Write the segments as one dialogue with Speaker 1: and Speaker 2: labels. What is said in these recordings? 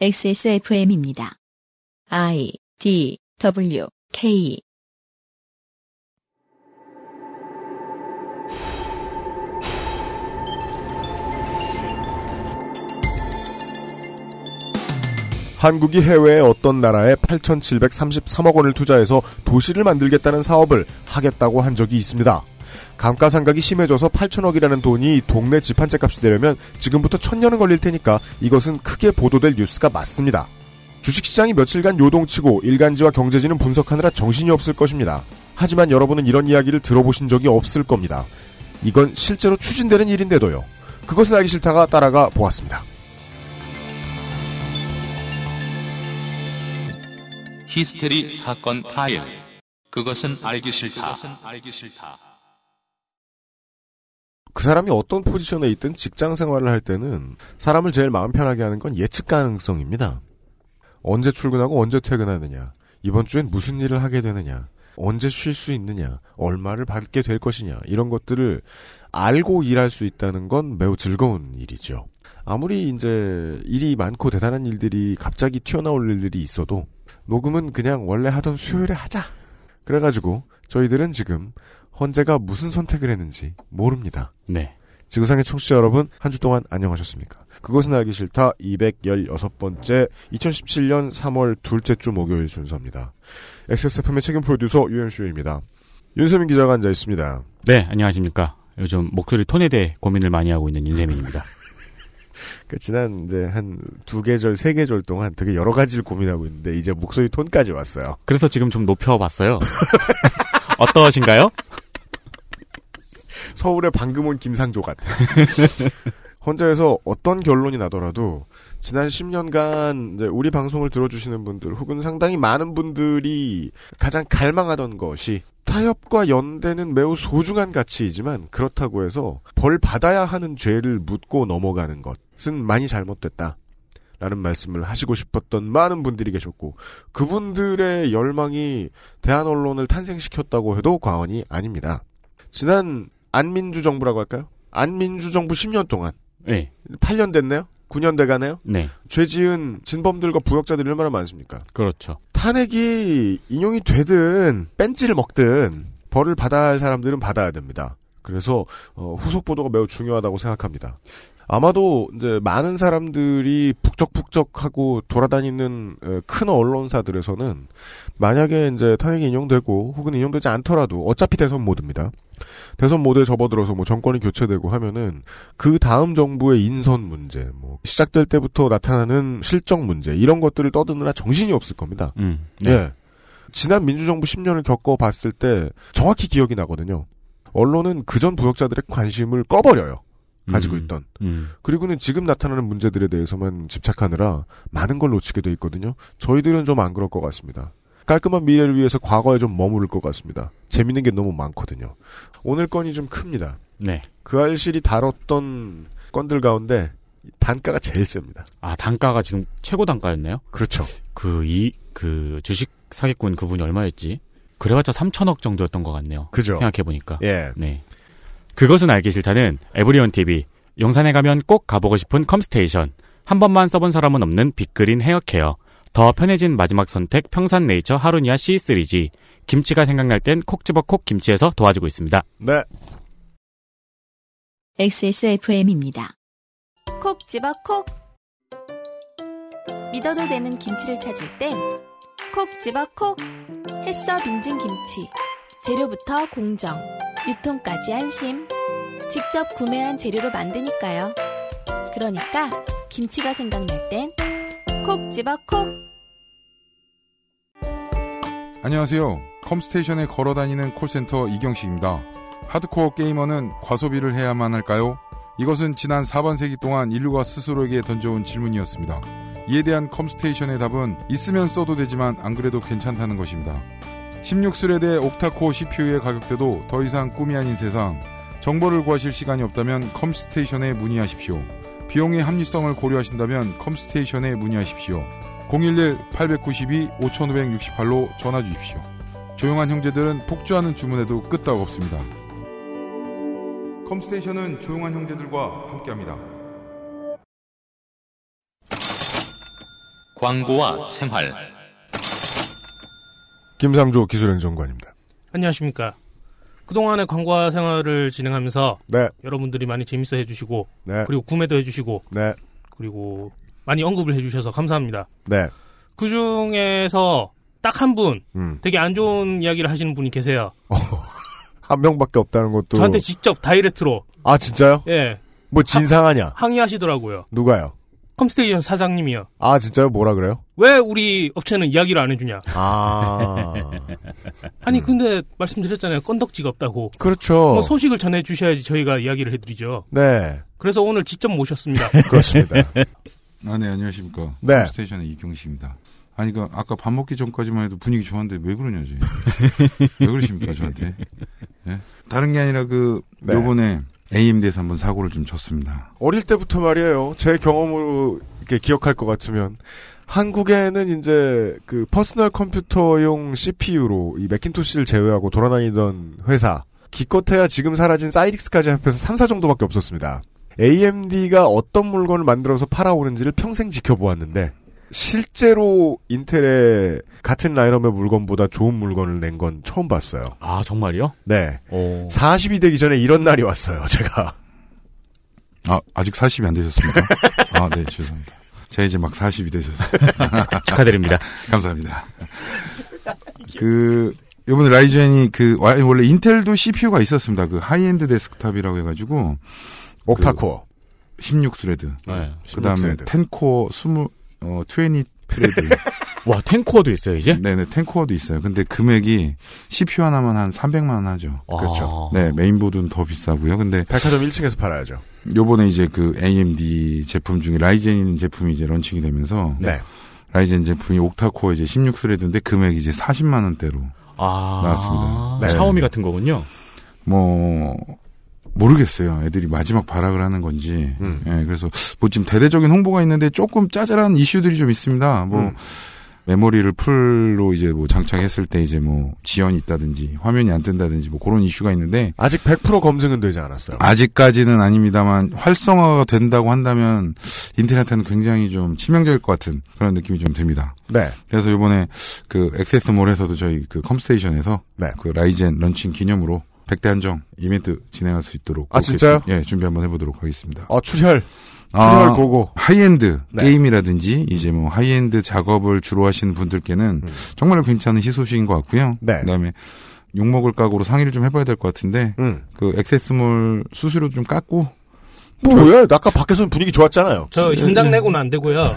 Speaker 1: XSFM입니다. I D W K
Speaker 2: 한국이 해외의 어떤 나라에 8,733억 원을 투자해서 도시를 만들겠다는 사업을 하겠다고 한 적이 있습니다. 감가상각이 심해져서 8천억이라는 돈이 동네 집 한 채 값이 되려면 지금부터 천년은 걸릴 테니까 이것은 크게 보도될 뉴스가 맞습니다. 주식시장이 며칠간 요동치고 일간지와 경제지는 분석하느라 정신이 없을 것입니다. 하지만 여러분은 이런 이야기를 들어보신 적이 없을 겁니다. 이건 실제로 추진되는 일인데도요. 그것은 알기 싫다가 따라가 보았습니다.
Speaker 3: 히스테리 사건 파일. 그것은 알기 싫다.
Speaker 2: 그 사람이 어떤 포지션에 있든 직장 생활을 할 때는 사람을 제일 마음 편하게 하는 건 예측 가능성입니다. 언제 출근하고 언제 퇴근하느냐, 이번 주엔 무슨 일을 하게 되느냐, 언제 쉴 수 있느냐, 얼마를 받게 될 것이냐, 이런 것들을 알고 일할 수 있다는 건 매우 즐거운 일이죠. 아무리 이제 일이 많고 대단한 일들이 갑자기 튀어나올 일들이 있어도 녹음은 그냥 원래 하던 수요일에 하자. 그래가지고 저희들은 지금 헌재가 무슨 선택을 했는지 모릅니다.
Speaker 4: 네.
Speaker 2: 지구상의 청취자 여러분, 한 주 동안 안녕하셨습니까? 그것은 알기 싫다 216번째 2017년 3월 둘째 주 목요일 순서입니다. XSFM의 책임 프로듀서 유현수입니다. 윤세민 기자가 앉아 있습니다.
Speaker 4: 네, 안녕하십니까. 요즘 목소리 톤에 대해 고민을 많이 하고 있는 윤세민입니다.
Speaker 2: 그 지난 이제 한 두 계절, 세 계절 동안 되게 여러 가지를 고민하고 있는데 이제 목소리 톤까지 왔어요.
Speaker 4: 그래서 지금 좀 높여봤어요. 어떠신가요?
Speaker 2: 서울의 방금 온 김상조 같아. 혼자에서 어떤 결론이 나더라도 지난 10년간 이제 우리 방송을 들어주시는 분들 혹은 상당히 많은 분들이 가장 갈망하던 것이 타협과 연대는 매우 소중한 가치이지만 그렇다고 해서 벌 받아야 하는 죄를 묻고 넘어가는 것은 많이 잘못됐다. 라는 말씀을 하시고 싶었던 많은 분들이 계셨고 그분들의 열망이 대한 언론을 탄생시켰다고 해도 과언이 아닙니다. 지난 안민주 정부라고 할까요? 안민주 정부 10년 동안
Speaker 4: 네.
Speaker 2: 8년 됐네요? 9년 돼가네요?
Speaker 4: 네.
Speaker 2: 죄 지은 진범들과 부역자들이 얼마나 많습니까?
Speaker 4: 그렇죠.
Speaker 2: 탄핵이 인용이 되든 뺀지를 먹든 벌을 받아야 할 사람들은 받아야 됩니다. 그래서 어, 후속 보도가 매우 중요하다고 생각합니다. 아마도 이제 많은 사람들이 북적북적하고 돌아다니는 어, 큰 언론사들에서는 만약에 이제 탄핵이 인용되고 혹은 인용되지 않더라도 어차피 대선 모드입니다. 대선 모드에 접어들어서 뭐 정권이 교체되고 하면은 그 다음 정부의 인선 문제, 뭐 시작될 때부터 나타나는 실정 문제 이런 것들을 떠드느라 정신이 없을 겁니다.
Speaker 4: 음. 네.
Speaker 2: 예. 지난 민주정부 10년을 겪어봤을 때 정확히 기억이 나거든요. 언론은 그전 부역자들의 관심을 꺼버려요. 가지고
Speaker 4: 음.
Speaker 2: 있던.
Speaker 4: 음.
Speaker 2: 그리고는 지금 나타나는 문제들에 대해서만 집착하느라 많은 걸 놓치게 돼 있거든요. 저희들은 좀 안 그럴 것 같습니다. 깔끔한 미래를 위해서 과거에 좀 머무를 것 같습니다. 재밌는 게 너무 많거든요. 오늘 건이 좀 큽니다.
Speaker 4: 네.
Speaker 2: 그 알실이 다뤘던 건들 가운데 단가가 제일 셉니다.
Speaker 4: 아, 단가가 지금 최고 단가였네요?
Speaker 2: 그렇죠.
Speaker 4: 그, 이, 그, 주식 사기꾼 그분이 얼마였지? 그래봤자 3천억 정도였던 것 같네요.
Speaker 2: 그죠.
Speaker 4: 생각해 보니까.
Speaker 2: 예.
Speaker 4: 네. 그것은 알기 싫다는 에브리온 TV. 용산에 가면 꼭 가보고 싶은 컴스테이션. 한 번만 써본 사람은 없는 빅그린 헤어케어. 더 편해진 마지막 선택 평산 네이처 하루니아 C3G. 김치가 생각날 땐 콕 집어 콕 김치에서 도와주고 있습니다.
Speaker 2: 네.
Speaker 1: XSFM입니다.
Speaker 5: 콕 집어 콕 믿어도 되는 김치를 찾을 땐 콕 집어 콕 햇서 빙진 김치 재료부터 공정 유통까지 안심 직접 구매한 재료로 만드니까요 그러니까 김치가 생각날 땐 콕 집어 콕
Speaker 6: 안녕하세요. 컴스테이션에 걸어 다니는 콜센터 이경식입니다. 하드코어 게이머는 과소비를 해야만 할까요? 이것은 지난 4반세기 동안 인류가 스스로에게 던져온 질문이었습니다. 이에 대한 컴스테이션의 답은 있으면 써도 되지만 안 그래도 괜찮다는 것입니다. 16스레드의 옥타코어 CPU의 가격대도 더 이상 꿈이 아닌 세상. 정보를 구하실 시간이 없다면 컴스테이션에 문의하십시오. 비용의 합리성을 고려하신다면 컴스테이션에 문의하십시오. 011-892-5568로 전화 주십시오. 조용한 형제들은 폭주하는 주문에도 끄떡 없습니다. 컴스테이션은 조용한 형제들과 함께합니다.
Speaker 3: 광고와 생활.
Speaker 2: 김상조 기술행정관입니다.
Speaker 7: 안녕하십니까. 그동안의 광고화 생활을 진행하면서
Speaker 2: 네,
Speaker 7: 여러분들이 많이 재밌어 해주시고
Speaker 2: 네,
Speaker 7: 그리고 구매도 해주시고
Speaker 2: 네,
Speaker 7: 그리고 많이 언급을 해주셔서 감사합니다.
Speaker 2: 네.
Speaker 7: 그 중에서 딱 한분
Speaker 2: 음.
Speaker 7: 되게 안 좋은 이야기를 하시는 분이 계세요.
Speaker 2: 한 명밖에 없다는 것도.
Speaker 7: 저한테 직접 다이렉트로
Speaker 2: 아, 진짜요?
Speaker 7: 예
Speaker 2: 뭐 진상하냐?
Speaker 7: 항의하시더라고요.
Speaker 2: 누가요?
Speaker 7: 컴스테이션 사장님이요.
Speaker 2: 아, 진짜요? 뭐라 그래요?
Speaker 7: 왜 우리 업체는 이야기를 안 해주냐?
Speaker 2: 아.
Speaker 7: 아니 근데 말씀드렸잖아요. 건덕지가 없다고.
Speaker 2: 그렇죠.
Speaker 7: 뭐 소식을 전해 주셔야지 저희가 이야기를 해드리죠.
Speaker 2: 네,
Speaker 7: 그래서 오늘 직접 모셨습니다.
Speaker 2: 그렇습니다.
Speaker 6: 아, 네, 안녕하십니까.
Speaker 2: 네.
Speaker 6: 스테이션의 이경식입니다. 아니, 그, 아까 밥 먹기 전까지만 해도 분위기 좋았는데 왜 그러냐, 지 왜 그러십니까, 저한테? 예? 다른 게 아니라 그,
Speaker 2: 네.
Speaker 6: 요번에 AMD에서 한번 사고를 좀 쳤습니다.
Speaker 2: 어릴 때부터 말이에요. 제 경험으로 이렇게 기억할 것 같으면 한국에는 이제 그 퍼스널 컴퓨터용 CPU로 이 맥킨토시를 제외하고 돌아다니던 회사 기껏해야 지금 사라진 사이릭스까지 합해서 3사 정도밖에 없었습니다. AMD가 어떤 물건을 만들어서 팔아오는지를 평생 지켜보았는데 실제로 인텔의 같은 라인업의 물건보다 좋은 물건을 낸 건 처음 봤어요.
Speaker 4: 아, 정말요?
Speaker 2: 네.
Speaker 4: 오.
Speaker 2: 40이 되기 전에 이런 날이 왔어요, 제가.
Speaker 6: 아, 아직 40이 안 되셨습니까? 아, 네, 죄송합니다. 제가 이제 막 40이 되셔서.
Speaker 4: 축하드립니다.
Speaker 6: 감사합니다. 그, 요번에 라이젠이 그, 와- 원래 인텔도 CPU가 있었습니다. 그 high-end desktop이라고 해가지고,
Speaker 2: octa-core.
Speaker 6: 16 thread.
Speaker 4: 네.
Speaker 6: 그 다음에
Speaker 2: 16 thread.
Speaker 6: 10 core 20, 어, 20 thread.
Speaker 4: 와, 10 core도 있어요, 이제?
Speaker 6: 네네, 10 core도 있어요. 근데 금액이 CPU 하나만 한 300만 원 하죠.
Speaker 2: 그렇죠.
Speaker 4: 아.
Speaker 6: 네, 메인보드는 더 비싸고요. 근데
Speaker 2: 백화점 1층에서 팔아야죠.
Speaker 6: 요번에 이제 그 AMD 제품 중에 라이젠 제품이 이제 launching이 되면서
Speaker 2: 네.
Speaker 6: 라이젠 제품이 octa-core 이제 16 thread인데 금액이 이제 40만 원대로
Speaker 4: 아.
Speaker 6: 나왔습니다. 네.
Speaker 4: 샤오미 같은 거군요.
Speaker 6: 뭐 모르겠어요. 애들이 마지막 발악을 하는 건지.
Speaker 2: 음.
Speaker 6: 예, 그래서 뭐 지금 대대적인 홍보가 있는데 조금 짜잘한 이슈들이 좀 있습니다. 뭐
Speaker 2: 음.
Speaker 6: 메모리를 full로 이제 뭐 장착했을 때 이제 뭐 지연이 있다든지 화면이 안 뜬다든지 뭐 그런 이슈가 있는데
Speaker 2: 아직 100% 검증은 되지 않았어요.
Speaker 6: 아직까지는 아닙니다만 활성화가 된다고 한다면 인텔한테는 굉장히 좀 치명적일 것 같은 그런 느낌이 좀 듭니다.
Speaker 2: 네.
Speaker 6: 그래서 이번에 그 액세스몰에서도 저희 그 컴스테이션에서
Speaker 2: 네.
Speaker 6: 그 라이젠 런칭 기념으로 100대 한정 이벤트 진행할 수 있도록
Speaker 2: 아, 진짜요?
Speaker 6: 주- 예, 준비 한번 해보도록 하겠습니다.
Speaker 2: 어, 출혈.
Speaker 6: 아,
Speaker 2: 출혈
Speaker 6: go go. high-end
Speaker 2: 네.
Speaker 6: 게임이라든지 이제 뭐 하이엔드 작업을 주로 하시는 분들께는
Speaker 2: 음.
Speaker 6: 정말 괜찮은 희소식인 것 같고요.
Speaker 2: 네.
Speaker 6: 그다음에 욕먹을 각오로 상의를 좀 해봐야 될 것 같은데
Speaker 2: 음.
Speaker 6: 그 액세스몰 수수료 좀 깎고
Speaker 2: 뭐야? 아까 밖에서는 분위기 좋았잖아요.
Speaker 7: 저 현장 내고는 안 되고요.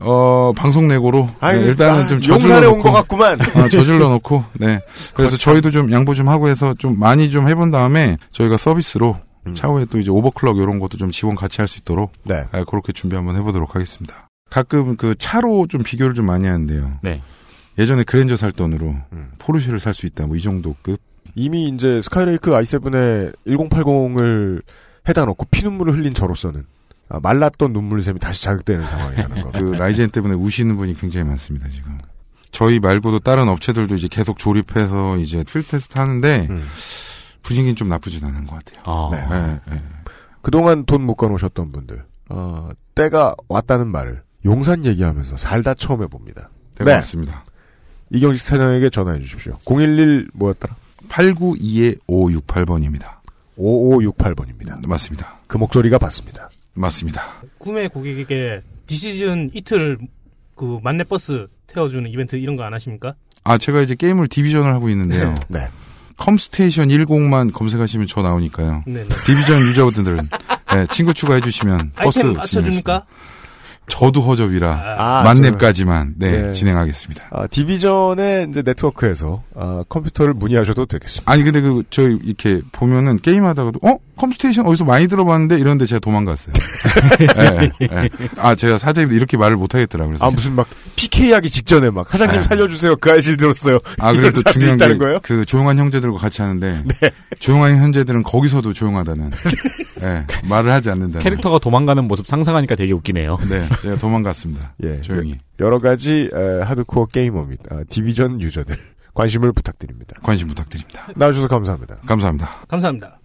Speaker 6: 어 방송 내고로
Speaker 2: 아니,
Speaker 6: 네, 일단은
Speaker 2: 아,
Speaker 6: 좀 저질러
Speaker 2: 용산에 온 것 같구만.
Speaker 6: 아, 저질러 놓고 네 그래서 저희도 좀 양보 좀 하고 해서 좀 많이 좀 해본 다음에 저희가 서비스로
Speaker 2: 음.
Speaker 6: 차후에 또 이제 오버클럭 이런 것도 좀 지원 같이 할 수 있도록
Speaker 2: 네.
Speaker 6: 아, 그렇게 준비 한번 해보도록 하겠습니다. 가끔 그 차로 좀 비교를 좀 많이 하는데요.
Speaker 4: 네.
Speaker 6: 예전에 그랜저 살 돈으로
Speaker 2: 음.
Speaker 6: 포르쉐를 살 수 있다 뭐 이 정도 급.
Speaker 2: 이미 이제 스카이레이크 i7에 1080을 해다 놓고 피눈물을 흘린 저로서는 아, 말랐던 눈물 샘이 다시 자극되는 상황이라는 거.
Speaker 6: 그 라이젠 때문에 우시는 분이 굉장히 많습니다 지금. 저희 말고도 다른 업체들도 이제 계속 조립해서 이제 필 테스트 하는데
Speaker 2: 음.
Speaker 6: 분위기는 좀 나쁘진 않은 것 같아요.
Speaker 4: 아.
Speaker 2: 네.
Speaker 6: 예, 예.
Speaker 2: 그동안 돈 묶어 놓으셨던 분들, 어, 때가 왔다는 말을 용산 얘기하면서 살다 처음 해봅니다.
Speaker 6: 네,
Speaker 2: 네.
Speaker 6: 맞습니다.
Speaker 2: 이경식 사장에게 전화해 주십시오. 011 뭐였더라?
Speaker 6: 892-568번입니다.
Speaker 2: 5568번입니다.
Speaker 6: 맞습니다.
Speaker 2: 그 목소리가 봤습니다.
Speaker 6: 맞습니다.
Speaker 7: 구매 고객에게 디시즌 이틀 그 만렙 버스 태워주는 이벤트 이런 거 안 하십니까?
Speaker 6: 아, 제가 이제 게임을 디비전을 하고 있는데요.
Speaker 2: 네.
Speaker 6: 컴스테이션 10만 검색하시면 저 나오니까요.
Speaker 7: 네.
Speaker 6: 디비전 유저분들은 네, 친구 추가해 주시면 버스
Speaker 7: 아이템 맞춰 줍니까?
Speaker 6: 저도 허접이라
Speaker 2: 아,
Speaker 6: 만렙까지만 네,
Speaker 2: 네.
Speaker 6: 진행하겠습니다.
Speaker 2: 아, 디비전의 이제 네트워크에서 아, 컴퓨터를 문의하셔도 되겠습니다.
Speaker 6: 아니 근데 그 저 이렇게 보면은 게임하다가도 어 컴스테이션 어디서 많이 들어봤는데 이런데 제가 도망갔어요. 예, 예. 아 제가 사장님 이렇게 말을 못 하겠더라 그래서
Speaker 2: 아 무슨 막 PK 하기 직전에 막 사장님
Speaker 6: 네.
Speaker 2: 살려주세요 그 알실 들었어요.
Speaker 6: 아 그래도 중요한
Speaker 2: 있다는 거예요? 네.
Speaker 6: 게그 조용한 형제들과 같이 하는데 조용한 형제들은 거기서도 조용하다는 예, 말을 하지 않는다는
Speaker 4: 캐릭터가 도망가는 모습 상상하니까 되게 웃기네요.
Speaker 6: 네 제가 도망갔습니다.
Speaker 2: 예,
Speaker 6: 조용히
Speaker 2: 여러 가지 에, 하드코어 게이머 및 아, 디비전 유저들 관심을 부탁드립니다.
Speaker 6: 관심 부탁드립니다.
Speaker 2: 나와주셔서 감사합니다.
Speaker 6: 감사합니다.
Speaker 7: 감사합니다.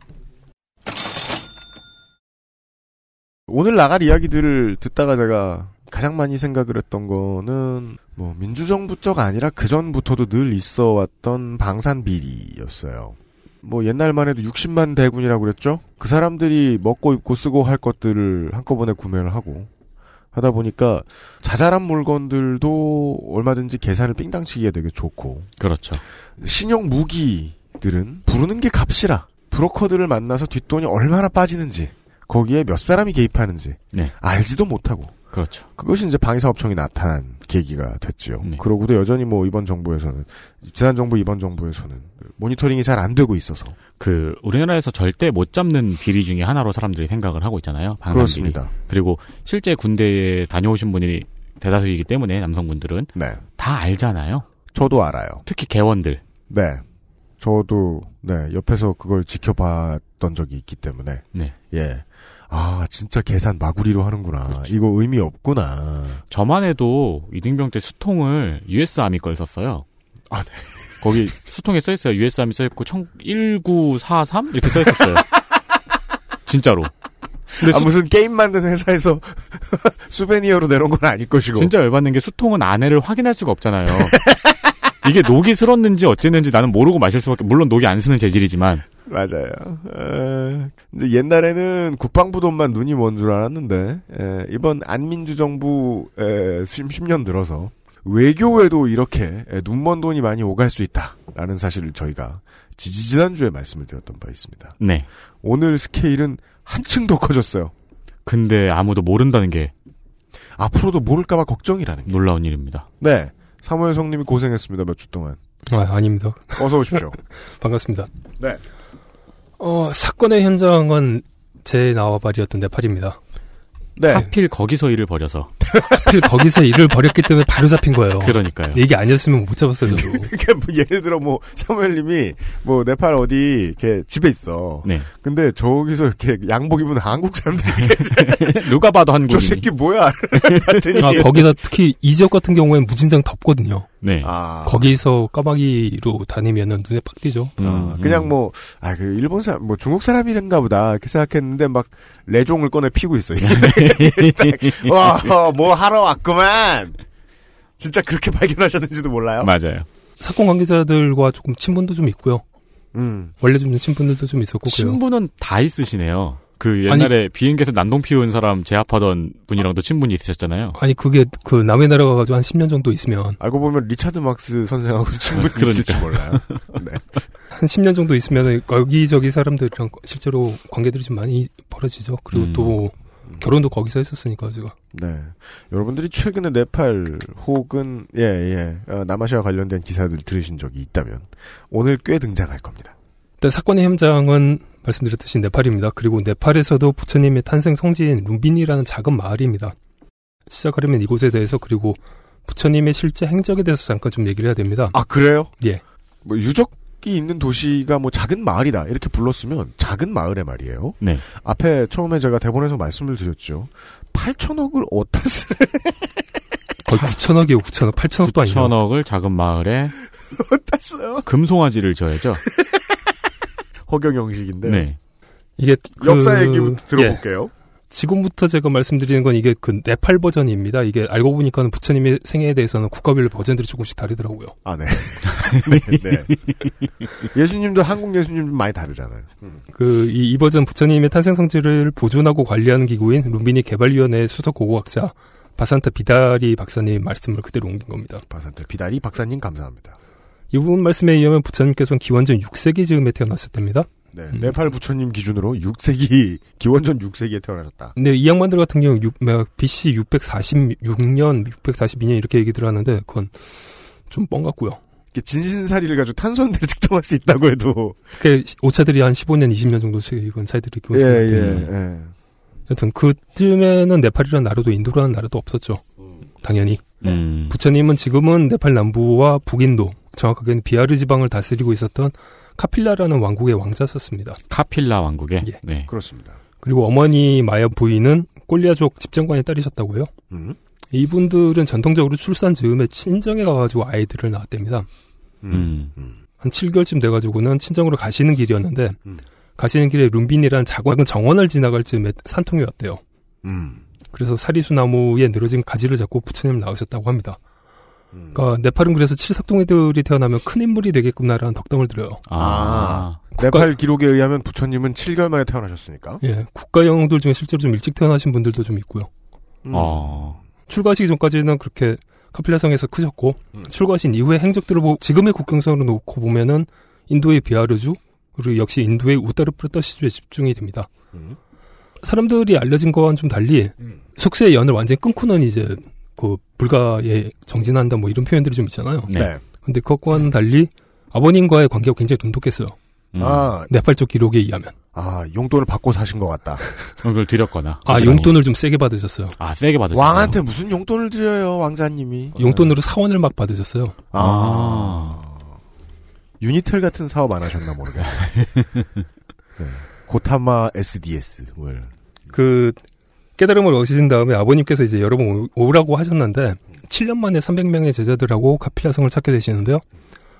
Speaker 2: 오늘 나갈 이야기들을 듣다가 제가 가장 많이 생각을 했던 거는 뭐 민주정부적 아니라 그 전부터도 늘 있어 왔던 방산 비리였어요. 뭐 옛날만 해도 60만 대군이라고 그랬죠. 그 사람들이 먹고 입고 쓰고 할 것들을 한꺼번에 구매를 하고 하다 보니까 자잘한 물건들도 얼마든지 계산을 삥땅치기가 되게 좋고
Speaker 4: 그렇죠.
Speaker 2: 신형 무기들은 부르는 게 값이라 브로커들을 만나서 뒷돈이 얼마나 빠지는지 거기에 몇 사람이 개입하는지
Speaker 4: 네.
Speaker 2: 알지도 못하고
Speaker 4: 그렇죠.
Speaker 2: 그것이 이제 방위사업청이 나타난 계기가 됐지요.
Speaker 4: 네.
Speaker 2: 그러고도 여전히 뭐 이번 정부에서는 지난 정부 이번 정부에서는 모니터링이 잘 안 되고 있어서
Speaker 4: 그 우리나라에서 절대 못 잡는 비리 중에 하나로 사람들이 생각을 하고 있잖아요. 방산 비리.
Speaker 2: 그렇습니다.
Speaker 4: 그리고 실제 군대에 다녀오신 분이 대다수이기 때문에 남성분들은
Speaker 2: 네,
Speaker 4: 다 알잖아요.
Speaker 2: 저도 알아요.
Speaker 4: 특히 개원들.
Speaker 2: 네, 저도 네 옆에서 그걸 지켜봤던 적이 있기 때문에
Speaker 4: 네.
Speaker 2: 예. 아, 진짜 계산 마구리로 하는구나.
Speaker 4: 그렇죠.
Speaker 2: 이거 의미 없구나.
Speaker 4: 저만 해도 이등병 때 수통을 US Army 걸 썼어요.
Speaker 2: 아, 네.
Speaker 4: 거기 수통에 써 있어요. US Army 써 있고 1943 이렇게 써 있었어요. 진짜로. 근데
Speaker 2: 아,
Speaker 4: 수-
Speaker 2: 무슨 게임 만드는 회사에서 souvenir로 내놓은 건 아닐 것이고.
Speaker 4: 진짜 열받는 게 수통은 안에를 확인할 수가 없잖아요. 이게 녹이 슬었는지 어쨌는지 나는 모르고 마실 수밖에 물론 녹이 안 쓰는 재질이지만
Speaker 2: 맞아요. 에, 이제 옛날에는 국방부 돈만 눈이 먼 줄 알았는데, 에, 이번 안민주 정부, 에, 10년 들어서, 외교에도 이렇게 에, 눈먼 돈이 많이 오갈 수 있다라는 사실을 저희가 지지지난주에 말씀을 드렸던 바 있습니다.
Speaker 4: 네.
Speaker 2: 오늘 스케일은 한층 더 커졌어요.
Speaker 4: 근데 아무도 모른다는 게
Speaker 2: 앞으로도 모를까봐 걱정이라는 게.
Speaker 4: 놀라운 일입니다.
Speaker 2: 네. 사무엘 성님이 고생했습니다, 몇 주 동안.
Speaker 8: 아, 아닙니다.
Speaker 2: 어서 오십시오.
Speaker 8: 반갑습니다.
Speaker 2: 네.
Speaker 8: 어, 사건의 현장은 제 나와바리였던 네팔입니다.
Speaker 2: 네.
Speaker 4: 하필 거기서 일을 벌여서
Speaker 8: 하필 거기서 일을 벌였기 때문에 바로 잡힌 거예요.
Speaker 4: 그러니까요.
Speaker 8: 얘기 아니었으면 못 잡았어요, 저도.
Speaker 2: 그러니까 뭐 예를 들어 뭐 사무엘님이 뭐 네팔 어디 이렇게 집에 있어.
Speaker 4: 네.
Speaker 2: 근데 저기서 이렇게 양복 입은 한국 사람들이
Speaker 4: 누가 봐도
Speaker 2: 저
Speaker 4: 한국인.
Speaker 2: 새끼 뭐야?
Speaker 8: 아, 거기다 특히 이 지역 같은 경우에는 무진장 덥거든요.
Speaker 4: 네.
Speaker 2: 아,
Speaker 8: 거기서 까마귀로 다니면은 눈에 팍 띄죠.
Speaker 2: 아,
Speaker 4: 음,
Speaker 2: 그냥
Speaker 4: 음.
Speaker 2: 뭐, 아, 그, 일본 사람, 뭐, 중국 사람이란가 보다, 이렇게 생각했는데, 막, 레종을 꺼내 피고 있어. 와, 뭐 하러 왔구만! 진짜 그렇게 발견하셨는지도 몰라요?
Speaker 4: 맞아요.
Speaker 8: 사건 관계자들과 조금 친분도 좀 있고요.
Speaker 2: 음.
Speaker 8: 원래 좀 친분들도 좀 있었고.
Speaker 4: 친분은 다 있으시네요. 그 옛날에 비행기에서 난동 피운 사람 제압하던 분이랑도 친분이 있으셨잖아요.
Speaker 8: 아니 그게 그 남의 나라 가가지고 한 10년 정도 있으면
Speaker 2: 알고 보면 리차드 막스 선생하고 친분이
Speaker 4: 그러니까.
Speaker 2: 있을지 몰라요. 네.
Speaker 8: 한 10년 정도 있으면 여기저기 사람들이랑 실제로 관계들이 좀 많이 벌어지죠. 그리고
Speaker 4: 음.
Speaker 8: 또 결혼도 거기서 했었으니까 제가
Speaker 2: 네. 여러분들이 최근에 네팔 혹은 예, 예. 어, 남아시아 관련된 기사들 들으신 적이 있다면 오늘 꽤 등장할 겁니다.
Speaker 8: 일단 사건의 현장은 말씀드렸듯이 네팔입니다. 그리고 네팔에서도 부처님의 탄생 성지인 룸빈이라는 작은 마을입니다. 시작하려면 이곳에 대해서 그리고 부처님의 실제 행적에 대해서 잠깐 좀 얘기를 해야 됩니다.
Speaker 2: 아, 그래요?
Speaker 8: 예.
Speaker 2: 뭐 유적 이 있는 도시가 뭐 작은 마을이다. 이렇게 불렀으면 작은 마을의 말이에요.
Speaker 4: 네.
Speaker 2: 앞에 처음에 제가 대본에서 말씀을 드렸죠. 8천억을 어디다 쓰
Speaker 8: 거의 9천억이에요, 9천억. 8천억도 아니고.
Speaker 4: 9천억을 작은 마을에
Speaker 2: 어디다 써요?
Speaker 4: 금송아지를 줘야죠.
Speaker 2: 허경 영식인데.
Speaker 4: 네.
Speaker 8: 이게 그-
Speaker 2: 역사 얘기
Speaker 8: 예.
Speaker 2: 들어볼게요.
Speaker 8: 지금부터 제가 말씀드리는 건 이게 그 네팔 버전입니다. 이게 알고 보니까는 부처님의 생애에 대해서는 국가별로 버전들이 조금씩 다르더라고요.
Speaker 2: 아, 네. 네, 네. 예수님도 한국 예수님 좀 많이 다르잖아요. 음.
Speaker 8: 그, 이, 이 버전 부처님의 탄생 성지를 보존하고 관리하는 기구인 룸비니 개발위원회 수석 고고학자 바산타 비다리 박사님 말씀을 그대로 옮긴 겁니다.
Speaker 2: 바산테 비다리 박사님 감사합니다.
Speaker 8: 이 부분 말씀에 의하면 부처님께서는 기원전 6세기 즈음에 태어나셨답니다.
Speaker 2: 네,
Speaker 8: 음.
Speaker 2: 네팔 부처님 기준으로 6세기 기원전 6세기에 태어나셨다.
Speaker 8: 근데 이 양반들 같은 경우 육- 뭐, BC 646년, 642년 이렇게 얘기들 하는데 그건 좀 뻥 같고요.
Speaker 2: 진신사리를 가지고 탄소인들을 측정할 수 있다고 해도
Speaker 8: 그 오차들이 한 15년, 20년 정도 이건 차이들이
Speaker 2: 예,
Speaker 8: 기본
Speaker 2: 예, 예.
Speaker 8: 여튼 그쯤에는 네팔이라는 나라도 인도라는 나라도 없었죠. 당연히.
Speaker 4: 음.
Speaker 8: 부처님은 지금은 네팔 남부와 북인도, 정확하게는 비하르 지방을 다스리고 있었던 카필라라는 왕국의 왕자셨습니다.
Speaker 4: 카필라 왕국에.
Speaker 8: 예.
Speaker 4: 네.
Speaker 2: 그렇습니다.
Speaker 8: 그리고 어머니 마야 부인은 꼴리아족 집정관의 딸이셨다고요.
Speaker 2: 음,
Speaker 8: 이분들은 전통적으로 출산 즈음에 친정에 가가지고 아이들을 낳았답니다.
Speaker 2: 음,
Speaker 4: 음.
Speaker 2: 음.
Speaker 8: 한 7개월쯤 돼가지고는 친정으로 가시는 길이었는데
Speaker 2: 음.
Speaker 8: 가시는 길에 룸빈이라는 작은 정원을 지나갈 즈음에 산통이 왔대요.
Speaker 2: 음.
Speaker 8: 그래서 사리수 나무에 늘어진 가지를 잡고 부처님을 낳으셨다고 합니다.
Speaker 2: 음.
Speaker 8: 그러니까 네팔은 그래서 칠삭동이들이 태어나면 큰 인물이 되겠구나라는 덕담을 들어요.
Speaker 4: 아.
Speaker 2: 네팔 기록에 의하면 부처님은 7개월 만에 태어나셨으니까.
Speaker 8: 예, 국가 영웅들 중에 실제로 좀 일찍 태어나신 분들도 좀 있고요.
Speaker 2: 음.
Speaker 4: 어.
Speaker 8: 출가하시기 전까지는 그렇게 카필라성에서 크셨고
Speaker 2: 음.
Speaker 8: 출가하신 이후의 행적들을 보 지금의 국경선으로 놓고 보면은 인도의 비아르주 그리고 역시 인도의 우따르 프라타시주에 집중이 됩니다.
Speaker 2: 음.
Speaker 8: 사람들이 알려진 거와는 좀 달리
Speaker 2: 음.
Speaker 8: 속세의 연을 완전히 끊고는 이제 그 불가에 정진한다 뭐 이런 표현들이 좀 있잖아요.
Speaker 4: 네.
Speaker 2: 네.
Speaker 8: 근데 그것과는 달리 아버님과의 관계가 굉장히 돈독했어요.
Speaker 4: 음.
Speaker 2: 아,
Speaker 8: 네팔 쪽 기록에 의하면.
Speaker 2: 아, 용돈을 받고 사신 것 같다.
Speaker 4: 그걸 드렸거나.
Speaker 8: 아,
Speaker 4: 부처님이.
Speaker 8: 용돈을 좀 세게 받으셨어요.
Speaker 4: 아, 세게 받으셨어요.
Speaker 2: 왕한테 무슨 용돈을 드려요, 왕자님이.
Speaker 8: 용돈으로 사원을 막 받으셨어요.
Speaker 2: 아. 유니텔 같은 사업 안 하셨나 모르겠네. 네. 고타마 SDS. 뭘.
Speaker 8: 그 깨달음을 얻으신 다음에 아버님께서 이제 여러 번 오- 오라고 하셨는데 7년 만에 300명의 제자들하고 카필라 성을 찾게 되시는데요.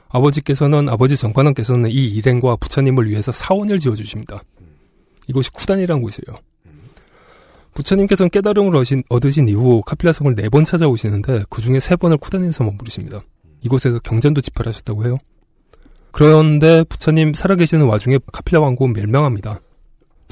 Speaker 8: 아버지께서는 아버지 정관원께서는 이 일행과 부처님을 위해서 사원을 지어 주십니다. 이곳이 쿠단이라는 곳이에요. 부처님께서는 깨달음을 얻으신, 얻으신 이후 카필라 성을 네 번 찾아오시는데 그 중에 세 번을 쿠단에서 머무르십니다. 이곳에서 경전도 집필하셨다고 해요. 그런데 부처님 살아계시는 와중에 카필라 왕국은 멸망합니다.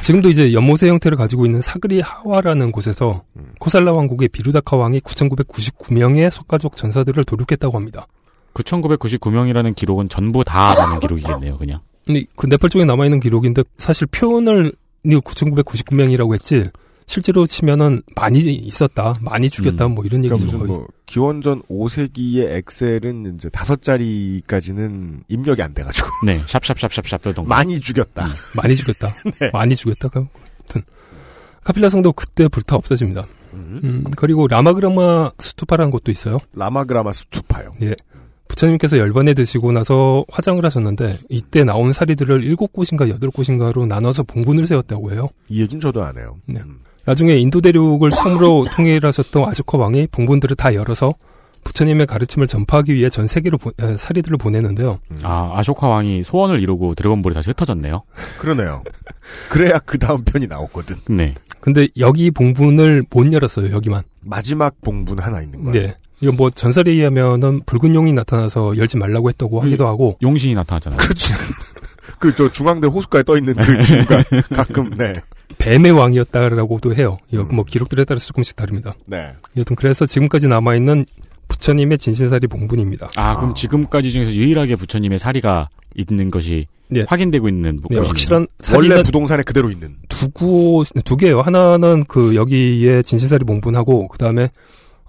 Speaker 8: 지금도 이제 연못의 형태를 가지고 있는 사그리 하와라는 곳에서
Speaker 2: 음.
Speaker 8: 코살라 왕국의 비루다카 왕이 9,999명의 석가족 전사들을 도륙했다고 합니다.
Speaker 4: 9,999명이라는 기록은 전부 다 하는 기록이겠네요, 그냥.
Speaker 8: 근데 그 네팔 쪽에 남아있는 기록인데 사실 표현을 9,999명이라고 했지 실제로 치면은 많이 있었다, 많이 죽였다,
Speaker 4: 음.
Speaker 8: 뭐 이런
Speaker 2: 그러니까
Speaker 8: 얘기죠.
Speaker 2: 무슨
Speaker 8: 거의.
Speaker 2: 뭐 기원전 5세기의 엑셀은 이제 다섯 자리까지는 입력이 안 돼가지고
Speaker 4: 네, 샵샵샵샵샵 거.
Speaker 2: 많이 죽였다.
Speaker 8: 많이 죽였다,
Speaker 2: 네.
Speaker 8: 많이 죽였다. 그- 아무튼 카필라 성도 그때 불타 없어집니다.
Speaker 2: 음.
Speaker 8: 음, 그리고 라마그라마 스투파라는 곳도 있어요.
Speaker 2: 라마그라마 스투파요.
Speaker 8: 부처님께서 열반에 드시고 나서 화장을 하셨는데 이때 나온 사리들을 일곱 곳인가 여덟 곳인가로 나눠서 봉분을 세웠다고 해요.
Speaker 2: 이 얘기는 저도 안 해요.
Speaker 8: 네.
Speaker 2: 음.
Speaker 8: 나중에 인도 대륙을 처음으로 통일하셨던 아쇼카 왕이 봉분들을 다 열어서 부처님의 가르침을 전파하기 위해 전 세계로 보- 에, 사리들을 보내는데요.
Speaker 2: 음.
Speaker 4: 아, 아쇼카 왕이 소원을 이루고 드래곤볼이 다시 흩어졌네요.
Speaker 2: 그러네요. 그래야 그 다음 편이 나오거든.
Speaker 4: 네.
Speaker 8: 근데 여기 봉분을 못 열었어요. 여기만.
Speaker 2: 마지막 봉분 하나 있는 거야.
Speaker 8: 네. 이거 뭐 전설에 의하면은 붉은 용이 나타나서 열지 말라고 했다고
Speaker 4: 음.
Speaker 8: 하기도 하고
Speaker 4: 용신이 나타났잖아요.
Speaker 2: 그렇지. 그 저 중앙대 호숫가에 떠 있는 그 친구가 가끔 네.
Speaker 8: 뱀의 왕이었다라고도 해요. 이거
Speaker 2: 음.
Speaker 8: 뭐 기록들에 따라 조금씩 다릅니다.
Speaker 2: 네.
Speaker 8: 여튼 그래서 지금까지 남아 있는 부처님의 진신사리 봉분입니다.
Speaker 4: 아, 그럼
Speaker 2: 아.
Speaker 4: 지금까지 중에서 유일하게 부처님의 사리가 있는 것이
Speaker 8: 네.
Speaker 4: 확인되고 있는
Speaker 8: 네. 확실한
Speaker 2: 원래
Speaker 8: 사리가
Speaker 2: 부동산에 그대로 있는.
Speaker 8: 두 곳, 두 개예요. 하나는 그 여기에 진신사리 봉분하고 그 다음에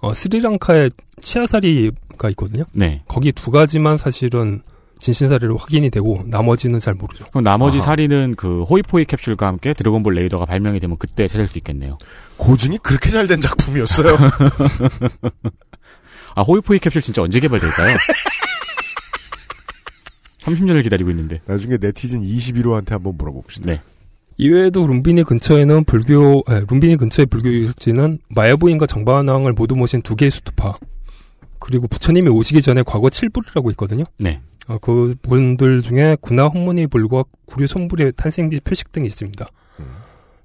Speaker 8: 어, 스리랑카에 치아사리가 있거든요.
Speaker 4: 네.
Speaker 8: 거기 두 가지만 사실은 진신사리로 확인이 되고 나머지는 잘 모르죠.
Speaker 4: 그럼 나머지
Speaker 2: 아하.
Speaker 4: 사리는 그 호이포이 캡슐과 함께 드래곤볼 레이더가 발명이 되면 그때 찾을 수 있겠네요.
Speaker 2: 고증이 그렇게 잘 된 작품이었어요.
Speaker 4: 아, 호이포이 캡슐 진짜 언제 개발될까요? 30년을 기다리고 있는데.
Speaker 2: 나중에 네티즌 21호한테 한번 물어봅시다.
Speaker 4: 네.
Speaker 8: 이외에도 룸비니 근처에는 불교, 에, 룸비니 근처의 불교 유적지는 마야부인과 정반왕을 모두 모신 두 개의 수투파. 그리고 부처님이 오시기 전에 과거 칠불이라고 있거든요.
Speaker 4: 네.
Speaker 8: 어, 그분들 중에 군화 홍문의 불과 구류 손불의 탄생지 표식 등이 있습니다.
Speaker 2: 음.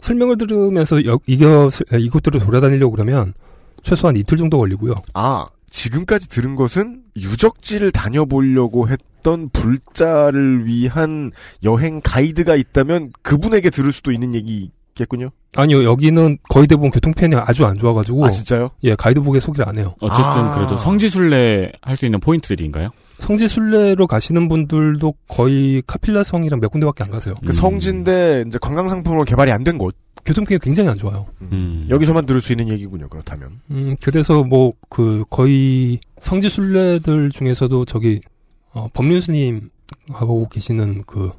Speaker 8: 설명을 들으면서 여, 이겨, 에, 이곳들을 돌아다니려고 그러면 최소한 이틀 정도 걸리고요.
Speaker 2: 아, 지금까지 들은 것은 유적지를 다녀보려고 했던 불자를 위한 여행 가이드가 있다면 그분에게 들을 수도 있는 얘기겠군요.
Speaker 8: 아니요, 여기는 거의 대부분 교통편이 아주 안 좋아가지고,
Speaker 2: 아, 진짜요?
Speaker 8: 예, 가이드북에 소개를 안 해요.
Speaker 4: 어쨌든
Speaker 2: 아.
Speaker 4: 그래도 성지순례 할 수 있는 포인트들인가요?
Speaker 8: 성지 순례로 가시는 분들도 거의 카필라성이랑 몇 군데밖에 안 가세요.
Speaker 2: 그
Speaker 4: 음.
Speaker 2: 성지인데 이제 관광 상품으로 개발이 안 된 곳.
Speaker 8: 교통편이 굉장히 안 좋아요.
Speaker 4: 음.
Speaker 2: 여기서만 들을 수 있는 얘기군요. 그렇다면.
Speaker 8: 음, 그래서 뭐, 그, 거의 성지 순례들 중에서도 저기, 어, 법륜스님 하고 계시는 그,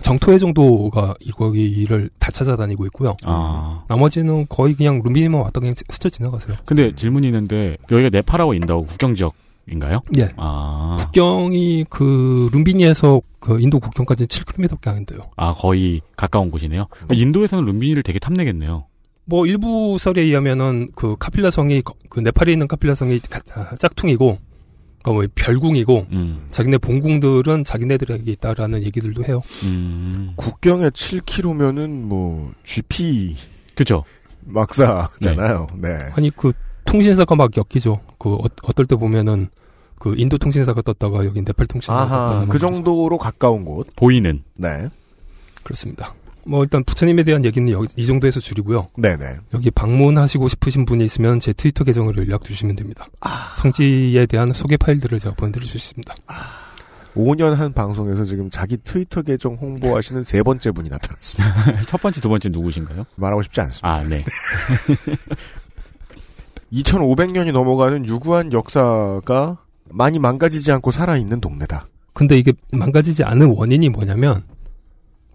Speaker 8: 정토회 정도가 이 거기를 다 찾아다니고 있고요.
Speaker 4: 아.
Speaker 8: 나머지는 거의 그냥 룸비니만 왔다 그냥 스쳐 지나가세요.
Speaker 4: 근데 질문이 있는데 여기가 네팔하고 인도 국경 지역 인가요?
Speaker 8: 예.
Speaker 4: 아.
Speaker 8: 국경이 그, 룸비니에서 그 인도 국경까지 7km밖에 안 돼요.
Speaker 4: 아, 거의 가까운 곳이네요. 그러니까 인도에서는 룸비니를 되게 탐내겠네요.
Speaker 8: 뭐 일부 설에 의하면은 그 카필라 성이 거- 그 네팔에 있는 카필라 성이 가- 아, 짝퉁이고 그러니까 뭐 별궁이고
Speaker 4: 음.
Speaker 8: 자기네 본궁들은 자기네들에게 있다라는 얘기들도 해요.
Speaker 4: 음.
Speaker 2: 국경에 7km면은 뭐 GP
Speaker 4: 그죠.
Speaker 2: 막사잖아요. 네.
Speaker 8: 아니 그 통신사가 막 엮이죠. 그 어, 어떨 때 보면은 그 인도 통신사가 떴다가 여기 네팔 통신사가
Speaker 2: 아하,
Speaker 8: 떴다가
Speaker 2: 그 정도로 가까운 곳.
Speaker 4: 보이는.
Speaker 2: 네.
Speaker 8: 그렇습니다. 뭐 일단 부처님에 대한 얘기는 여기 이 정도에서 줄이고요.
Speaker 2: 네네.
Speaker 8: 여기 방문하시고 싶으신 분이 있으면 제 트위터 계정으로 연락 주시면 됩니다.
Speaker 2: 아.
Speaker 8: 성지에 대한 소개 파일들을 제가 보내드릴 수 있습니다.
Speaker 2: 5년 한 방송에서 지금 자기 트위터 계정 홍보하시는 세 번째 분이 나타났습니다.
Speaker 4: 첫 번째, 두 번째 누구신가요?
Speaker 2: 말하고 싶지 않습니다.
Speaker 4: 아, 네.
Speaker 2: 2500년이 넘어가는 유구한 역사가 많이 망가지지 않고 살아있는 동네다.
Speaker 8: 근데 이게 망가지지 않은 원인이 뭐냐면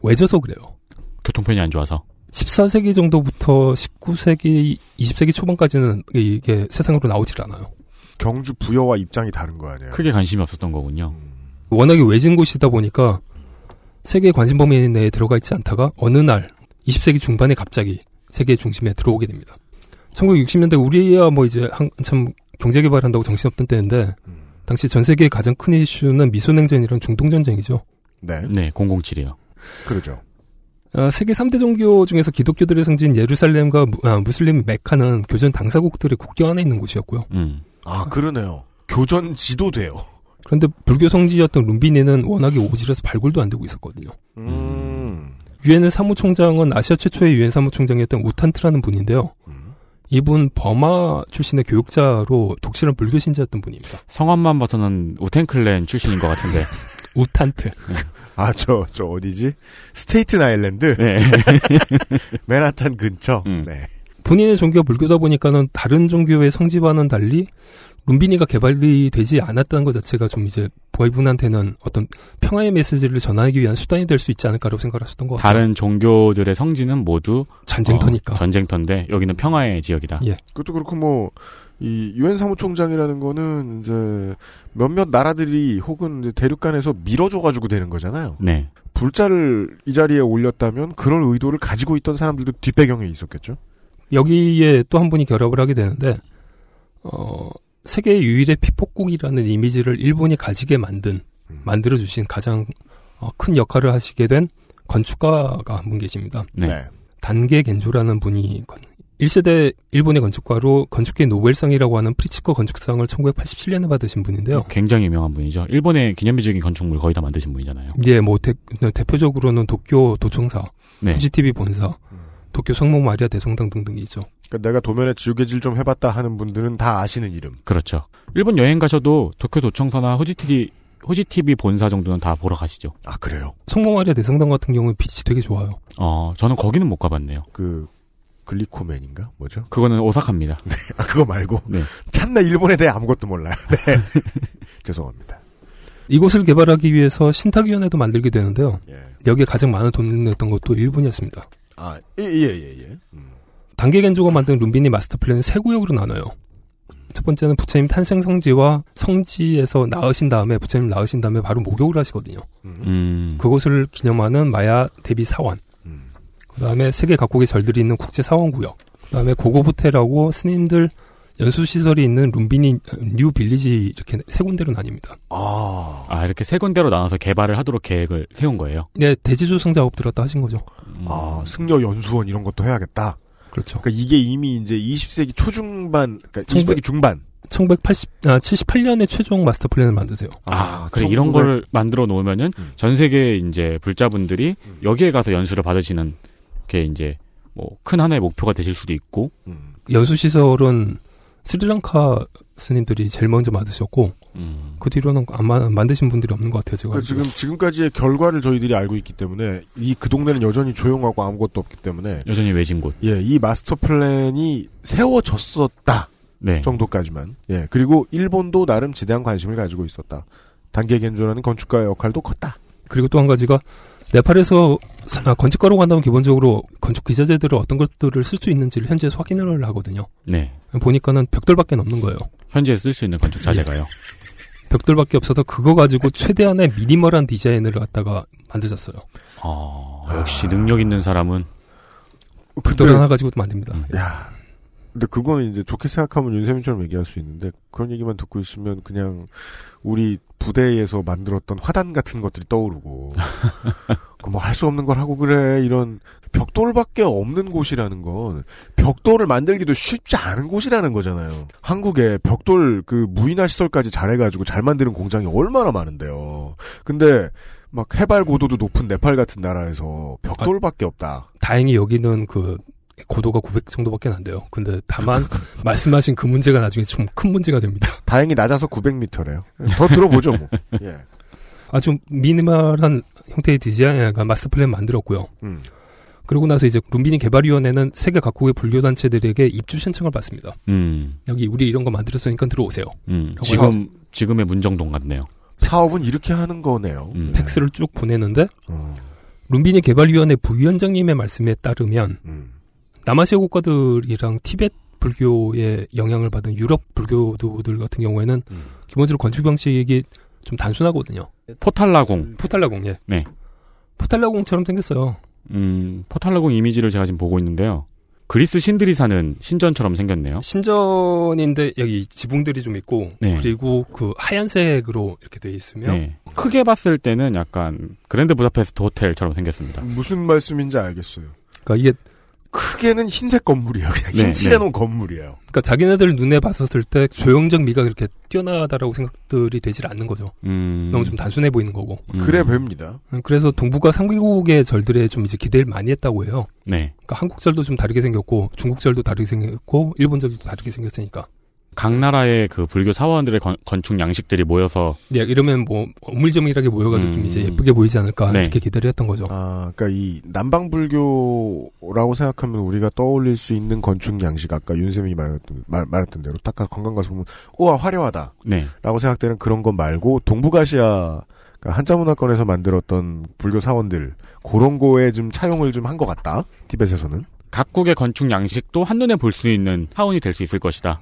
Speaker 8: 외져서 그래요.
Speaker 4: 교통편이 안 좋아서.
Speaker 8: 14세기 정도부터 19세기, 20세기 초반까지는 이게 세상으로 나오질 않아요.
Speaker 2: 경주 부여와 입장이 다른 거 아니에요?
Speaker 4: 크게 관심이 없었던 거군요.
Speaker 8: 워낙에 외진 곳이다 보니까 세계 관심 범위 내에 들어가 있지 않다가 어느 날 20세기 중반에 갑자기 세계 중심에 들어오게 됩니다. 1960년대 우리야 뭐 이제 한참 경제 개발한다고 정신없던 때인데 당시 전 세계의 가장 큰 이슈는 미소냉전이랑 중동 전쟁이죠.
Speaker 2: 네.
Speaker 4: 네, 007이요.
Speaker 2: 그러죠.
Speaker 8: 아, 세계 3대 종교 중에서 기독교들의 성지인 예루살렘과 무, 아, 무슬림 메카는 교전 당사국들의 국경 안에 있는 곳이었고요.
Speaker 4: 음.
Speaker 2: 아, 그러네요. 교전 지도돼요.
Speaker 8: 그런데 불교 성지였던 룸비니는 워낙에 오지라서 발굴도 안 되고 있었거든요.
Speaker 2: 음.
Speaker 8: 유엔의 사무총장은 아시아 최초의 유엔 사무총장이었던 우탄트라는 분인데요. 이분 버마 출신의 교육자로 독실한 불교 신자였던 분입니다.
Speaker 4: 성함만 봐서는 우텐클랜 출신인 것 같은데.
Speaker 8: 우탄트.
Speaker 2: 아, 저, 저 어디지? 스테이튼 아일랜드?
Speaker 4: 네.
Speaker 2: 맨하탄 근처?
Speaker 4: 음.
Speaker 2: 네.
Speaker 8: 본인의 종교가 불교다 보니까는 다른 종교의 성지와는 달리 룸비니가 개발이 되지 않았다는 것 자체가 좀 이제 보이분한테는 어떤 평화의 메시지를 전하기 위한 수단이 될 수 있지 않을까라고 생각하셨던 것 같아요.
Speaker 4: 다른 종교들의 성지는 모두
Speaker 8: 전쟁터니까.
Speaker 4: 어, 전쟁터인데 여기는 평화의 지역이다.
Speaker 8: 예.
Speaker 2: 그것도 그렇고 뭐, 이 유엔 사무총장이라는 거는 이제 몇몇 나라들이 혹은 이제 대륙간에서 밀어줘가지고 되는 거잖아요.
Speaker 4: 네.
Speaker 2: 불자를 이 자리에 올렸다면 그럴 의도를 가지고 있던 사람들도 뒷배경에 있었겠죠.
Speaker 8: 여기에 또 한 분이 결합을 하게 되는데 어, 세계 유일의 피폭국이라는 이미지를 일본이 가지게 만든 만들어 주신 가장 어, 큰 역할을 하시게 된 건축가가 한 분 계십니다.
Speaker 4: 네.
Speaker 8: 단게 겐조라는 분이 건- 1세대 일본의 건축가로 건축계 노벨상이라고 하는 프리츠커 건축상을 1987년에 받으신 분인데요.
Speaker 4: 굉장히 유명한 분이죠. 일본의 기념비적인 건축물 거의 다 만드신 분이잖아요.
Speaker 8: 예, 뭐 대, 대표적으로는 도쿄 도청사,
Speaker 4: 네.
Speaker 8: 후지TV 본사, 도쿄 성모 마리아 대성당 등등이 있죠.
Speaker 2: 그러니까 내가 도면에 지우개질 좀 해봤다 하는 분들은 다 아시는 이름.
Speaker 4: 그렇죠. 일본 여행 가셔도 도쿄 도청사나 후지티비 후지TV 본사 정도는 다 보러 가시죠.
Speaker 2: 아, 그래요?
Speaker 8: 성모 마리아 대성당 같은 경우는 빛이 되게 좋아요.
Speaker 4: 어, 저는 거기는 못 가봤네요.
Speaker 2: 그, 글리코맨인가? 뭐죠?
Speaker 4: 그거는 오사카입니다.
Speaker 2: 아, 그거 말고.
Speaker 4: 네.
Speaker 2: 참나 일본에 대해 아무것도 몰라요. 네. 죄송합니다.
Speaker 8: 이곳을 개발하기 위해서 신탁위원회도 만들게 되는데요.
Speaker 2: 예.
Speaker 8: 여기에 가장 많은 돈을 냈던 것도 일본이었습니다.
Speaker 2: 아, 예, 예, 예, 예. 음.
Speaker 8: 단게 겐조가 만든 룸비니 마스터 플랜은 세 구역으로 나눠요. 첫 번째는 부처님 탄생 성지와 성지에서 나으신 다음에 부처님 나으신 다음에 바로 목욕을 하시거든요.
Speaker 4: 음.
Speaker 8: 그곳을 기념하는 마야 데비 사원.
Speaker 2: 음.
Speaker 8: 그다음에 세계 각국의 절들이 있는 국제 사원 구역. 그다음에 호텔하고 스님들 연수 시설이 있는 룸비니 New Village 이렇게 세 군데로 나뉩니다.
Speaker 2: 아,
Speaker 4: 아, 이렇게 세 군데로 나눠서 개발을 하도록 계획을 세운 거예요.
Speaker 8: 네, 대지조성 작업 들었다 하신 거죠.
Speaker 4: 음.
Speaker 2: 아, 승려 연수원 이런 것도 해야겠다.
Speaker 8: 그렇죠.
Speaker 2: 그러니까 이게 이미 이제 20세기 초중반, 그러니까
Speaker 8: 청백-
Speaker 2: 20세기 중반.
Speaker 8: 1980, 아, 78년에 최종 마스터 플랜을 만드세요.
Speaker 4: 아, 그래 이런
Speaker 2: 1900
Speaker 4: 거를 만들어 놓으면은
Speaker 2: 음.
Speaker 4: 전 세계 이제 불자분들이 여기에 가서 연수를 받으시는 게 이제 뭐 큰 하나의 목표가 되실 수도 있고
Speaker 2: 음.
Speaker 8: 연수 시설은 스리랑카 스님들이 제일 먼저 만드셨고
Speaker 4: 음.
Speaker 8: 그 뒤로는 아마 만드신 분들이 없는 것 같아요. 제가
Speaker 2: 그러니까. 지금 지금까지의 결과를 저희들이 알고 있기 때문에 이 그 동네는 여전히 조용하고 아무것도 없기 때문에
Speaker 4: 여전히 외진 곳.
Speaker 2: 예, 이 마스터 플랜이 세워졌었다
Speaker 4: 네.
Speaker 2: 정도까지만. 예, 그리고 일본도 나름 지대한 관심을 가지고 있었다. 단계 겐조라는 건축가의 역할도 컸다.
Speaker 8: 그리고 또 한 가지가 네팔에서 사- 아, 건축가로 간다면 기본적으로 건축 기자재들을 어떤 것들을 쓸 수 있는지를 현지에서 확인을 하거든요.
Speaker 4: 네.
Speaker 8: 보니까는 벽돌밖에 없는 거예요.
Speaker 4: 현지에 쓸수 있는 건축 자재가요.
Speaker 8: 벽돌밖에 없어서 그거 가지고 최대한의 미니멀한 디자인을 갖다가 만드셨어요.
Speaker 4: 어, 역시 능력 있는 사람은
Speaker 8: 벽돌 하나 가지고도 만듭니다.
Speaker 4: 음.
Speaker 2: 야, 근데 그거는 이제 좋게 생각하면 윤세민처럼 얘기할 수 있는데 그런 얘기만 듣고 있으면 그냥 우리 부대에서 만들었던 화단 같은 것들이 떠오르고 그뭐할 수 없는 걸 하고 그래 이런 벽돌밖에 없는 곳이라는 건 벽돌을 만들기도 쉽지 않은 곳이라는 거잖아요. 한국에 벽돌 그 무인화 시설까지 잘해가지고 잘 만드는 공장이 얼마나 많은데요. 근데 막 해발 고도도 높은 네팔 같은 나라에서 벽돌밖에 없다.
Speaker 8: 다행히 여기는 그 고도가 900 정도밖에 안 돼요. 근데 다만 말씀하신 그 문제가 나중에 좀 큰 문제가 됩니다.
Speaker 2: 다행히 낮아서 900m래요. 더 들어보죠 뭐. 예.
Speaker 8: 아주 미니멀한 형태의 디자인과 마스터 플랜 만들었고요.
Speaker 2: 음.
Speaker 8: 그러고 나서 이제 룸비니 개발위원회는 세계 각국의 불교 단체들에게 입주 신청을 받습니다.
Speaker 4: 음,
Speaker 8: 여기 우리 이런 거 만들었으니까 들어오세요.
Speaker 4: 음. 지금 지금의 문정동 같네요.
Speaker 2: 사업은 이렇게 하는 거네요.
Speaker 4: 음.
Speaker 8: 팩스를 쭉 보내는데
Speaker 2: 어,
Speaker 8: 룸비니 개발위원회 부위원장님의 말씀에 따르면
Speaker 2: 음.
Speaker 8: 남아시아 국가들이랑 티베트 불교의 영향을 받은 유럽 불교도들 같은 경우에는
Speaker 2: 음.
Speaker 8: 기본적으로 건축 방식이 좀 단순하거든요.
Speaker 4: 포탈라공.
Speaker 8: 포탈라공, 예.
Speaker 4: 네.
Speaker 8: 포탈라공처럼 생겼어요.
Speaker 4: 음, 포탈라공 이미지를 제가 지금 보고 있는데요. 그리스 신들이 사는 신전처럼 생겼네요.
Speaker 8: 신전인데 여기 지붕들이 좀 있고
Speaker 4: 네.
Speaker 8: 그리고 그 하얀색으로 이렇게 돼 있으면
Speaker 4: 네. 크게 봤을 때는 약간 그랜드 부다페스트 호텔처럼 생겼습니다.
Speaker 2: 무슨 말씀인지 알겠어요.
Speaker 8: 그러니까 이게
Speaker 2: 크게는 흰색 건물이에요. 그냥
Speaker 4: 네,
Speaker 2: 흰 칠해놓은 건물이에요.
Speaker 8: 그러니까 자기네들 눈에 봤었을 때 조형적 미가 그렇게 뛰어나다라고 생각들이 되질 않는 거죠.
Speaker 4: 음.
Speaker 8: 너무 좀 단순해 보이는 거고.
Speaker 4: 음.
Speaker 2: 그래 봅니다.
Speaker 8: 그래서 동북아 3개국의 절들에 좀 이제 기대를 많이 했다고 해요.
Speaker 4: 네.
Speaker 8: 그러니까 한국 절도 좀 다르게 생겼고 중국 절도 다르게 생겼고 일본 절도 다르게 생겼으니까.
Speaker 4: 각 나라의 그 불교 사원들의 건, 건축 양식들이 모여서
Speaker 8: 네, 이러면 뭐 오물조물하게 모여가지고 좀
Speaker 4: 음.
Speaker 8: 이제 예쁘게 보이지 않을까
Speaker 4: 네.
Speaker 8: 이렇게 기대를 했던 거죠.
Speaker 2: 아, 그러니까 이 남방 불교라고 생각하면 우리가 떠올릴 수 있는 건축 양식 아까 윤쌤이 말했던 말, 말했던 대로 딱 관광 가서 보면 우와 화려하다라고
Speaker 4: 네.
Speaker 2: 생각되는 그런 것 말고 동북아시아 그러니까 한자문화권에서 만들었던 불교 사원들 그런 거에 좀 차용을 좀 한 것 같다 티벳에서는
Speaker 4: 각국의 건축 양식도 한눈에 볼 수 있는 타운이 될 수 있을 것이다.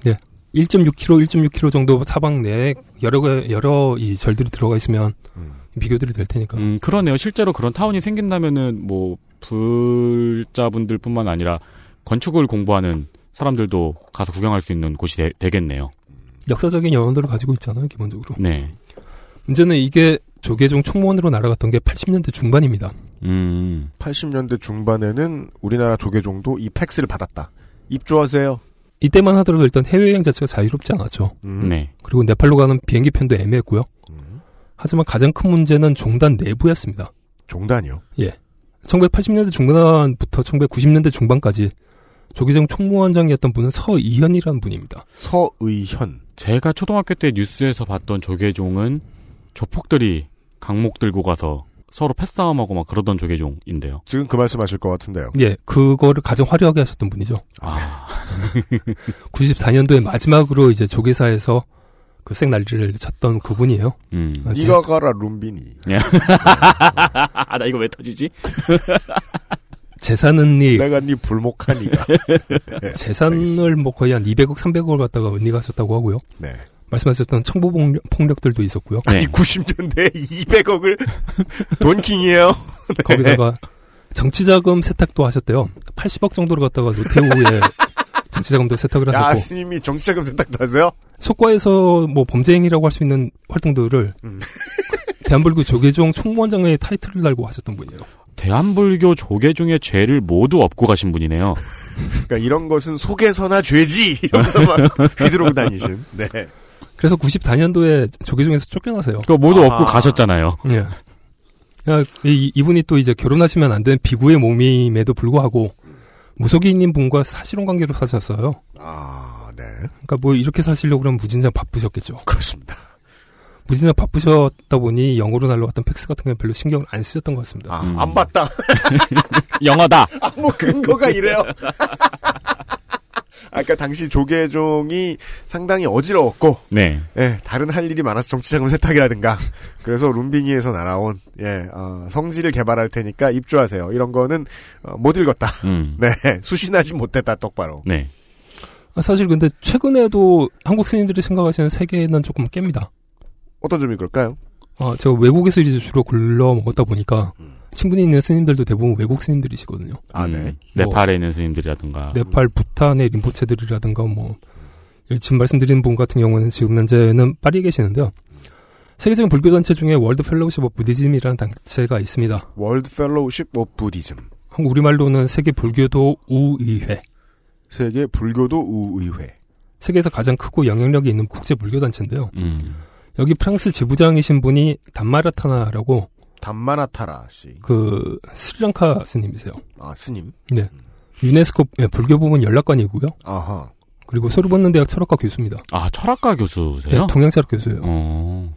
Speaker 8: 1.6km, 1.6km 정도 사방 내에 여러 개- 여러 이 절들이 들어가 있으면
Speaker 2: 음.
Speaker 8: 비교들이 될 테니까.
Speaker 4: 음, 그러네요. 실제로 그런 타운이 생긴다면은 뭐 불자분들뿐만 아니라 건축을 공부하는 사람들도 가서 구경할 수 있는 곳이 되, 겠네요
Speaker 8: 역사적인 영혼들을 가지고 있잖아요, 기본적으로.
Speaker 4: 네.
Speaker 8: 문제는 이게 조계종 총무원으로 날아갔던 게 80년대 중반입니다.
Speaker 4: 음.
Speaker 2: 80년대 중반에는 우리나라 조계종도 이 팩스를 받았다. 입주하세요.
Speaker 8: 이때만 하더라도 일단 해외 여행 자체가 자유롭지 않았죠.
Speaker 2: 음.
Speaker 4: 네.
Speaker 8: 그리고 네팔로 가는 비행기 편도 애매했고요.
Speaker 2: 음.
Speaker 8: 하지만 가장 큰 문제는 종단 내부였습니다.
Speaker 2: 종단이요.
Speaker 8: 1980년대 중반부터 1990년대 중반까지 조계종 총무원장이었던 분은 서이현이라는 분입니다.
Speaker 2: 서의현.
Speaker 4: 제가 초등학교 때 뉴스에서 봤던 조계종은 조폭들이 강목 들고 가서 서로 패싸움하고 막 그러던 조계종인데요.
Speaker 2: 지금 그 말씀하실 것 같은데요.
Speaker 8: 예, 그거를 가장 화려하게 하셨던 분이죠.
Speaker 4: 아.
Speaker 8: 94년도에 마지막으로 이제 조계사에서 그 생난리를 쳤던 그분이에요.
Speaker 4: 음.
Speaker 8: 아,
Speaker 2: 네가 가라 룸비니.
Speaker 4: 아, 나 이거 왜 터지지?
Speaker 8: 재산은 이
Speaker 2: 내가 네 불목하니까. 네.
Speaker 8: 재산을 뭐 거의 한 200억, 300억을 갖다가 은닉 하셨다고 하고요.
Speaker 2: 네.
Speaker 8: 말씀하셨던 청부 폭력, 폭력들도 있었고요.
Speaker 4: 네.
Speaker 2: 아니 90년대에 200억을 돈킹이에요.
Speaker 8: 거기다가 정치자금 세탁도 하셨대요. 80억 정도를 갖다가 노태우의 정치자금도 세탁을
Speaker 2: 야
Speaker 8: 하셨고
Speaker 2: 스님이 정치자금 세탁도 하세요?
Speaker 8: 속과에서 뭐 범죄 행위라고 할 수 있는 활동들을
Speaker 2: 음.
Speaker 8: 대한불교 조계종 총무원장의 타이틀을 달고 하셨던 분이에요.
Speaker 4: 대한불교 조계종의 죄를 모두 업고 가신 분이네요.
Speaker 2: 그러니까 이런 것은 속에서나 죄지 이러면서 막 휘두르고 다니신. 네.
Speaker 8: 그래서 94년도에 조계종에서 쫓겨나세요.
Speaker 4: 그거 모두
Speaker 2: 아하.
Speaker 4: 업고 가셨잖아요.
Speaker 8: 예. 야, 이, 이분이 또 이제 결혼하시면 안 되는 비구의 몸임에도 불구하고 무속인인 분과 사실혼 관계로 사셨어요.
Speaker 2: 아, 네.
Speaker 8: 그러니까 뭐 이렇게 사시려고 그러면 무진장 바쁘셨겠죠.
Speaker 2: 그렇습니다.
Speaker 8: 무진장 바쁘셨다 보니 영어로 날라왔던 팩스 같은 건 별로 신경을 안 쓰셨던 것 같습니다.
Speaker 2: 아,
Speaker 4: 음.
Speaker 2: 안 봤다.
Speaker 4: 영어다.
Speaker 2: 뭐 근거가 이래요. 아까 당시 조계종이 상당히 어지러웠고,
Speaker 4: 네.
Speaker 2: 예, 다른 할 일이 많아서 정치자금 세탁이라든가, 그래서 룸빙이에서 날아온, 예, 어, 성지를 개발할 테니까 입주하세요. 이런 거는, 어, 못 읽었다.
Speaker 4: 음.
Speaker 2: 네, 수신하지 못했다, 똑바로.
Speaker 4: 네.
Speaker 8: 아, 사실 근데 최근에도 한국 스님들이 생각하시는 세계는 조금 깹니다.
Speaker 2: 어떤 점이 그럴까요?
Speaker 8: 아, 제가 외국에서 이제 주로 굴러 먹었다 보니까 친분이 있는 스님들도 대부분 외국 스님들이시거든요.
Speaker 2: 아,
Speaker 4: 음,
Speaker 2: 네.
Speaker 4: 네팔에 있는 스님들이라든가.
Speaker 8: 네팔, 부탄의 림포체들이라든가 뭐 지금 말씀드린 분 같은 경우는 지금 현재는 파리에 계시는데요. 세계적인 불교 단체 중에 World Fellowship of Buddhism이라는 단체가 있습니다.
Speaker 2: World Fellowship of Buddhism.
Speaker 8: 한국 우리말로는 세계 불교도 우의회.
Speaker 2: 세계 불교도 우의회.
Speaker 8: 세계에서 가장 크고 영향력이 있는 국제 불교 단체인데요.
Speaker 4: 음.
Speaker 8: 여기 프랑스 지부장이신 분이 단마라타나라고
Speaker 2: 담마나타라 씨.
Speaker 8: 그 스리랑카 스님이세요.
Speaker 2: 아, 스님.
Speaker 8: 네. 유네스코 예, 불교 부문 연락관이고요.
Speaker 2: 아하.
Speaker 8: 그리고 소르본는 대학 철학과 교수입니다.
Speaker 4: 아, 철학과 교수세요?
Speaker 8: 네, 동양철학 교수예요.
Speaker 4: 어.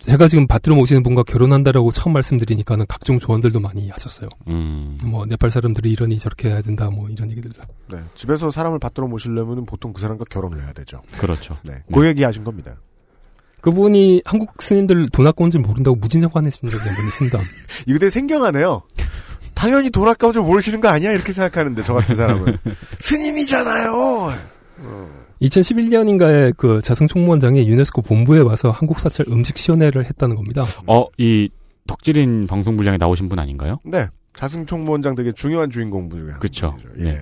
Speaker 8: 제가 지금 받들어 모시는 분과 결혼한다라고 처음 말씀드리니까는 각종 조언들도 많이 하셨어요.
Speaker 4: 음.
Speaker 8: 뭐 네팔 사람들이 이러니 저렇게 해야 된다 뭐 이런 얘기들도.
Speaker 2: 네. 집에서 사람을 받들어 모시려면 보통 그 사람과 결혼을 해야 되죠.
Speaker 4: 그렇죠.
Speaker 2: 네. 그 얘기 하신 겁니다.
Speaker 8: 그분이 한국 스님들 돈 아까운 줄 모른다고 무진장 화내신 적이 한 번 있습니다.
Speaker 2: 이거 되게 생경하네요. 당연히 돈 아까운 줄 모르시는 거 아니야? 이렇게 생각하는데, 저 같은 사람은. 스님이잖아요!
Speaker 8: 2011년인가에 그 자승총무원장이 유네스코 본부에 와서 한국 사찰 음식 시연회를 했다는 겁니다.
Speaker 4: 어, 이 덕질인 방송 분량에 나오신 분 아닌가요?
Speaker 2: 네. 자승총무원장 되게 중요한 주인공
Speaker 4: 그쵸.
Speaker 2: 분이죠. 예.
Speaker 4: 네.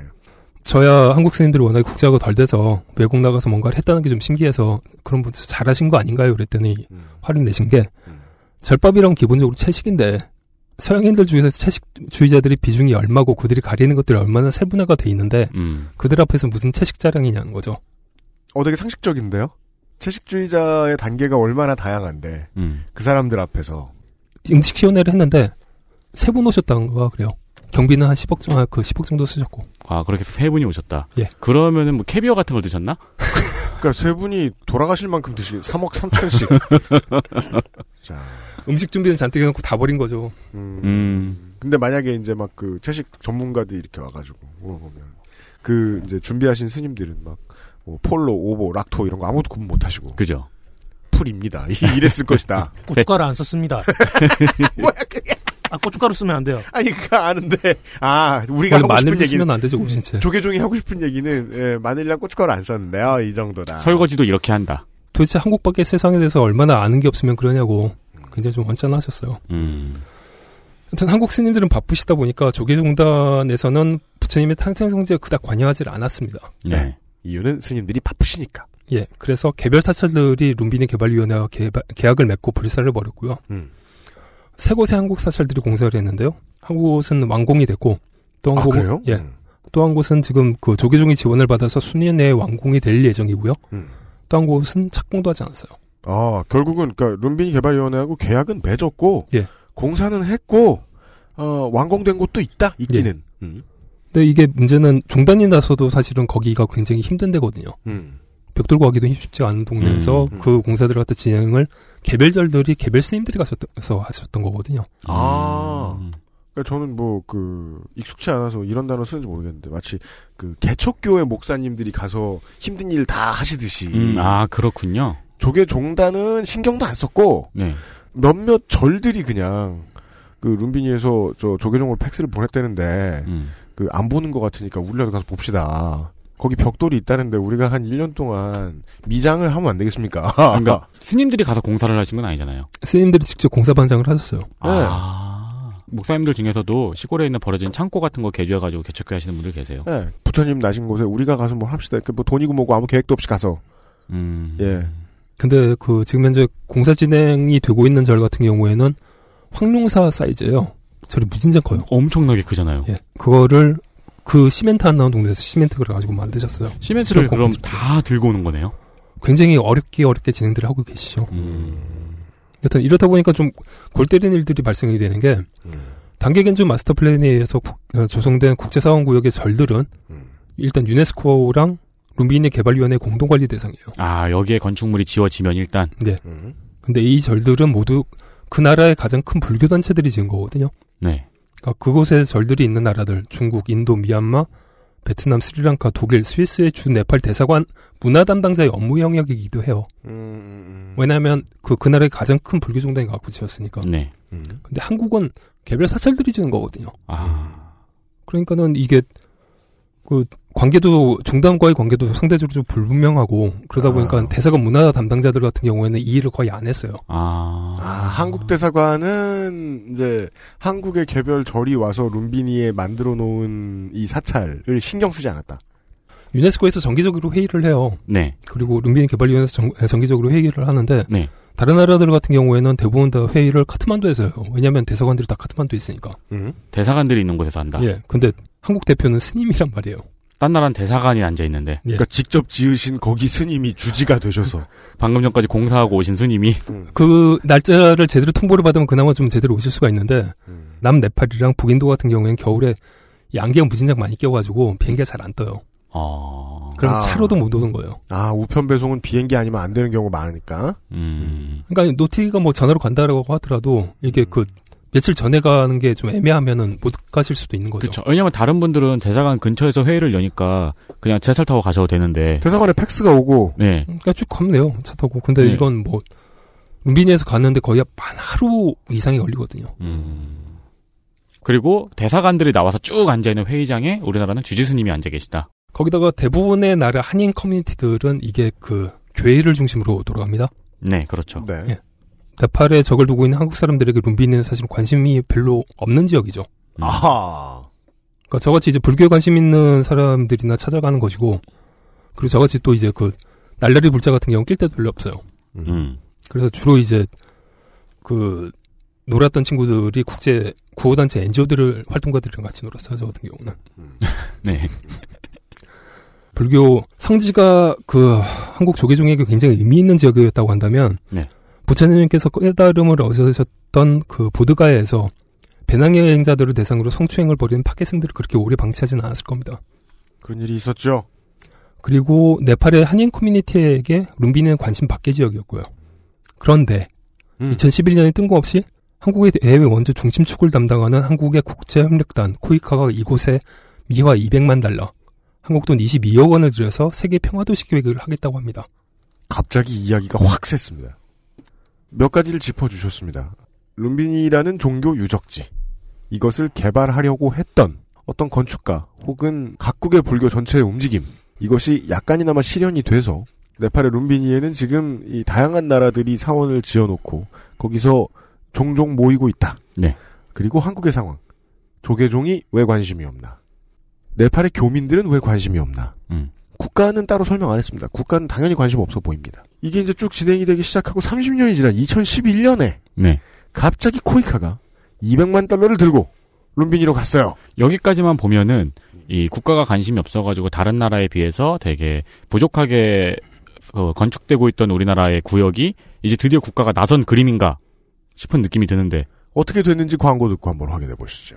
Speaker 8: 저야 한국 스님들이 워낙에 국제화가 덜 돼서 외국 나가서 뭔가를 했다는 게 좀 신기해서 그런 분 잘하신 거 아닌가요? 그랬더니
Speaker 2: 음.
Speaker 8: 화를 내신 게
Speaker 2: 음.
Speaker 8: 절밥이란 기본적으로 채식인데 서양인들 중에서 채식주의자들이 비중이 얼마고 그들이 가리는 것들이 얼마나 세분화가 돼 있는데
Speaker 4: 음.
Speaker 8: 그들 앞에서 무슨 채식 자랑이냐는 거죠.
Speaker 2: 어, 되게 상식적인데요? 채식주의자의 단계가 얼마나 다양한데,
Speaker 4: 음.
Speaker 2: 그 사람들 앞에서.
Speaker 8: 음식 시연회를 했는데 세 분 오셨다는 거야 그래요. 경비는 한 10억 정도, 그 10억 정도 쓰셨고.
Speaker 4: 아, 그렇게 해서 세 분이 오셨다.
Speaker 8: 예.
Speaker 4: 그러면은 뭐 캐비어 같은 걸 드셨나?
Speaker 2: 그니까 세 분이 돌아가실 만큼 드시긴 3억 3천씩. 자.
Speaker 8: 음식 준비는 잔뜩 해놓고 다 버린 거죠.
Speaker 2: 음.
Speaker 4: 음.
Speaker 2: 근데 만약에 이제 막 그 채식 전문가들이 이렇게 와가지고 물어보면 그 이제 준비하신 스님들은 막 뭐 pollo, ovo, lacto 이런 거 아무것도 구분 못 하시고
Speaker 4: 그죠?
Speaker 2: 풀입니다. 이- 이랬을 것이다.
Speaker 7: 고춧가루 안 썼습니다.
Speaker 2: 뭐야 그게?
Speaker 7: 아, 고춧가루 쓰면 안 돼요.
Speaker 2: 아니 그거 아는데 아 우리가 하고
Speaker 8: 마늘
Speaker 2: 싶은 얘기는
Speaker 8: 드시면 안 되죠, 진짜.
Speaker 2: 조계종이 하고 싶은 얘기는 예, 마늘이랑 고춧가루 안 썼는데요. 이 정도다.
Speaker 4: 설거지도 이렇게 한다.
Speaker 8: 도대체 한국 밖의 세상에 대해서 얼마나 아는 게 없으면 그러냐고 굉장히 좀 언짢아하셨어요.
Speaker 4: 음.
Speaker 8: 하여튼 한국 스님들은 바쁘시다 보니까 조계종단에서는 부처님의 탄생 성지에 그닥 관여하지 않았습니다.
Speaker 4: 네.
Speaker 2: 이유는 스님들이 바쁘시니까.
Speaker 8: 예, 그래서 개별 사찰들이 룸비니 개발위원회와 개발- 계약을 맺고 불사를 벌였고요.
Speaker 2: 음.
Speaker 8: 세 곳의 한국 사찰들이 공사를 했는데요. 한 곳은 완공이 됐고
Speaker 2: 또한아
Speaker 8: 곳은
Speaker 2: 그래요?
Speaker 8: 예,
Speaker 2: 음.
Speaker 8: 또한 곳은 지금 그 조계종이 지원을 받아서 수년 내에 완공이 될 예정이고요.
Speaker 2: 음.
Speaker 8: 또한 곳은 착공도 하지 않았어요.
Speaker 2: 아 결국은 그러니까 룸비니 개발위원회하고 계약은 맺었고
Speaker 8: 예.
Speaker 2: 공사는 했고 어, 완공된 곳도 있다. 있기는. 음.
Speaker 8: 근데 이게 문제는 종단이 나서도 사실은 거기가 굉장히 힘든 데거든요.
Speaker 2: 음.
Speaker 8: 벽 들고 가기도 쉽지 않은 동네에서
Speaker 2: 음, 음.
Speaker 8: 그 공사들 갖다 진행을 개별절들이 개별 스님들이 가셔서 하셨던 거거든요.
Speaker 2: 아.
Speaker 4: 음.
Speaker 2: 그러니까 저는 뭐 그 익숙치 않아서 이런 단어 쓰는지 모르겠는데 마치 그 개척교회 목사님들이 가서 힘든 일 다 하시듯이
Speaker 4: 음, 아, 그렇군요.
Speaker 2: 조계 종단은 신경도 안 썼고
Speaker 4: 네.
Speaker 2: 몇몇 절들이 그냥 그 룸비니에서 저 조계종을 팩스를 보냈다는데
Speaker 4: 음.
Speaker 2: 그안 보는 것 같으니까 우리라도 가서 봅시다. 거기 벽돌이 있다는데 우리가 한 1년 동안 미장을 하면 안 되겠습니까?
Speaker 4: 그러니까 스님들이 가서 공사를 하신 건 아니잖아요.
Speaker 8: 스님들이 직접 공사 반장을 하셨어요.
Speaker 4: 아. 목사님들 중에서도 시골에 있는 버려진 창고 같은 거 개조해가지고 개척교 하시는 분들 계세요.
Speaker 2: 네, 부처님 나신 곳에 우리가 가서 뭘 합시다. 그뭐 돈이고 뭐고 아무 계획도 없이 가서
Speaker 4: 음.
Speaker 2: 예.
Speaker 8: 근데 그 지금 현재 공사 진행이 되고 있는 절 같은 경우에는 황룡사 사이즈예요. 절이 무진장 커요.
Speaker 4: 엄청나게 크잖아요.
Speaker 8: 예. 그거를 그 시멘트 안 나온 동네에서 시멘트를 가지고 만드셨어요.
Speaker 4: 시멘트를 그럼. 다 들고 오는 거네요.
Speaker 8: 굉장히 어렵게 어렵게 진행들을 하고 계시죠.
Speaker 4: 음.
Speaker 8: 여튼 이렇다 보니까 좀 골 때리는 일들이 발생이 되는 게
Speaker 2: 음,
Speaker 8: 단게 겐조 마스터 플랜에 의해서 국- 어, 조성된 국제사원구역의 절들은
Speaker 2: 음.
Speaker 8: 일단 유네스코랑 룸비니 개발위원회 공동 관리 대상이에요.
Speaker 4: 아, 여기에 건축물이 지어지면 일단
Speaker 2: 음.
Speaker 8: 근데 이 절들은 모두 그 나라의 가장 큰 불교 단체들이 지은 거거든요.
Speaker 4: 네.
Speaker 8: 그러니까 그곳에 절들이 있는 나라들 중국, 인도, 미얀마, 베트남, 스리랑카, 독일, 스위스의 주 네팔 대사관 문화 담당자의 업무 영역이기도 해요.
Speaker 2: 음, 음,
Speaker 8: 왜냐하면 그, 그 나라의 가장 큰 불교 종단이 갖고 지었으니까.
Speaker 4: 네.
Speaker 2: 음.
Speaker 8: 근데 한국은 개별 사찰들이 지은 거거든요.
Speaker 4: 아.
Speaker 8: 그러니까는 이게 관계도 중단과의 관계도 상대적으로 좀 불분명하고 그러다 보니까
Speaker 2: 아.
Speaker 8: 대사관 문화 담당자들 같은 경우에는 이 일을 거의 안 했어요.
Speaker 4: 아.
Speaker 2: 아, 한국 대사관은 이제 한국의 개별 절이 와서 룸비니에 만들어 놓은 이 사찰을 신경 쓰지 않았다.
Speaker 8: 유네스코에서 정기적으로 회의를 해요.
Speaker 4: 네.
Speaker 8: 그리고 룸비니 개발위원회에서 정, 정기적으로 회의를 하는데
Speaker 4: 네.
Speaker 8: 다른 나라들 같은 경우에는 대부분 다 회의를 카트만두에서 해요. 왜냐하면 대사관들이 다 카트만두에 있으니까.
Speaker 2: 음.
Speaker 4: 대사관들이 있는 곳에서 한다.
Speaker 8: 예. 근데 한국 대표는 스님이란 말이에요.
Speaker 4: 딴 나라는 대사관이 앉아 있는데
Speaker 8: 예.
Speaker 2: 그러니까 직접 지으신 거기 스님이 주지가 되셔서
Speaker 4: 방금 전까지 공사하고 오신 스님이
Speaker 8: 그 날짜를 제대로 통보를 받으면 그나마 좀 제대로 오실 수가 있는데
Speaker 2: 음.
Speaker 8: 남 네팔이랑 북인도 같은 경우에는 겨울에 이 안경 무진장 많이 껴가지고 비행기가 잘 안 떠요.
Speaker 4: 어.
Speaker 8: 그럼
Speaker 2: 아.
Speaker 8: 차로도 못 오는 거예요.
Speaker 2: 아 우편 배송은 비행기 아니면 안 되는 경우가 많으니까.
Speaker 4: 음.
Speaker 8: 그러니까 노티가 뭐 전화로 간다라고 하더라도 이게 그 며칠 전에 가는 게 좀 애매하면은 못 가실 수도 있는 거죠.
Speaker 4: 그렇죠. 왜냐면 다른 분들은 대사관 근처에서 회의를 여니까 그냥 지하철 타고 가셔도 되는데.
Speaker 2: 대사관에 팩스가 오고
Speaker 4: 네.
Speaker 8: 그러니까 쭉 가면 돼요. 차 타고. 근데
Speaker 4: 네.
Speaker 8: 이건 뭐 룸비니에서 갔는데 거의 한 하루 이상이 걸리거든요.
Speaker 4: 음. 그리고 대사관들이 나와서 쭉 앉아 있는 회의장에 우리나라는 주지스님이 앉아 계시다.
Speaker 8: 거기다가 대부분의 나라 한인 커뮤니티들은 이게 그 교회를 중심으로 돌아갑니다.
Speaker 4: 네, 그렇죠.
Speaker 2: 네.
Speaker 8: 예. 네팔에 적을 두고 있는 한국 사람들에게 룸비니는 사실 관심이 별로 없는 지역이죠.
Speaker 4: 음.
Speaker 2: 아하.
Speaker 8: 그러니까 저같이 이제 불교에 관심 있는 사람들이나 찾아가는 것이고, 그리고 저같이 또 이제 그 날라리 불자 같은 경우 낄 때도 별로 없어요.
Speaker 4: 음.
Speaker 8: 그래서 주로 이제 그 놀았던 친구들이 국제 구호단체 NGO들을 활동가들이랑 같이 놀았어요. 저 같은 경우는.
Speaker 4: 네.
Speaker 8: 불교 성지가 그 한국 조계종에게 굉장히 의미 있는 지역이었다고 한다면
Speaker 4: 네.
Speaker 8: 부처님께서 깨달음을 얻으셨던 그 보드가에서 배낭 여행자들을 대상으로 성추행을 벌이는 파괴승들을 그렇게 오래 방치하지는 않았을 겁니다.
Speaker 2: 그런 일이 있었죠.
Speaker 8: 그리고 네팔의 한인 커뮤니티에게 룸비니는 관심 밖의 지역이었고요. 그런데
Speaker 2: 음.
Speaker 8: 2011년에 뜬금없이 한국의 해외 원조 중심축을 담당하는 한국의 국제협력단 코이카가 이곳에 미화 200만 달러, 한국 돈 22억 원을 들여서 세계 평화도시 계획을 하겠다고 합니다.
Speaker 2: 갑자기 이야기가 확 샜습니다. 몇 가지를 짚어주셨습니다. 룸비니라는 종교 유적지. 이것을 개발하려고 했던 어떤 건축가 혹은 각국의 불교 전체의 움직임. 이것이 약간이나마 실현이 돼서 네팔의 룸비니에는 지금 이 다양한 나라들이 사원을 지어놓고 거기서 종종 모이고 있다.
Speaker 4: 네.
Speaker 2: 그리고 한국의 상황. 조계종이 왜 관심이 없나? 네팔의 교민들은 왜 관심이 없나?
Speaker 4: 음.
Speaker 2: 국가는 따로 설명 안 했습니다. 국가는 당연히 관심 없어 보입니다. 이게 이제 쭉 진행이 되기 시작하고 30년이 지난 2011년에
Speaker 4: 네.
Speaker 2: 갑자기 코이카가 200만 달러를 들고 룸비니로 갔어요.
Speaker 4: 여기까지만 보면은 이 국가가 관심이 없어가지고 다른 나라에 비해서 되게 부족하게 어, 건축되고 있던 우리나라의 구역이 이제 드디어 국가가 나선 그림인가 싶은 느낌이 드는데
Speaker 2: 어떻게 됐는지 광고 듣고 한번 확인해 보시죠.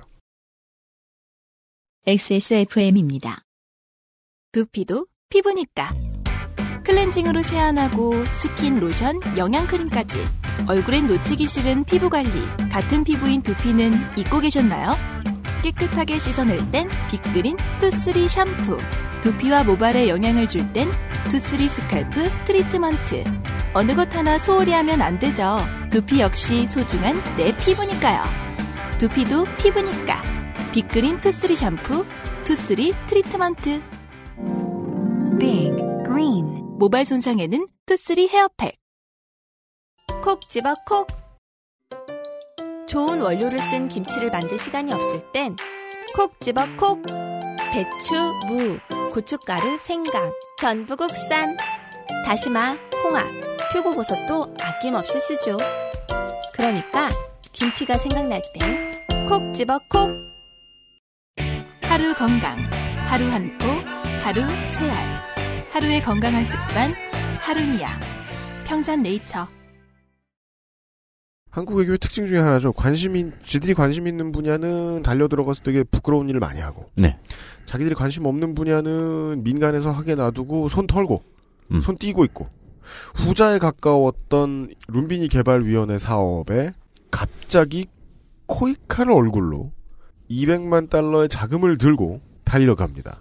Speaker 1: XSFM입니다.
Speaker 5: 두피도 피부니까. 클렌징으로 세안하고 스킨, 로션, 영양크림까지. 얼굴엔 놓치기 싫은 피부관리. 같은 피부인 두피는 잊고 계셨나요? 깨끗하게 씻어낼 땐 빅그린 투쓰리 샴푸. 두피와 모발에 영양을 줄 땐 투쓰리 scalp treatment. 어느 것 하나 소홀히 하면 안 되죠. 두피 역시 소중한 내 피부니까요. 두피도 피부니까. 빅그린 투쓰리 샴푸, 투쓰리 treatment.
Speaker 1: Big Green
Speaker 5: 모발 손상에는 투쓰리 헤어팩. 콕 집어 콕. 좋은 원료를 쓴 김치를 만들 시간이 없을 땐 콕 집어 콕. 배추, 무, 고춧가루, 생강, 전부 국산. 다시마, 홍합, 표고버섯도 아낌없이 쓰죠. 그러니까 김치가 생각날 땐 콕 집어 콕. 하루 건강, 하루 한 포, 하루 세 알. 하루의 건강한 습관, 하루니아. 평산네이처.
Speaker 2: 한국의 교회 특징 중에 하나죠. 관심이 지들이 관심 있는 분야는 달려 들어가서 되게 부끄러운 일을 많이 하고
Speaker 4: 네.
Speaker 2: 자기들이 관심 없는 분야는 민간에서 하게 놔두고 손 털고
Speaker 4: 음.
Speaker 2: 손 띄고 있고 후자에 가까웠던 룸비니 개발위원회 사업에 갑자기 코이카를 얼굴로 200만 달러의 자금을 들고 달려갑니다.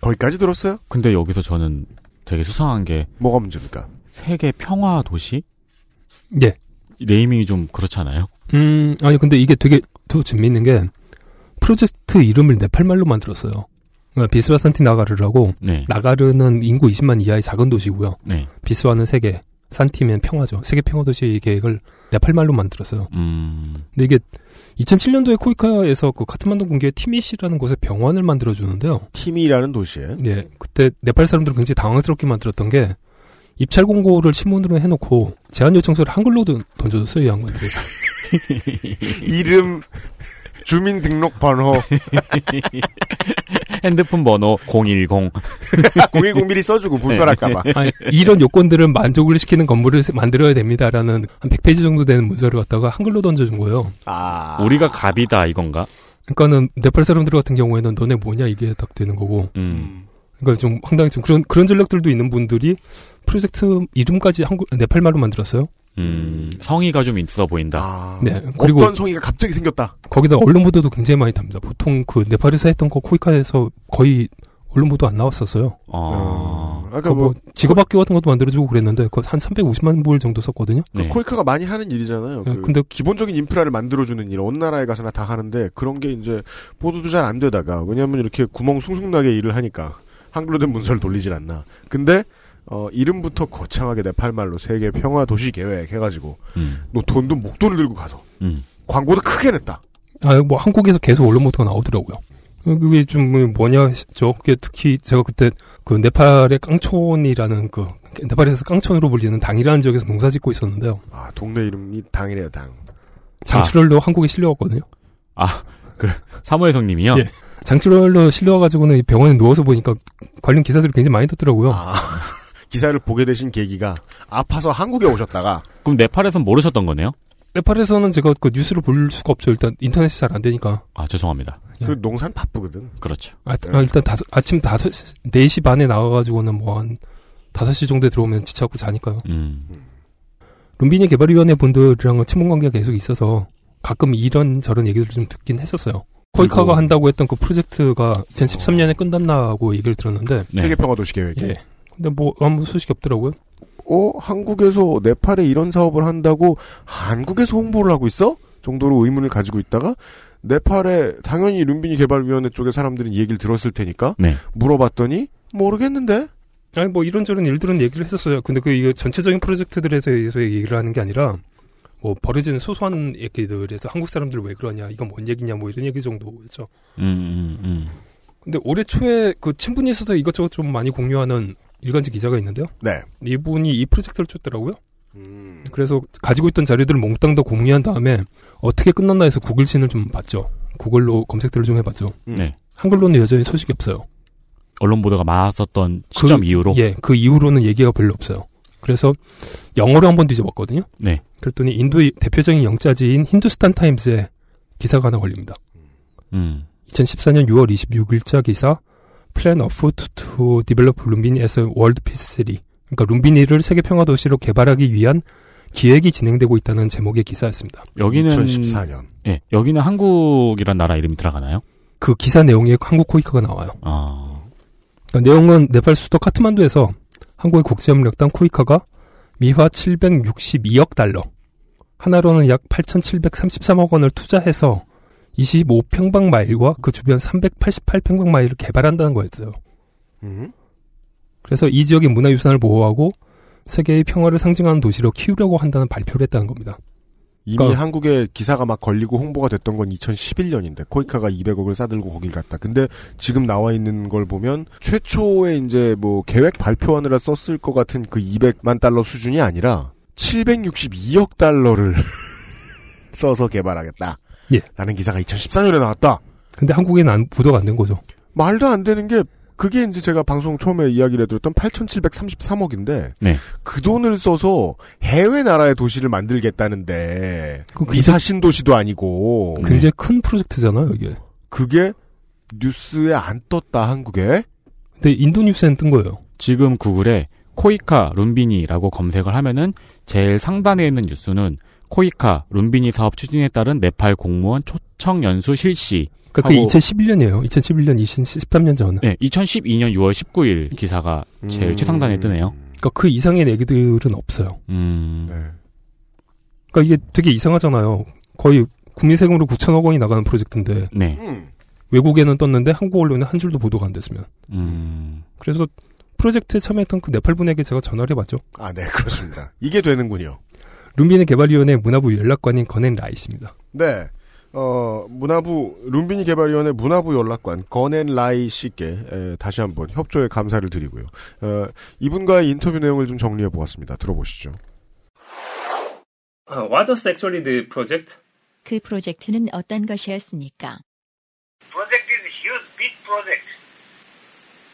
Speaker 2: 거기까지 들었어요?
Speaker 4: 근데 여기서 저는 되게 수상한 게
Speaker 2: 뭐가 문제입니까?
Speaker 4: 세계 평화 도시
Speaker 8: 예.
Speaker 4: 네이밍이 좀 그렇잖아요.
Speaker 8: 음, 아니, 근데 이게 되게 더 재미있는 게, 프로젝트 이름을 네팔말로 만들었어요. 어, 비스와 산티 나가르라고
Speaker 4: 네.
Speaker 8: 나가르는 인구 20만 이하의 작은 도시고요.
Speaker 4: 네.
Speaker 8: 비스와는 세계, 산티면 평화죠. 세계 평화 도시 계획을 네팔말로 만들었어요.
Speaker 4: 음.
Speaker 8: 근데 이게 2007년도에 코이카에서 그 카트만두 군기의 티미시라는 곳에 병원을 만들어 주는데요.
Speaker 2: 티미라는 도시에
Speaker 8: 네, 그때 네팔 사람들은 굉장히 당황스럽게 만들었던 게 입찰 공고를 신문으로 해놓고 제안 요청서를 한글로 도- 던져줬어요 이 양반들이.
Speaker 2: 이름 주민등록번호
Speaker 4: 핸드폰 번호 010.
Speaker 2: 010 미리 써주고 불편할까봐.
Speaker 8: 아니, 이런 요건들을 만족을 시키는 건물을 세- 만들어야 됩니다라는 한 100페이지 정도 되는 문서를 갖다가 한글로 던져준 거예요.
Speaker 2: 아
Speaker 4: 우리가 갑이다 이건가?
Speaker 8: 그러니까는 네팔 사람들 같은 경우에는 너네 뭐냐 이게 딱 되는 거고.
Speaker 4: 음.
Speaker 8: 그러니까 좀 황당히 좀 그런 그런 전략들도 있는 분들이 프로젝트 이름까지 한국 네팔말로 만들었어요.
Speaker 4: 음. 성의가 좀 있어 보인다.
Speaker 2: 아,
Speaker 8: 네, 그리고-
Speaker 2: 어떤 성의가 갑자기 생겼다.
Speaker 8: 거기다 언론 보도도 굉장히 많이 답니다. 보통 그 네팔에서 했던 거 코이카에서 거의 언론 보도 안 나왔었어요.
Speaker 4: 어.
Speaker 2: 아까
Speaker 8: 그
Speaker 2: 뭐,
Speaker 8: 뭐 직업학교 같은 것도 만들어주고 그랬는데 그거 한 350만 불 정도 썼거든요.
Speaker 4: 네.
Speaker 2: 코이카가 많이 하는 일이잖아요.
Speaker 8: 네,
Speaker 2: 그
Speaker 8: 근데-
Speaker 2: 기본적인 인프라를 만들어주는 일, 어느 나라에 가서나 다 하는데 그런 게 이제 보도도 잘 안 되다가 왜냐하면 이렇게 구멍 숭숭 나게 일을 하니까 한글로 된 문서를 돌리질 않나. 근데 어, 이름부터 거창하게 네팔말로 세계 평화 도시 계획 해가지고
Speaker 4: 음.
Speaker 2: 너 돈도 목돈을 들고 가서
Speaker 4: 음.
Speaker 2: 광고도 크게 냈다.
Speaker 8: 아, 뭐 한국에서 계속 언론 보도가 나오더라고요. 그게 좀 뭐냐 죠 그게 특히 제가 그때 그 네팔의 깡촌이라는 그 네팔에서 깡촌으로 불리는 당이라는 지역에서 농사 짓고 있었는데요.
Speaker 2: 아 동네 이름이 당이래요 당.
Speaker 8: 장출혈로 한국에 실려왔거든요.
Speaker 4: 사무엘 성님이요?
Speaker 8: 예. 장출혈로 실려와가지고는 이 병원에 누워서 보니까 관련 기사들이 굉장히 많이 떴더라고요.
Speaker 2: 아, 기사를 보게 되신 계기가 아파서 한국에 오셨다가
Speaker 4: 그럼 네팔에선 모르셨던 거네요?
Speaker 8: 네팔에서는 제가 그 뉴스를 볼 수가 없죠. 일단 인터넷이 잘 안 되니까.
Speaker 4: 아, 죄송합니다.
Speaker 8: 예.
Speaker 2: 그 농산 바쁘거든.
Speaker 4: 그렇죠.
Speaker 8: 아, 아, 일단 다섯, 아침 다섯, 4시 반에 나가가지고는 뭐한 5시 정도에 들어오면 지쳐갖고 자니까요.
Speaker 4: 음.
Speaker 8: 룸비니 개발위원회 분들이랑은 친분 관계가 계속 있어서 가끔 이런 저런 얘기들을 좀 듣긴 했었어요. 코이카가
Speaker 2: 그리고-
Speaker 8: 한다고 했던 그 프로젝트가 2013년에 끝났나고 얘기를 들었는데,
Speaker 4: 네.
Speaker 2: 세계 평화 도시 계획.
Speaker 8: 예. 근데 뭐 아무 소식이 없더라고요.
Speaker 2: 어, 한국에서 네팔에 이런 사업을 한다고 한국에서 홍보를 하고 있어? 정도로 의문을 가지고 있다가 네팔에 당연히 룸비니 개발위원회 쪽의 사람들은 이 얘기를 들었을 테니까
Speaker 4: 네.
Speaker 2: 물어봤더니 모르겠는데
Speaker 8: 아니 뭐 이런저런 일들은 얘기를 했었어요. 근데 그 이게 전체적인 프로젝트들에 대해서 얘기를 하는 게 아니라 뭐 벌어지는 소소한 얘기들에서 한국 사람들 왜 그러냐, 이건 뭔 얘기냐, 뭐 이런 얘기 정도였죠.
Speaker 4: 음, 음, 음.
Speaker 8: 근데 올해 초에 그 친분이 있어서 이것저것 좀 많이 공유하는 일간지 기자가 있는데요.
Speaker 2: 네.
Speaker 8: 이분이 이 프로젝트를 쫓더라고요.
Speaker 2: 음,
Speaker 8: 그래서 가지고 있던 자료들을 몽땅 다 공유한 다음에 어떻게 끝났나 해서 구글신을 좀 봤죠. 구글로 검색들을 좀 해봤죠.
Speaker 2: 음.
Speaker 4: 네.
Speaker 8: 한글로는 여전히 소식이 없어요.
Speaker 4: 언론 보도가 많았었던 시점
Speaker 8: 그-
Speaker 4: 이후로.
Speaker 8: 예, 그 이후로는 얘기가 별로 없어요. 그래서 영어로 한번 뒤져봤거든요.
Speaker 4: 네.
Speaker 8: 그랬더니 인도의 대표적인 영자지인 힌두스탄 타임즈에 기사가 하나 걸립니다.
Speaker 4: 음.
Speaker 8: 2014년 6월 26일자 기사 Plan afoot to develop 룸비니 as a world peace city. 그러니까 룸비니를 세계 평화 도시로 개발하기 위한 기획이 진행되고 있다는 제목의 기사였습니다.
Speaker 4: 여기는
Speaker 2: 2014년.
Speaker 4: 예, 여기는 한국이란 나라 이름이 들어가나요?
Speaker 8: 그 기사 내용에 한국 코이카가 나와요.
Speaker 4: 아.
Speaker 8: 그러니까 내용은 네팔 수도 카트만두에서 한국의 국제협력단 코이카가 미화 762억 달러, 하나로는 약 8,733억 원을 투자해서 25평방 마일과 그 주변 388평방 마일을 개발한다는 거였어요.
Speaker 2: 음.
Speaker 8: 그래서 이 지역의 문화유산을 보호하고 세계의 평화를 상징하는 도시로 키우려고 한다는 발표를 했다는 겁니다.
Speaker 2: 이미
Speaker 8: 그러니까-
Speaker 2: 한국에 기사가 막 걸리고 홍보가 됐던 건 2011년인데 코이카가 200억을 싸들고 거길 갔다. 근데 지금 나와 있는 걸 보면 최초에 이제 뭐 계획 발표하느라 썼을 것 같은 그 200만 달러 수준이 아니라 762억 달러를 써서 개발하겠다.
Speaker 8: 예.
Speaker 2: 라는 기사가 2014년에 나왔다.
Speaker 8: 근데 한국에는 안- 보도가 안 된 거죠.
Speaker 2: 말도 안 되는 게 그게 이제 제가 방송 처음에 이야기를 해드렸던 8,733억인데
Speaker 4: 네.
Speaker 2: 그 돈을 써서 해외 나라의 도시를 만들겠다는데
Speaker 8: 그
Speaker 2: 미사 신도시도 아니고
Speaker 4: 네.
Speaker 8: 굉장히 큰 프로젝트잖아요, 이게.
Speaker 2: 그게 뉴스에 안 떴다 한국에
Speaker 8: 근데 인도 뉴스엔 뜬 거예요.
Speaker 4: 지금 구글에 코이카 룸비니라고 검색을 하면은 제일 상단에 있는 뉴스는 코이카 룸비니 사업 추진에 따른 네팔 공무원 초청 연수 실시.
Speaker 8: 그게
Speaker 4: 하고-
Speaker 8: 2011년이에요. 2011년, 2013년 전.
Speaker 4: 네, 2012년 6월 19일 기사가 제일
Speaker 2: 음.
Speaker 4: 최상단에 뜨네요.
Speaker 8: 그러니까 그 이상의 얘기들은 없어요.
Speaker 4: 음.
Speaker 2: 네.
Speaker 8: 그러니까 이게 되게 이상하잖아요. 거의 국민 세금으로 9천억 원이 나가는 프로젝트인데
Speaker 4: 네.
Speaker 2: 음.
Speaker 8: 외국에는 떴는데 한국 언론에 한 줄도 보도가 안 됐으면.
Speaker 4: 음.
Speaker 8: 그래서 프로젝트에 참여했던 그 네팔 분에게 제가 전화를 해봤죠.
Speaker 2: 아, 네, 그렇습니다. 이게 되는군요.
Speaker 8: 룸비니 개발위원회 문화부 연락관인 건앤 라이씨입니다.
Speaker 2: 네. 어, 문화부, 룸비니 개발위원회 문화부 연락관, 건앤 라이 씨께, 에, 다시 한번 협조에 감사를 드리고요. 어, 이분과의 인터뷰 내용을 좀 정리해 보았습니다. 들어보시죠.
Speaker 8: Uh, what was actually the project?
Speaker 1: 그 프로젝트는 어떤 것이었습니까?
Speaker 9: project is a huge, big project.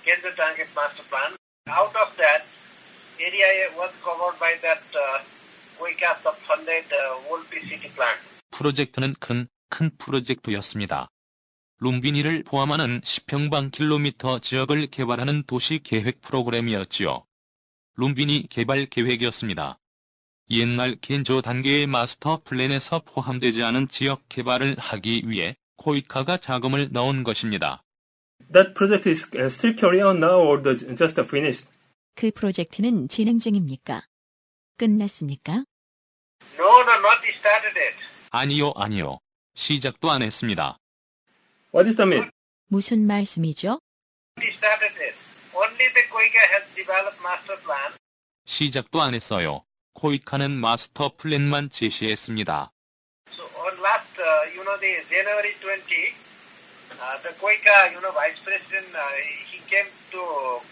Speaker 9: Kendra Target Master Plan. Out of that, area was covered by that uh,
Speaker 3: 프로젝트는 큰, 큰 프로젝트였습니다. 룸비니를 포함하는 10평방 킬로미터 지역을 개발하는 도시 계획 프로그램이었지요. 룸비니 개발 계획이었습니다. 옛날 겐조 단계의 마스터 플랜에서 포함되지 않은 지역 개발을 하기 위해 코이카가 자금을 넣은 것입니다.
Speaker 8: That project is still carrying on now or the, just finished?
Speaker 1: 그 프로젝트는 진행 중입니까? 끝났습니까?
Speaker 9: No, no, not started it.
Speaker 3: 아니요, 아니요. 시작도 안 했습니다.
Speaker 8: What is the mean?
Speaker 1: 무슨 말씀이죠?
Speaker 9: Not started it. Only the Koika has developed master plan.
Speaker 3: 시작도 안 했어요. 코이카는 마스터 플랜만 제시했습니다.
Speaker 9: So on last, uh, you know, the January 20, uh, the Koika, you know, vice president, uh, he came to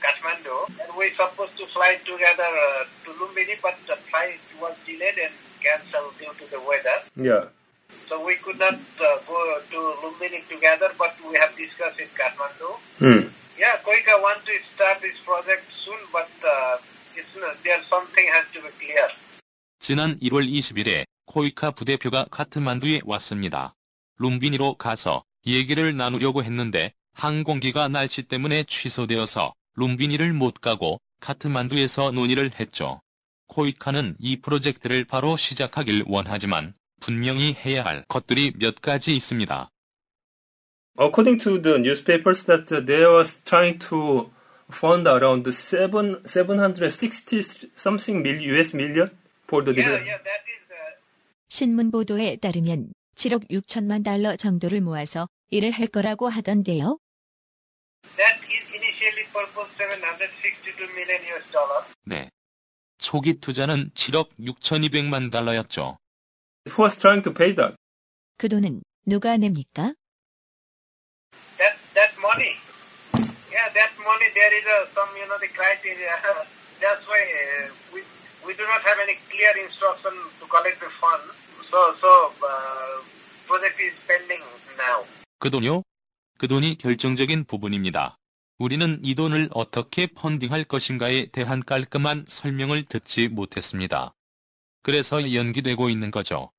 Speaker 9: Kathmandu and we supposed to fly together uh, to Lumbini, but the flight was delayed and cancelled due to the weather.
Speaker 8: Yeah.
Speaker 9: So we could not uh, go to Lumbini together, but we have discussed in Kathmandu.
Speaker 8: Hmm.
Speaker 9: Yeah, Koika want to start this project soon, but uh, it's not, there something has to be clear.
Speaker 3: 지난 1월 20일에 코이카 부대표가 카트만두에 왔습니다. 룸비니로 가서 얘기를 나누려고 했는데 항공기가 날씨 때문에 취소되어서 룸비니를 못 가고 카트만두에서 논의를 했죠. 코이카는 이 프로젝트를 바로 시작하길 원하지만 분명히 해야 할 것들이 몇 가지 있습니다.
Speaker 8: According to the newspapers, that uh, they was trying to fund around seven seven hundred sixty something mil US million for the
Speaker 9: Yeah, yeah, that is. Uh,
Speaker 1: 신문 보도에 따르면 7억 6천만 달러 정도를 모아서 일을 할 거라고 하던데요.
Speaker 9: that is initially purposed 762 million US dollar.
Speaker 3: 네. 초기 투자는 7억 6,200만 달러였죠.
Speaker 8: Who was trying to pay that?
Speaker 1: 그 돈은 누가 냅니까?
Speaker 9: That that money, yeah, that money. There is a, some, you know, the criteria. That's why uh, we we do not have any clear instruction to collect the fund. So so uh, project is pending now.
Speaker 3: 그 돈요? 그 돈이 결정적인 부분입니다. 우리는 이 돈을 어떻게 펀딩할 것인가에 대한 깔끔한 설명을 듣지 못했습니다. 그래서 연기되고 있는 거죠.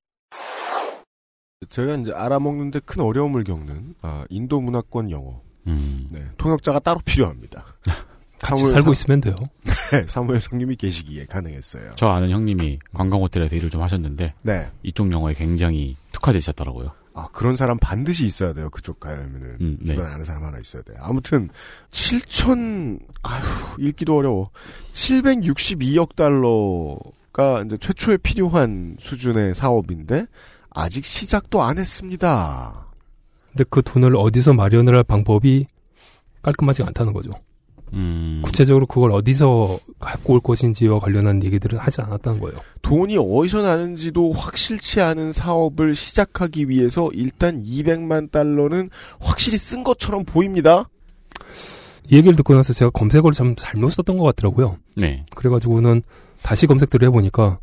Speaker 2: 제가 이제 알아먹는데 큰 어려움을 겪는 아, 인도 문화권 영어.
Speaker 4: 음.
Speaker 2: 네, 통역자가 따로 필요합니다.
Speaker 8: 같이 살고
Speaker 2: 사-
Speaker 8: 있으면 돼요.
Speaker 2: 네, 사무엘 성님이 계시기에 가능했어요.
Speaker 4: 저 아는 형님이 관광 호텔에서 일을 좀 하셨는데
Speaker 2: 네.
Speaker 4: 이쪽 영어에 굉장히 특화되셨더라고요.
Speaker 2: 아, 그런 사람 반드시 있어야 돼요. 그쪽 가려면은.
Speaker 4: 음, 네.
Speaker 2: 주변에 아는 사람 하나 있어야 돼요. 아무튼, 7천, 아휴, 읽기도 어려워. 762억 달러가 이제 최초에 필요한 수준의 사업인데, 아직 시작도 안 했습니다.
Speaker 8: 근데 그 돈을 어디서 마련을 할 방법이 깔끔하지 않다는 거죠.
Speaker 4: 음.
Speaker 8: 구체적으로 그걸 어디서 갖고 올 것인지와 관련한 얘기들은 하지 않았다는 거예요.
Speaker 2: 돈이 어디서 나는지도 확실치 않은 사업을 시작하기 위해서 일단 200만 달러는 확실히 쓴 것처럼 보입니다.
Speaker 8: 이 얘기를 듣고 나서 제가 검색어를 참 잘못 썼던 것 같더라고요.
Speaker 4: 네.
Speaker 8: 그래가지고는 다시 검색들을 해보니까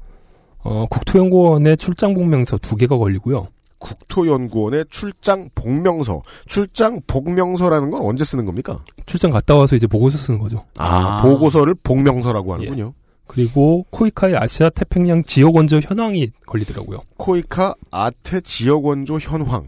Speaker 8: 어, 국토연구원의 출장 복명서 두 개가 걸리고요.
Speaker 2: 국토연구원의 출장 복명서. 출장 복명서라는 건 언제 쓰는 겁니까?
Speaker 8: 출장 갔다 와서 이제 보고서 쓰는 거죠.
Speaker 2: 아,
Speaker 4: 아.
Speaker 2: 보고서를 복명서라고 하는군요.
Speaker 8: 그리고 코이카의 아시아 태평양 지역 원조 현황이 걸리더라고요.
Speaker 2: 코이카 아테 지역 원조 현황.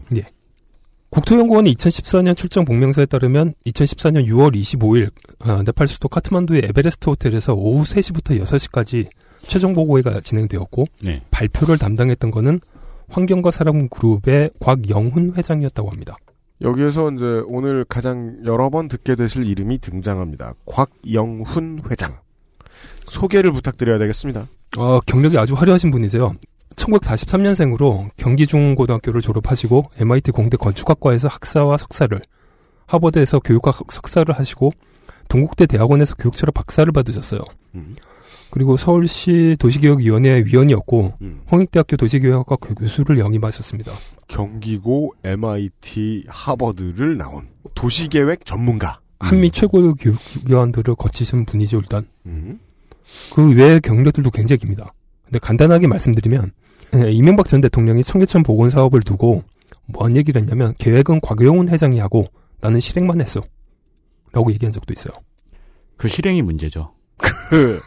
Speaker 8: 국토연구원이 2014년 출장 복명서에 따르면 2014년 6월 25일 어, 네팔 수도 카트만두의 에베레스트 호텔에서 오후 3시부터 6시까지 최종 보고회가 진행되었고
Speaker 4: 네.
Speaker 8: 발표를 담당했던 거는 환경과 사람 그룹의 곽영훈 회장이었다고 합니다.
Speaker 2: 여기에서 이제 오늘 가장 여러 번 듣게 되실 이름이 등장합니다. 곽영훈 회장. 소개를 부탁드려야 되겠습니다.
Speaker 8: 어, 경력이 아주 화려하신 분이세요. 1943년생으로 경기중고등학교를 졸업하시고 MIT 공대 건축학과에서 학사와 석사를 하버드에서 교육학 석사를 하시고 동국대 대학원에서 교육철학 박사를 받으셨어요.
Speaker 2: 음.
Speaker 8: 그리고 서울시 도시개혁위원회 위원이었고
Speaker 2: 음.
Speaker 8: 홍익대학교 도시개혁학과 교수를 영임하셨습니다.
Speaker 2: 경기고 MIT 하버드를 나온 도시계획 전문가.
Speaker 8: 한미 최고의 교육기관들을 거치신 분이죠 일단.
Speaker 2: 음.
Speaker 8: 그 외의 경력들도 굉장히 깁니다. 근데 간단하게 말씀드리면 예, 이명박 전 대통령이 청계천 복원 사업을 두고 뭔 얘기를 했냐면 계획은 곽용훈 회장이 하고 나는 실행만 했어. 라고 얘기한 적도 있어요.
Speaker 4: 그 실행이 문제죠.
Speaker 2: 그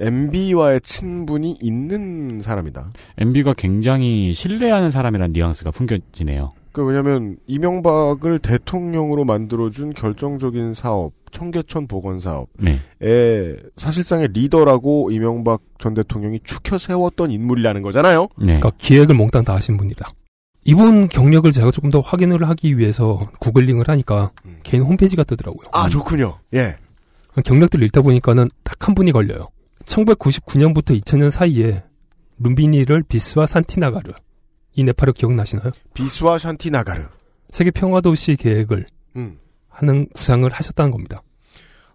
Speaker 2: MB와의 친분이 있는 사람이다.
Speaker 4: MB가 굉장히 신뢰하는 사람이란 뉘앙스가 풍겨지네요.
Speaker 2: 그 왜냐면 이명박을 대통령으로 만들어준 결정적인 사업 청계천 복원 사업에
Speaker 4: 네.
Speaker 2: 사실상의 리더라고 이명박 전 대통령이 추켜 세웠던 인물이라는 거잖아요.
Speaker 4: 네.
Speaker 8: 그러니까 기획을 몽땅 다 하신 분이다. 이분 경력을 제가 조금 더 확인을 하기 위해서 구글링을 하니까
Speaker 2: 음.
Speaker 8: 개인 홈페이지가 뜨더라고요.
Speaker 2: 아 좋군요. 예.
Speaker 8: 경력들을 읽다 보니까는 딱 한 분이 걸려요. 1999년부터 2000년 사이에 룸비니를 비스와 산티나가르 이 네팔을 기억나시나요?
Speaker 2: 비스와 샨티나가르.
Speaker 8: 세계 평화 도시 계획을
Speaker 2: 음.
Speaker 8: 하는 구상을 하셨다는 겁니다.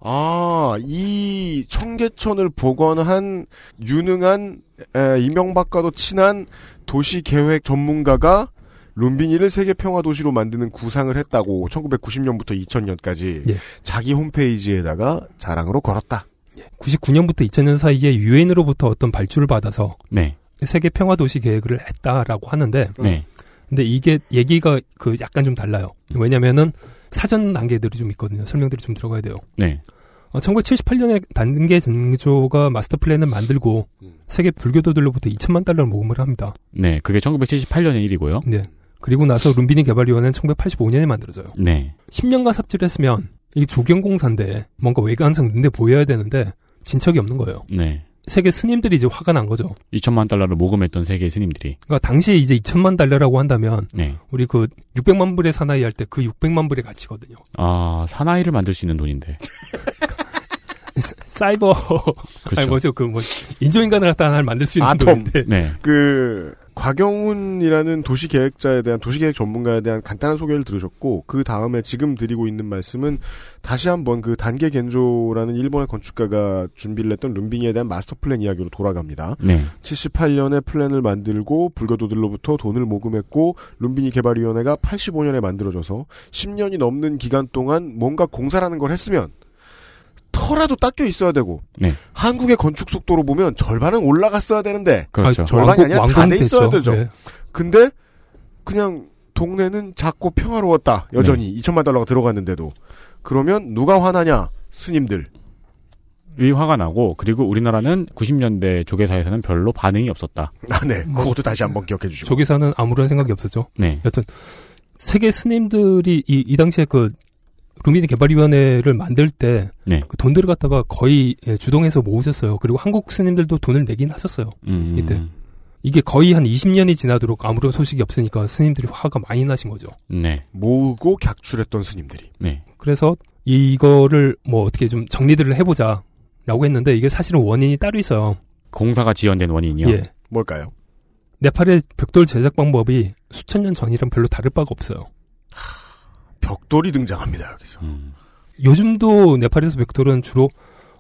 Speaker 2: 아, 이 청계천을 복원한 유능한 에, 이명박과도 친한 도시 계획 전문가가 룸비니를 세계 평화 도시로 만드는 구상을 했다고 1990년부터 2000년까지
Speaker 8: 예.
Speaker 2: 자기 홈페이지에다가 자랑으로 걸었다.
Speaker 8: 99년부터 2000년 사이에 유엔으로부터 어떤 발주를 받아서
Speaker 4: 네.
Speaker 8: 세계 평화 도시 계획을 했다라고 하는데
Speaker 4: 네.
Speaker 8: 근데 이게 얘기가 그 약간 좀 달라요. 왜냐면은 사전 단계들이 좀 있거든요. 설명들이 좀 들어가야 돼요.
Speaker 4: 네.
Speaker 8: 어, 1978년에 단게 겐조가 마스터 플랜을 만들고
Speaker 2: 음.
Speaker 8: 세계 불교도들로부터 2천만 달러를 모금을 합니다.
Speaker 4: 네. 그게 1978년의 일이고요.
Speaker 8: 네. 그리고 나서 룸비니 개발위원회는 1985년에 만들어져요.
Speaker 4: 네.
Speaker 8: 10년간 삽질을 했으면 이게 조경공사인데 뭔가 외관상 눈에 보여야 되는데 진척이 없는 거예요.
Speaker 4: 네.
Speaker 8: 세계 스님들이 이제 화가 난 거죠.
Speaker 4: 2천만 달러를 모금했던 세계 스님들이.
Speaker 8: 그러니까 당시에 이제 2천만 달러라고 한다면
Speaker 4: 네.
Speaker 8: 우리 그 600만 불의 사나이 할 때 그 600만 불의 가치거든요.
Speaker 4: 아, 사나이를 만들 수 있는 돈인데.
Speaker 8: 사이버
Speaker 4: 그쵸.
Speaker 8: 아니 뭐죠 그 뭐 인조인간을 갖다 하나 만들 수 있는
Speaker 2: 아톰.
Speaker 8: 돈인데
Speaker 4: 네.
Speaker 2: 그 곽영훈이라는 도시계획자에 대한 도시계획 전문가에 대한 간단한 소개를 들으셨고 그 다음에 지금 드리고 있는 말씀은 다시 한번 그 단게 겐조라는 일본의 건축가가 준비를 했던 룸비니에 대한 마스터 플랜 이야기로 돌아갑니다.
Speaker 4: 네.
Speaker 2: 78년에 플랜을 만들고 불교도들로부터 돈을 모금했고 룸비니 개발위원회가 85년에 만들어져서 10년이 넘는 기간 동안 뭔가 공사라는 걸 했으면 터라도 닦여 있어야 되고
Speaker 4: 네.
Speaker 2: 한국의 건축 속도로 보면 절반은 올라갔어야 되는데
Speaker 4: 그렇죠.
Speaker 8: 아,
Speaker 2: 절반이 아니라 다 돼 있어야. 되죠.
Speaker 8: 네.
Speaker 2: 근데 그냥 동네는 작고 평화로웠다. 여전히 2천만 달러가 들어갔는데도 그러면 누가 화나냐? 스님들.
Speaker 4: 이 화가 나고 그리고 우리나라는 90년대 조계사에서는 별로 반응이 없었다.
Speaker 2: 아, 네.
Speaker 8: 뭐,
Speaker 2: 그것도 다시 한번 기억해 주시고.
Speaker 8: 조계사는 아무런 생각이 없었죠.
Speaker 4: 네.
Speaker 8: 여튼 세계 스님들이 이, 이 당시에 그 루미니 개발위원회를 만들 때
Speaker 4: 네.
Speaker 8: 그 돈들을 갖다가 거의 예, 주동해서 모으셨어요. 그리고 한국 스님들도 돈을 내긴 하셨어요.
Speaker 4: 음.
Speaker 8: 이때. 이게 거의 한 20년이 지나도록 아무런 소식이 없으니까 스님들이 화가 많이 나신 거죠.
Speaker 4: 네.
Speaker 2: 모으고 객출했던 스님들이.
Speaker 4: 네.
Speaker 8: 그래서 이거를 뭐 어떻게 좀 정리들을 해보자라고 했는데 이게 사실은 원인이 따로 있어요.
Speaker 4: 공사가 지연된 원인이요.
Speaker 8: 예.
Speaker 2: 뭘까요?
Speaker 8: 네팔의 벽돌 제작 방법이 수천 년 전이랑 별로 다를 바가 없어요.
Speaker 2: 벽돌이 등장합니다, 여기서.
Speaker 4: 음.
Speaker 8: 요즘도 네팔에서 벽돌은 주로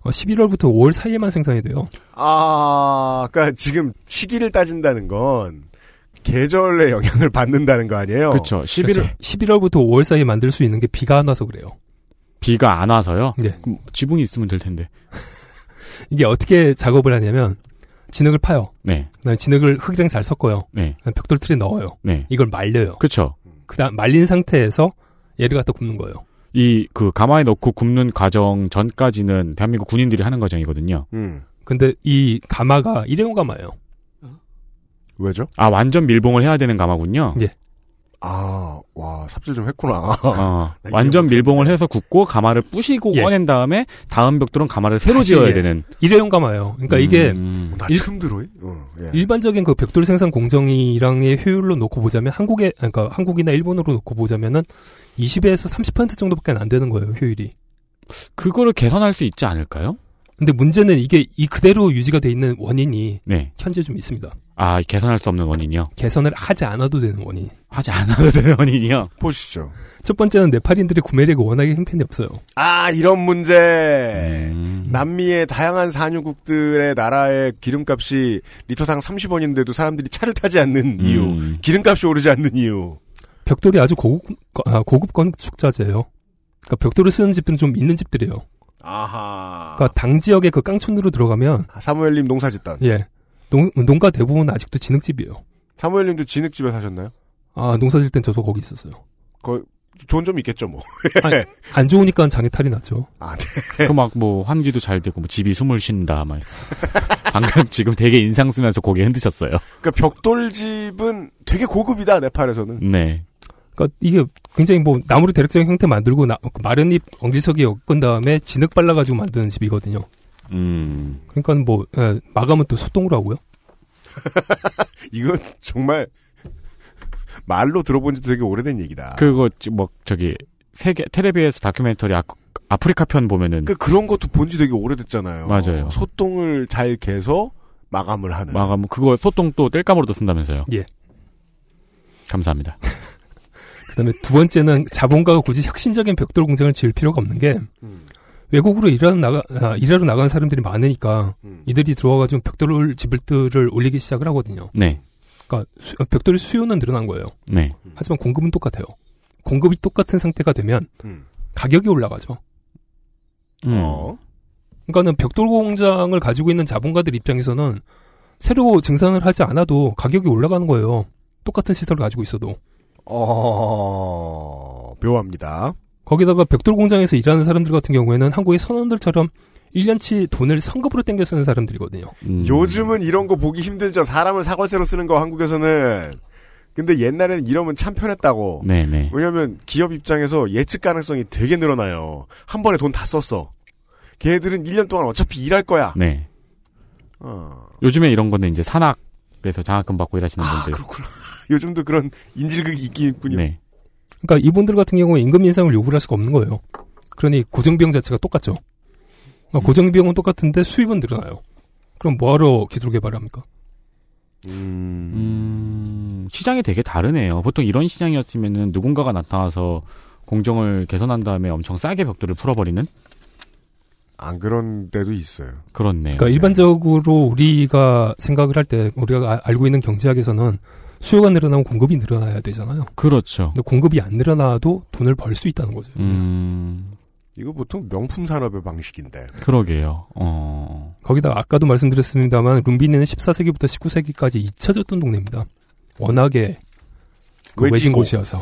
Speaker 8: 11월부터 5월 사이에만 생산이 돼요.
Speaker 2: 아, 그니까 지금 시기를 따진다는 건 계절의 영향을 받는다는 거 아니에요?
Speaker 4: 그렇죠. 11월
Speaker 8: 그래서 11월부터 5월 사이에 만들 수 있는 게 비가 안 와서 그래요.
Speaker 4: 비가 안 와서요.
Speaker 8: 네.
Speaker 4: 그럼 지붕이 있으면 될 텐데.
Speaker 8: 이게 어떻게 작업을 하냐면 진흙을 파요.
Speaker 4: 네.
Speaker 8: 그다음에 진흙을 흙이랑 잘 섞어요.
Speaker 4: 네.
Speaker 8: 벽돌 틀에 넣어요.
Speaker 4: 네.
Speaker 8: 이걸 말려요.
Speaker 4: 그렇죠.
Speaker 8: 그다음 말린 상태에서 얘를 갖다 굽는 거예요.
Speaker 4: 이 그 가마에 넣고 굽는 과정 전까지는 대한민국 군인들이 하는 과정이거든요.
Speaker 2: 음.
Speaker 8: 근데 이 가마가 일회용 가마예요.
Speaker 2: 왜죠?
Speaker 4: 아 완전 밀봉을 해야 되는 가마군요.
Speaker 8: 예.
Speaker 2: 아, 와, 삽질 좀 했구나.
Speaker 4: 어, 완전. 밀봉을 해서 굽고 가마를 부시고
Speaker 8: 예.
Speaker 4: 꺼낸 다음에 다음 벽돌은 가마를 새로 지어야
Speaker 8: 예.
Speaker 4: 되는.
Speaker 8: 일회용 가마예요. 그러니까 이게
Speaker 4: 음,
Speaker 2: 나
Speaker 8: 일-
Speaker 2: 처음 들어. 어, 예.
Speaker 8: 일반적인 그 벽돌 생산 공정이랑의 효율로 놓고 보자면 한국에 그러니까 한국이나 일본으로 놓고 보자면은 20에서 30% 정도밖에 안 되는 거예요, 효율이.
Speaker 4: 그거를 개선할 수 있지 않을까요?
Speaker 8: 근데 문제는 이게 이 그대로 유지가 돼 있는 원인이
Speaker 4: 네.
Speaker 8: 현재 좀 있습니다.
Speaker 4: 아, 개선할 수 없는 원인이요?
Speaker 8: 개선을 하지 않아도 되는 원인.
Speaker 4: 하지 않아도 되는 원인이요?
Speaker 2: 보시죠.
Speaker 8: 첫 번째는 네팔인들의 구매력이 워낙에 형편이 없어요.
Speaker 2: 아, 이런 문제.
Speaker 4: 음.
Speaker 2: 남미의 다양한 산유국들의 나라의 기름값이 리터당 30원인데도 사람들이 차를 타지 않는 이유.
Speaker 4: 음.
Speaker 2: 기름값이 오르지 않는 이유.
Speaker 8: 벽돌이 아주 고급, 아, 고급 건축자재예요. 그러니까 벽돌을 쓰는 집들은 좀 있는 집들이에요.
Speaker 2: 아하.
Speaker 8: 그러니까 당 지역의 그 깡촌으로 들어가면
Speaker 2: 사무엘님 농사 짓던.
Speaker 8: 예 농, 농가 대부분 아직도 진흙집이에요.
Speaker 2: 사무엘님도 진흙집에 사셨나요?
Speaker 8: 아 농사 질 땐 저도 거기 있었어요.
Speaker 2: 거 좋은 점이 있겠죠, 뭐.
Speaker 8: 아니, 안 좋으니까 장에 탈이 났죠.
Speaker 2: 아, 네.
Speaker 4: 그막뭐 환기도 잘 되고 뭐 집이 숨을 쉰다 막 방금 지금 되게 인상 쓰면서 고개 흔드셨어요.
Speaker 2: 그러니까 벽돌집은 되게 고급이다, 네팔에서는.
Speaker 4: 네.
Speaker 8: 그러니까 이게 굉장히 뭐 나무로 대략적인 형태 만들고 나, 그 마른 잎 엉지석이 엮은 다음에 진흙 발라가지고 만드는 집이거든요.
Speaker 4: 음.
Speaker 8: 그러니까 뭐 예, 마감은 또 소똥으로 하고요.
Speaker 2: 이건 정말 말로 들어본 지도 되게 오래된 얘기다.
Speaker 4: 그거 지- 뭐 저기 세계 텔레비에서 다큐멘터리 아, 아프리카 편 보면은
Speaker 2: 그 그런 것도 본 지 되게 오래됐잖아요.
Speaker 4: 맞아요.
Speaker 2: 소똥을 잘 개서 마감을 하는.
Speaker 4: 마감 그거 소똥 또 땔감으로도 쓴다면서요.
Speaker 8: 예.
Speaker 4: 감사합니다.
Speaker 8: 그다음에 두 번째는 자본가가 굳이 혁신적인 벽돌 공장을 지을 필요가 없는 게
Speaker 2: 음,
Speaker 8: 외국으로 일하러 나가 아, 일하러 나가는 사람들이 많으니까
Speaker 2: 음.
Speaker 8: 이들이 들어와가지고 벽돌 집을들을 올리기 시작을 하거든요.
Speaker 4: 네.
Speaker 8: 그러니까 수, 벽돌 수요는 늘어난 거예요.
Speaker 4: 네.
Speaker 8: 하지만 공급은 똑같아요. 공급이 똑같은 상태가 되면
Speaker 2: 음.
Speaker 8: 가격이 올라가죠.
Speaker 4: 음.
Speaker 2: 어.
Speaker 8: 그러니까는 벽돌 공장을 가지고 있는 자본가들 입장에서는 새로 증산을 하지 않아도 가격이 올라가는 거예요. 똑같은 시설을 가지고 있어도.
Speaker 2: 어, 묘합니다.
Speaker 8: 거기다가 벽돌 공장에서 일하는 사람들 같은 경우에는 한국의 선원들처럼 1년치 돈을 성급으로 땡겨 쓰는 사람들이거든요.
Speaker 4: 음.
Speaker 2: 요즘은 이런 거 보기 힘들죠. 사람을 사과세로 쓰는 거 한국에서는. 근데 옛날에는 이러면 참 편했다고.
Speaker 4: 네네.
Speaker 2: 왜냐하면 기업 입장에서 예측 가능성이 되게 늘어나요. 한 번에 돈 다 썼어. 걔네들은 1년 동안 어차피 일할 거야.
Speaker 4: 네.
Speaker 2: 어.
Speaker 4: 요즘에 이런 거는 이제 산악에서 장학금 받고 일하시는
Speaker 2: 아,
Speaker 4: 분들.
Speaker 2: 그렇구나. 요즘도 그런 인질극이 있긴 있군요.
Speaker 4: 네.
Speaker 8: 그러니까 이분들 같은 경우에 임금 인상을 요구를 할 수가 없는 거예요. 그러니 고정비용 자체가 똑같죠. 그러니까
Speaker 4: 음.
Speaker 8: 고정비용은 똑같은데 수입은 늘어나요. 그럼 뭐하러 기술 개발을 합니까?
Speaker 2: 음.
Speaker 4: 음, 시장이 되게 다르네요. 보통 이런 시장이었으면은 누군가가 나타나서 공정을 개선한 다음에 엄청 싸게 벽돌을 풀어버리는
Speaker 2: 안 그런 데도 있어요.
Speaker 4: 그렇네요.
Speaker 8: 그러니까 일반적으로 우리가 생각을 할 때 우리가 아- 알고 있는 경제학에서는 수요가 늘어나면 공급이 늘어나야 되잖아요.
Speaker 4: 그렇죠.
Speaker 8: 근데 공급이 안 늘어나도 돈을 벌 수 있다는 거죠.
Speaker 4: 음,
Speaker 2: 이거 보통 명품 산업의 방식인데.
Speaker 4: 그러게요. 어,
Speaker 8: 거기다 아까도 말씀드렸습니다만 룸비니는 14세기부터 19세기까지 잊혀졌던 동네입니다. 워낙에 그 외진. 곳이어서.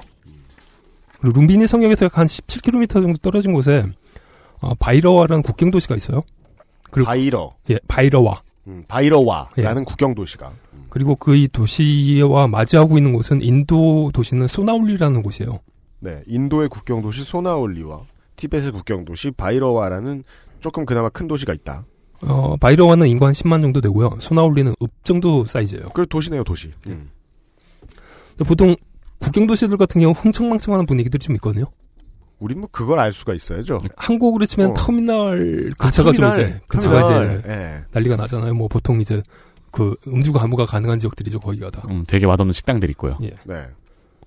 Speaker 8: 그리고 룸비니 성역에서 약 한 17km 정도 떨어진 곳에 어, 바이러와라는 국경 도시가 있어요. 그리고
Speaker 2: 바이러.
Speaker 8: 예, 바이러와.
Speaker 2: 음, 바이러와라는
Speaker 8: 예.
Speaker 2: 국경 도시가.
Speaker 8: 그리고 그 이 도시와 마주하고 있는 곳은 인도 도시는 소나울리라는 곳이에요.
Speaker 2: 네, 인도의 국경 도시 소나올리와 티벳의 국경 도시 바이러와라는 조금 그나마 큰 도시가 있다.
Speaker 8: 어, 바이러와는 인구 한 10만 정도 되고요. 소나울리는 읍 정도 사이즈예요.
Speaker 2: 그 도시네요, 도시.
Speaker 8: 네.
Speaker 2: 음.
Speaker 8: 보통 국경 도시들 같은 경우 흥청망청하는 분위기들이 좀 있거든요.
Speaker 2: 우린 뭐 그걸 알 수가 있어야죠.
Speaker 8: 한국으로 치면
Speaker 2: 어.
Speaker 8: 터미널 근처가 좀 이제 근처가 이제
Speaker 2: 예.
Speaker 8: 난리가 나잖아요. 뭐 보통 이제 그 음주 가무가 가능한 지역들이죠. 거기가 다.
Speaker 4: 음, 되게 맛없는 식당들 있고요.
Speaker 8: 예.
Speaker 2: 네.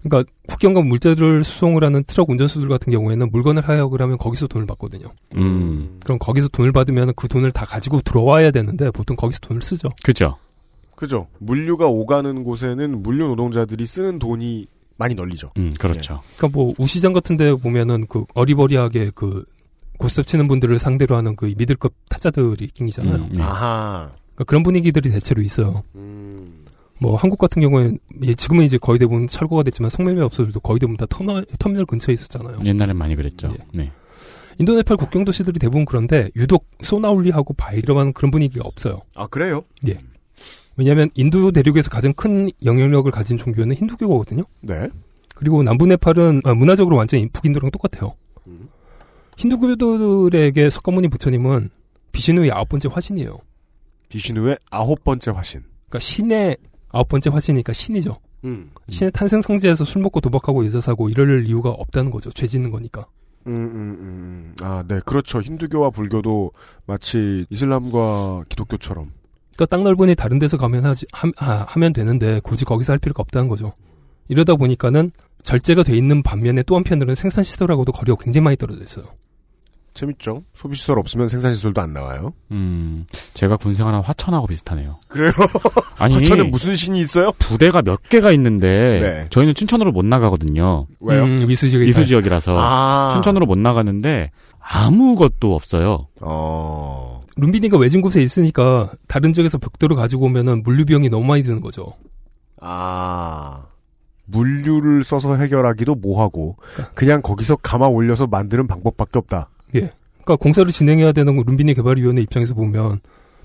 Speaker 8: 그러니까 국경과 물자를 수송을 하는 트럭 운전수들 같은 경우에는 물건을 하역을 하면 거기서 돈을 받거든요.
Speaker 4: 음,
Speaker 8: 그럼 거기서 돈을 받으면 그 돈을 다 가지고 들어와야 되는데 보통 거기서 돈을 쓰죠.
Speaker 4: 그죠.
Speaker 2: 그죠. 물류가 오가는 곳에는 물류 노동자들이 쓰는 돈이 많이 널리죠.
Speaker 4: 음, 그렇죠.
Speaker 8: 그러니까 뭐 우시장 같은 데 보면은 그 어리버리하게 그 고스톱 치는 분들을 상대로 하는 그 미들급 타짜들이 낑기잖아요.
Speaker 4: 음, 네.
Speaker 2: 아하.
Speaker 8: 그러니까 그런 분위기들이 대체로 있어요.
Speaker 2: 음.
Speaker 8: 뭐 한국 같은 경우에는 예, 지금은 이제 거의 대부분 철거가 됐지만 성매매 업소들도 거의 대부분 다 터미널, 터미널 근처에 있었잖아요.
Speaker 4: 옛날엔 많이 그랬죠.
Speaker 8: 예.
Speaker 4: 네.
Speaker 8: 인도 네팔 국경 도시들이 대부분 그런데 유독 소나울리하고 바이러와는 그런 분위기가 없어요.
Speaker 2: 아, 그래요?
Speaker 8: 왜냐하면 인도 대륙에서 가장 큰 영향력을 가진 종교는 힌두교거든요.
Speaker 2: 네.
Speaker 8: 그리고 남부 네팔은 아, 문화적으로 완전히 북인도랑 똑같아요.
Speaker 2: 음.
Speaker 8: 힌두교도들에게 석가모니 부처님은 비신우의 아홉 번째 화신이에요.
Speaker 2: 비신우의 아홉 번째 화신.
Speaker 8: 그러니까 신의 아홉 번째 화신이니까 신이죠.
Speaker 2: 음.
Speaker 8: 신의 탄생 성지에서 술 먹고 도박하고 여자 사고 이럴 이유가 없다는 거죠. 죄 짓는 거니까.
Speaker 2: 음, 음, 음, 음. 아, 네, 그렇죠. 힌두교와 불교도 마치 이슬람과 기독교처럼
Speaker 8: 그러니까 땅 넓으니 다른 데서 가면 하지 하, 아, 하면 되는데 굳이 거기서 할 필요가 없다는 거죠. 이러다 보니까는 절제가 돼 있는 반면에 또 한편으로는 생산 시설하고도 거리가 굉장히 많이 떨어져 있어요.
Speaker 2: 재밌죠? 소비 시설 없으면 생산 시설도 안 나와요.
Speaker 4: 음, 제가 군 생활한 화천하고 비슷하네요.
Speaker 2: 그래요?
Speaker 4: 아니,
Speaker 2: 화천에 무슨 신이 있어요?
Speaker 4: 부대가 몇 개가 있는데
Speaker 2: 네.
Speaker 4: 저희는 춘천으로 못 나가거든요.
Speaker 2: 왜요?
Speaker 8: 음, 위수 지역이
Speaker 4: 이수 지역이라서
Speaker 2: 아.
Speaker 4: 춘천으로 못 나가는데 아무것도 없어요.
Speaker 2: 어.
Speaker 8: 룸비니가 외진 곳에 있으니까 다른 지역에서 벽돌을 가지고 오면은 물류 비용이 너무 많이 드는 거죠.
Speaker 2: 아. 물류를 써서 해결하기도 뭐하고 그냥 거기서 감아 올려서 만드는 방법밖에 없다.
Speaker 8: 그러니까 공사를 진행해야 되는 룸비니 개발위원회 입장에서 보면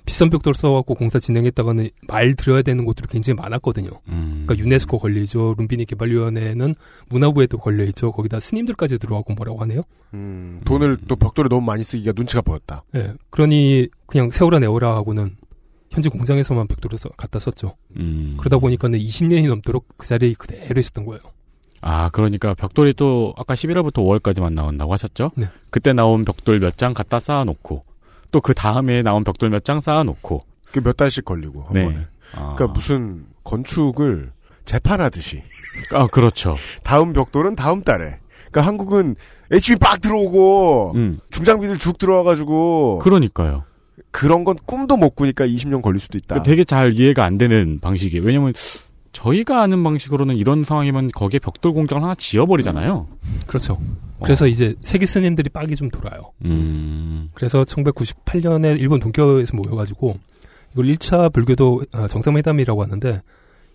Speaker 8: 비싼 벽돌 써갖고 공사 진행했다가는 말 들어야 되는 곳들이 굉장히 많았거든요.
Speaker 4: 음.
Speaker 8: 그러니까 유네스코 걸려있죠. 룸비니 개발위원회는 문화부에도 걸려있죠. 거기다 스님들까지 들어가고 뭐라고 하네요.
Speaker 2: 음, 돈을 또 벽돌에 너무 많이 쓰기가 눈치가 보였다.
Speaker 8: 예. 그러니 그냥 세워라 내워라 하고는 현지 공장에서만 벽돌을 써, 갖다 썼죠.
Speaker 4: 음.
Speaker 8: 그러다 보니까는 20년이 넘도록 그 자리에 그대로 있었던 거예요.
Speaker 4: 아, 그러니까 벽돌이 또 아까 11월부터 5월까지만 나온다고 하셨죠?
Speaker 8: 네.
Speaker 4: 그때 나온 벽돌 몇 장 갖다 쌓아놓고 또 그 다음에 나온 벽돌 몇 장 쌓아놓고
Speaker 2: 그 몇 달씩 걸리고 한
Speaker 4: 네.
Speaker 2: 번에.
Speaker 4: 아.
Speaker 2: 그러니까 무슨 건축을 재판하듯이
Speaker 4: 아, 그렇죠.
Speaker 2: 다음 벽돌은 다음 달에. 그러니까 한국은 HB 빡 들어오고
Speaker 4: 음,
Speaker 2: 중장비들 쭉 들어와가지고
Speaker 4: 그러니까요.
Speaker 2: 그런 건 꿈도 못 꾸니까 20년 걸릴 수도 있다.
Speaker 4: 그러니까 되게 잘 이해가 안 되는 방식이에요. 왜냐면 저희가 아는 방식으로는 이런 상황이면 거기에 벽돌 공장을 하나 지어버리잖아요.
Speaker 8: 그렇죠. 그래서 이제 세계 스님들이 빡이 좀 돌아요.
Speaker 4: 음,
Speaker 8: 그래서 1998년에 일본 동쿄에서 모여가지고 이걸 1차 불교도 아, 정상회담이라고 하는데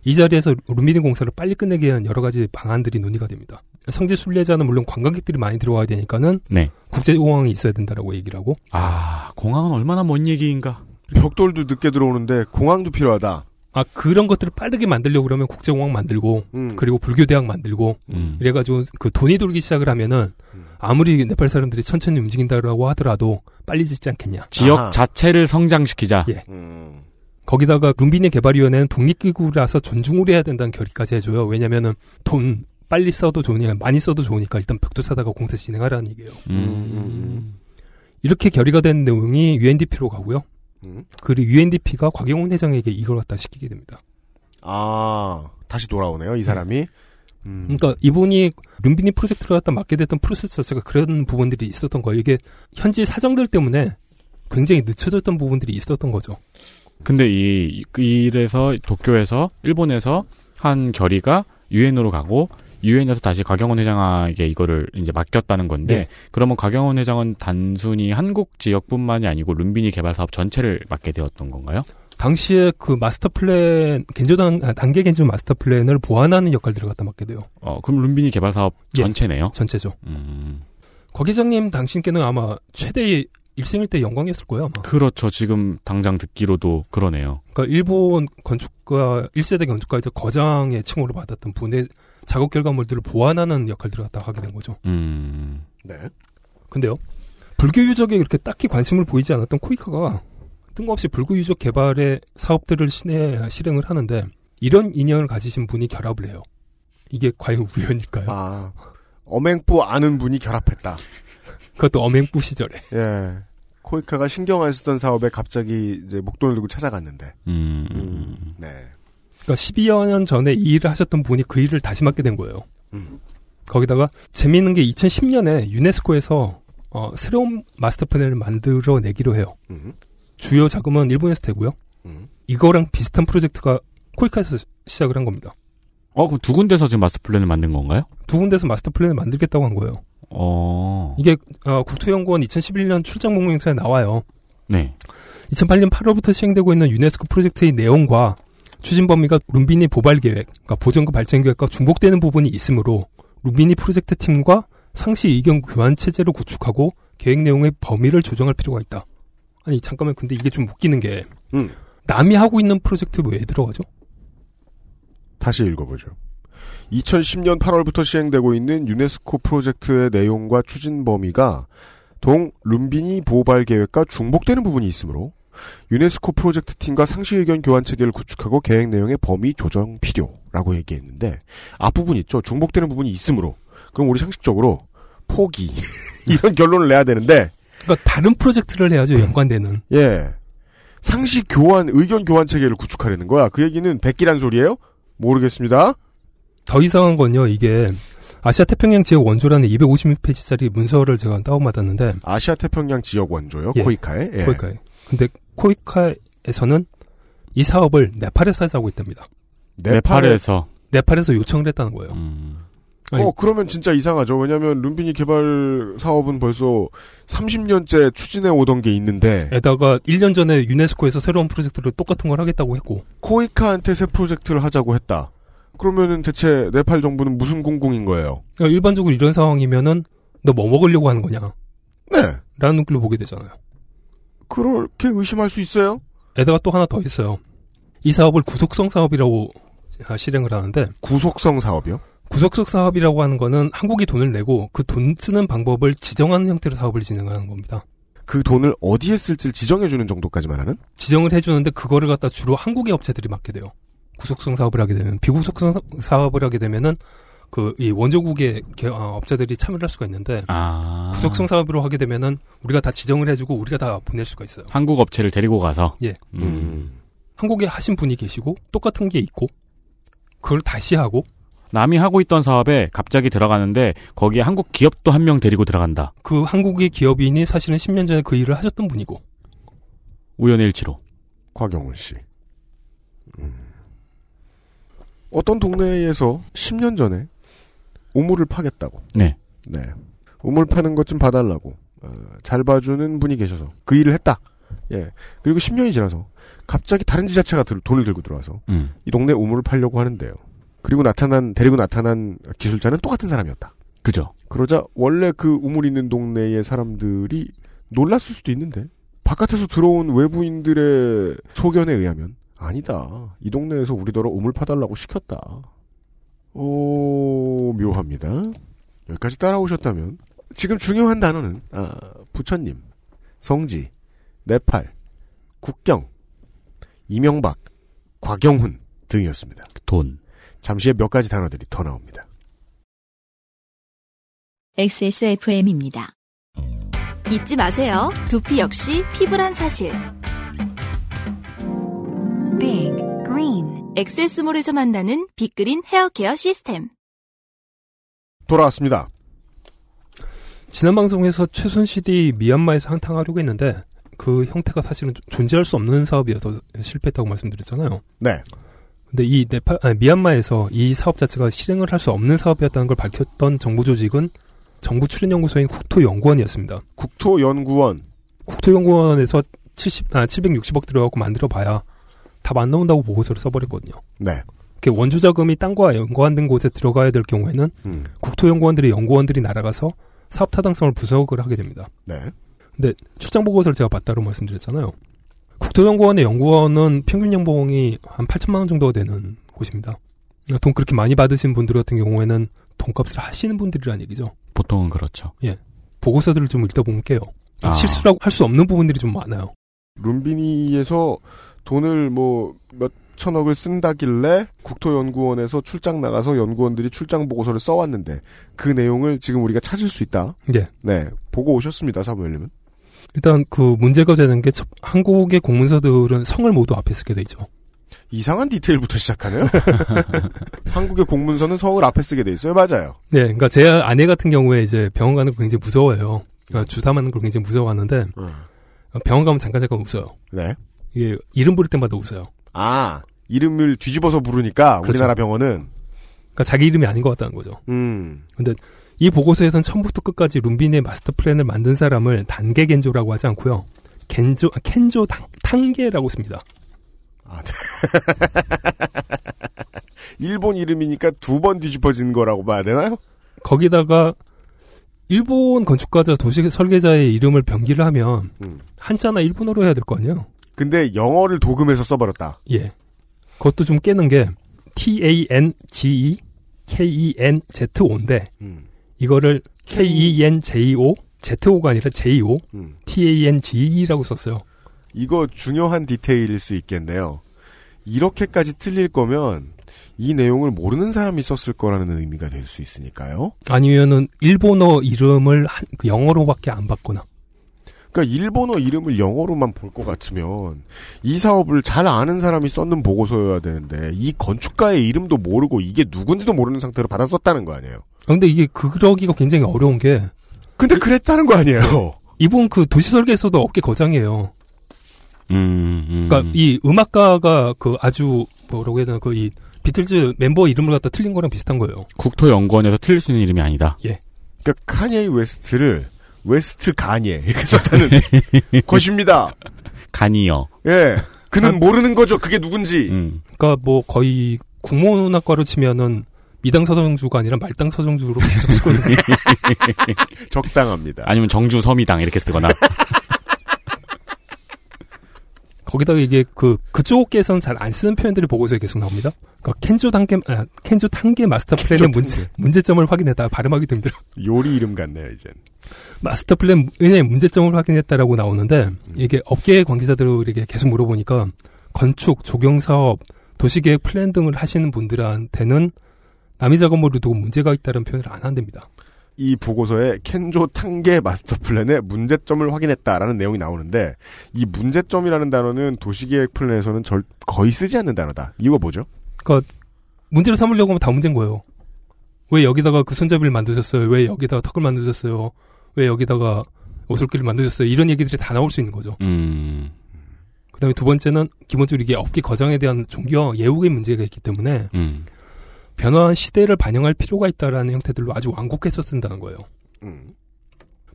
Speaker 8: 이 자리에서 룸비니 공사를 빨리 끝내기 위한 여러 가지 방안들이 논의가 됩니다. 성지 순례자는 물론 관광객들이 많이 들어와야 되니까는
Speaker 4: 네.
Speaker 8: 국제 공항이 있어야 된다라고 얘기를 하고
Speaker 4: 아, 공항은 얼마나 먼 얘기인가.
Speaker 2: 벽돌도 늦게 들어오는데 공항도 필요하다.
Speaker 8: 아 그런 것들을 빠르게 만들려고 그러면 국제공항 만들고
Speaker 2: 음.
Speaker 8: 그리고 불교 대학 만들고
Speaker 4: 음.
Speaker 8: 이래가지고 그 돈이 돌기 시작을 하면은
Speaker 2: 음.
Speaker 8: 아무리 네팔 사람들이 천천히 움직인다라고 하더라도 빨리 짓지 않겠냐.
Speaker 4: 지역
Speaker 2: 아하.
Speaker 4: 자체를 성장시키자.
Speaker 8: 예.
Speaker 2: 음.
Speaker 8: 거기다가 룸비니 개발위원회는 독립기구라서 존중을 해야 된다는 결의까지 해줘요. 왜냐면은 돈 빨리 써도 좋으니까 많이 써도 좋으니까 일단 벽돌 사다가 공사 진행하라는 얘기예요.
Speaker 4: 음.
Speaker 8: 이렇게 결의가 된 내용이 UNDP로 가고요.
Speaker 2: 음.
Speaker 8: 그리고 UNDP가 곽영훈 회장에게 이걸 갖다 시키게 됩니다.
Speaker 2: 아 다시 돌아오네요 이 사람이. 음.
Speaker 8: 그러니까 이분이 룸비니 프로젝트를 갖다 맡게 됐던 프로세스 자체가 그런 부분들이 있었던 거예요. 이게 현지 사정들 때문에 굉장히 늦춰졌던 부분들이 있었던 거죠.
Speaker 4: 근데 이, 이래서 도쿄에서, 일본에서 한 결의가 유엔으로 가고, 유엔에서 다시 곽영원 회장에게 이거를 이제 맡겼다는 건데,
Speaker 8: 네.
Speaker 4: 그러면 곽영훈 회장은 단순히 한국 지역뿐만이 아니고 룸비니 개발 사업 전체를 맡게 되었던 건가요?
Speaker 8: 당시에 그 마스터 플랜, 겐조 단, 아, 단게 겐조 마스터 플랜을 보완하는 역할들을 갖다 맡게 돼요.
Speaker 4: 어, 그럼 룸비니 개발 사업
Speaker 8: 예.
Speaker 4: 전체네요?
Speaker 8: 전체죠.
Speaker 4: 음,
Speaker 8: 곽 회장님 당신께는 아마 최대의 일생일대 영광이었을 거예요, 아마.
Speaker 4: 그렇죠. 지금 당장 듣기로도 그러네요.
Speaker 8: 그러니까 일본 건축가 1세대 건축가에서 거장의 칭호를 받았던 분의 작업 결과물들을 보완하는 역할들을 갖다 하게 된 거죠.
Speaker 4: 음,
Speaker 2: 네.
Speaker 8: 근데요. 불교 유적에 이렇게 딱히 관심을 보이지 않았던 코이카가 뜬금없이 불교 유적 개발의 사업들을 시내, 실행을 하는데 이런 인연을 가지신 분이 결합을 해요. 이게 과연 우연일까요?
Speaker 2: 아 어맹부 아는 분이 결합했다.
Speaker 8: 그것도 엄행부 시절에.
Speaker 2: 예. 코이카가 신경 안 쓰던 사업에 갑자기 이제 목돈을 들고 찾아갔는데.
Speaker 4: 음,
Speaker 2: 음. 네.
Speaker 8: 그러니까 12여 년 전에 이 일을 하셨던 분이 그 일을 다시 맡게 된 거예요.
Speaker 2: 음.
Speaker 8: 거기다가 재미있는 게 2010년에 유네스코에서 어, 새로운 마스터 플랜을 만들어내기로 해요.
Speaker 2: 음.
Speaker 8: 주요 자금은 일본에서 되고요.
Speaker 2: 음.
Speaker 8: 이거랑 비슷한 프로젝트가 코이카에서 시작을 한 겁니다.
Speaker 4: 어, 그럼 두 군데서 지금 마스터 플랜을 만든 건가요?
Speaker 8: 두 군데서 마스터 플랜을 만들겠다고 한 거예요.
Speaker 4: 어,
Speaker 8: 이게 어, 국토연구원 2011년 출장 복명서에 나와요.
Speaker 4: 네.
Speaker 8: 2008년 8월부터 시행되고 있는 유네스코 프로젝트의 내용과 추진 범위가 룸비니 보발 계획, 그러니까 보전구 발전 계획과 중복되는 부분이 있으므로 룸비니 프로젝트 팀과 상시 의견 교환 체제를 구축하고 계획 내용의 범위를 조정할 필요가 있다. 아니 잠깐만 근데 이게 좀 웃기는 게
Speaker 2: 음.
Speaker 8: 남이 하고 있는 프로젝트 왜 들어가죠?
Speaker 2: 다시 읽어보죠. 2010년 8월부터 시행되고 있는 유네스코 프로젝트의 내용과 추진 범위가 동 룸비니 보호발 계획과 중복되는 부분이 있으므로 유네스코 프로젝트 팀과 상시 의견 교환 체계를 구축하고 계획 내용의 범위 조정 필요라고 얘기했는데 앞부분 있죠. 중복되는 부분이 있으므로 그럼 우리 상식적으로 포기 이런 결론을 내야 되는데
Speaker 8: 그러니까 다른 프로젝트를 해야죠 연관되는.
Speaker 2: 예. 상식 교환, 의견 교환 체계를 구축하려는 거야. 그 얘기는 백기란 소리예요? 모르겠습니다.
Speaker 8: 더 이상한 건요, 이게 아시아 태평양 지역 원조라는 256페이지짜리 문서를 제가 다운받았는데
Speaker 2: 아시아 태평양 지역 원조요.
Speaker 8: 예.
Speaker 2: 코이카에. 예.
Speaker 8: 코이카에. 근데 코이카에서는 이 사업을 네팔에서 하자고 했답니다.
Speaker 4: 네팔에서
Speaker 8: 네팔에서 요청을 했다는 거예요.
Speaker 4: 음,
Speaker 8: 아니,
Speaker 2: 어, 그러면 진짜 이상하죠. 왜냐면, 룸비니 개발 사업은 벌써 30년째 추진해 오던 게 있는데,
Speaker 8: 에다가 1년 전에 유네스코에서 새로운 프로젝트를 똑같은 걸 하겠다고 했고
Speaker 2: 코이카한테 새 프로젝트를 하자고 했다. 그러면은 대체 네팔 정부는 무슨 궁궁인 거예요?
Speaker 8: 그러니까 일반적으로 이런 상황이면은 너 뭐 먹으려고 하는 거냐?
Speaker 2: 네.
Speaker 8: 라는 눈길로 보게 되잖아요.
Speaker 2: 그렇게 의심할 수 있어요?
Speaker 8: 에다가 또 하나 더 있어요. 이 사업을 구속성 사업이라고 아, 실행을 하는데
Speaker 2: 구속성 사업이요?
Speaker 8: 구속성 사업이라고 하는 거는 한국이 돈을 내고 그 돈 쓰는 방법을 지정하는 형태로 사업을 진행하는 겁니다.
Speaker 2: 그 돈을 어디에 쓸지 지정해주는 정도까지만 하는?
Speaker 8: 지정을 해주는데 그거를 갖다 주로 한국의 업체들이 맡게 돼요. 구속성 사업을 하게 되면 비구속성 사- 사업을 하게 되면은 그 이 원조국의 개- 어, 업체들이 참여를 할 수가 있는데
Speaker 4: 아
Speaker 8: 구속성 사업으로 하게 되면은 우리가 다 지정을 해주고 우리가 다 보낼 수가 있어요.
Speaker 4: 한국 업체를 데리고 가서
Speaker 8: 예.
Speaker 4: 음.
Speaker 8: 한국에 하신 분이 계시고 똑같은 게 있고 그걸 다시 하고
Speaker 4: 남이 하고 있던 사업에 갑자기 들어가는데 거기에 한국 기업도 한 명 데리고 들어간다.
Speaker 8: 그 한국의 기업인이 사실은 10년 전에 그 일을 하셨던 분이고
Speaker 4: 우연의 일치로.
Speaker 2: 곽영훈 씨. 음. 어떤 동네에서 10년 전에 우물을 파겠다고.
Speaker 4: 네.
Speaker 2: 네. 우물 파는 것 좀 봐달라고. 어, 잘 봐주는 분이 계셔서 그 일을 했다. 예. 그리고 10년이 지나서 갑자기 다른 지자체가 들- 돈을 들고 들어와서
Speaker 4: 음.
Speaker 2: 이 동네 우물을 팔려고 하는데요. 그리고 나타난 데리고 나타난 기술자는 똑같은 사람이었다.
Speaker 4: 그죠.
Speaker 2: 그러자 원래 그 우물 있는 동네의 사람들이 놀랐을 수도 있는데 바깥에서 들어온 외부인들의 소견에 의하면 아니다. 이 동네에서 우리더러 우물 파달라고 시켰다. 오 묘합니다. 여기까지 따라오셨다면 지금 중요한 단어는 아, 부처님, 성지, 네팔, 국경, 이명박, 곽영훈 등이었습니다.
Speaker 4: 돈.
Speaker 2: 잠시 후에 몇 가지 단어들이 더 나옵니다.
Speaker 1: XSFM입니다.
Speaker 5: 잊지 마세요. 두피 역시 피부란 사실.
Speaker 1: Big Green
Speaker 5: 엑세스몰에서 만나는 빅그린 헤어케어 시스템.
Speaker 2: 돌아왔습니다.
Speaker 8: 지난 방송에서 최순실이 미얀마에서 한탕하려고 했는데 그 형태가 사실은 존재할 수 없는 사업이어서 실패했다고 말씀드렸잖아요.
Speaker 2: 네.
Speaker 8: 근데 이 네팔, 아니, 미얀마에서 이 사업 자체가 실행을 할 수 없는 사업이었다는 걸 밝혔던 정부 조직은 정부 출연연구소인 국토연구원이었습니다.
Speaker 2: 국토연구원.
Speaker 8: 국토연구원에서 70, 아, 760억 들어가고 만들어 봐야 답 안 나온다고 보고서를 써버렸거든요.
Speaker 2: 네.
Speaker 8: 이렇게 원주 자금이 땅과 연관된 곳에 들어가야 될 경우에는
Speaker 2: 음.
Speaker 8: 국토연구원들의 연구원들이 날아가서 사업 타당성을 분석을 하게 됩니다.
Speaker 2: 네.
Speaker 8: 근데 출장 보고서를 제가 봤다고 말씀드렸잖아요. 국토연구원의 연구원은 평균 연봉이 한 8천만 원 정도가 되는 곳입니다. 돈 그렇게 많이 받으신 분들 같은 경우에는 돈값을 하시는 분들이란 얘기죠.
Speaker 4: 보통은 그렇죠.
Speaker 8: 보고서들을 좀 읽다 보면 깨요.
Speaker 4: 아.
Speaker 8: 실수라고 할 수 없는 부분들이 좀 많아요.
Speaker 2: 룸비니에서 돈을 뭐 몇 천억을 쓴다길래 국토연구원에서 출장 나가서 연구원들이 출장 보고서를 써왔는데 그 내용을 지금 우리가 찾을 수 있다.
Speaker 8: 예.
Speaker 2: 네. 보고 오셨습니다, 사무엘님은.
Speaker 8: 일단 그 문제가 되는 게 첫- 한국의 공문서들은 성을 모두 앞에 쓰게 돼 있죠.
Speaker 2: 이상한 디테일부터 시작하네요. 한국의 공문서는 성을 앞에 쓰게 돼 있어요. 맞아요.
Speaker 8: 네, 그러니까 제 아내 같은 경우에 이제 병원 가는 거 굉장히 무서워해요. 그러니까 주사 맞는 걸 굉장히 무서워하는데 병원 가면 잠깐 잠깐 웃어요.
Speaker 2: 네.
Speaker 8: 이게 이름 부를 때마다 웃어요.
Speaker 2: 아, 이름을 뒤집어서 부르니까
Speaker 8: 그렇죠.
Speaker 2: 우리나라 병원은
Speaker 8: 그러니까 자기 이름이 아닌 것 같다는 거죠.
Speaker 2: 음.
Speaker 8: 근데 이 보고서에서는 처음부터 끝까지 룸빈의 마스터 플랜을 만든 사람을 단계 겐조라고 하지 않고요. 겐조, 아, 켄조 당, 탕계라고 씁니다.
Speaker 2: 아, 네. 일본 이름이니까 두 번 뒤집어진 거라고 봐야 되나요?
Speaker 8: 거기다가 일본 건축가자 도시 설계자의 이름을 병기를 하면
Speaker 2: 음.
Speaker 8: 한자나 일본어로 해야 될 거 아니에요?
Speaker 2: 근데 영어를 도금해서 써버렸다.
Speaker 8: 예. 그것도 좀 깨는 게 T-A-N-G-E K-E-N-Z-O인데
Speaker 2: 음.
Speaker 8: 이거를 K-E-N-J-O Z-O가 아니라 J-O
Speaker 2: 음.
Speaker 8: T-A-N-G-E라고 썼어요.
Speaker 2: 이거 중요한 디테일일 수 있겠네요. 이렇게까지 틀릴 거면 이 내용을 모르는 사람이 썼을 거라는 의미가 될 수 있으니까요.
Speaker 8: 아니면은 일본어 이름을 한- 그 영어로밖에 안 바꾸나.
Speaker 2: 그러니까 일본어 이름을 영어로만 볼 것 같으면 이 사업을 잘 아는 사람이 썼는 보고서여야 되는데 이 건축가의 이름도 모르고 이게 누군지도 모르는 상태로 받았었다는 거 아니에요.
Speaker 8: 아, 근데 이게 그러기가 굉장히 어려운 게
Speaker 2: 근데 그랬다는 거 아니에요.
Speaker 8: 이분 그 도시 설계에서도 업계 거장이에요.
Speaker 4: 음, 음.
Speaker 8: 그러니까 이 음악가가 그 아주 뭐라고 해야 되나 그 이 비틀즈 멤버 이름을 갖다 틀린 거랑 비슷한 거예요.
Speaker 4: 국토연구원에서 틀릴 수 있는 이름이 아니다.
Speaker 2: 그러니까 카니에 웨스트를 웨스트 가니에 이렇게 썼다는 것입니다.
Speaker 4: 간이요.
Speaker 2: 예. 그는 모르는 거죠. 그게 누군지.
Speaker 4: 음.
Speaker 8: 그러니까 뭐 거의 국문학과로 치면은 미당 서정주가 아니라 말당 서정주로 계속 쓰고 있는 거예요.
Speaker 2: 적당합니다.
Speaker 4: 아니면 정주 서미당 이렇게 쓰거나.
Speaker 8: 거기다가 이게 그 그쪽에서는 잘 안 쓰는 표현들이 보고서에 계속 나옵니다. 그러니까 켄조 단게 아, 켄조 단게 마스터 플랜의 문제 문제점을 확인했다. 발음하기도 힘들어.
Speaker 2: 요리 이름 같네요, 이젠.
Speaker 8: 마스터 플랜의 문제점을 확인했다라고 나오는데 이게 업계 관계자들에게 계속 물어보니까 건축, 조경 사업, 도시계획 플랜 등을 하시는 분들한테는 남의 작업물을 두고 문제가 있다는 표현을 안 한답니다.
Speaker 2: 이 보고서에 켄조 단게 마스터 플랜의 문제점을 확인했다라는 내용이 나오는데 이 문제점이라는 단어는 도시계획 플랜에서는 절, 거의 쓰지 않는 단어다. 이거 뭐죠?
Speaker 8: 그러니까 문제를 삼으려고 하면 다 문제인 거예요. 왜 여기다가 그 손잡이를 만드셨어요? 왜 여기다가 턱을 만드셨어요? 왜 여기다가 오솔길을 만드셨어요? 이런 얘기들이 다 나올 수 있는 거죠.
Speaker 4: 음.
Speaker 8: 그 다음에 두 번째는 기본적으로 이게 업계 거장에 대한 종교, 예우의 문제가 있기 때문에
Speaker 4: 음.
Speaker 8: 변화한 시대를 반영할 필요가 있다라는 형태들로 아주 완곡해서 쓴다는 거예요.
Speaker 2: 음,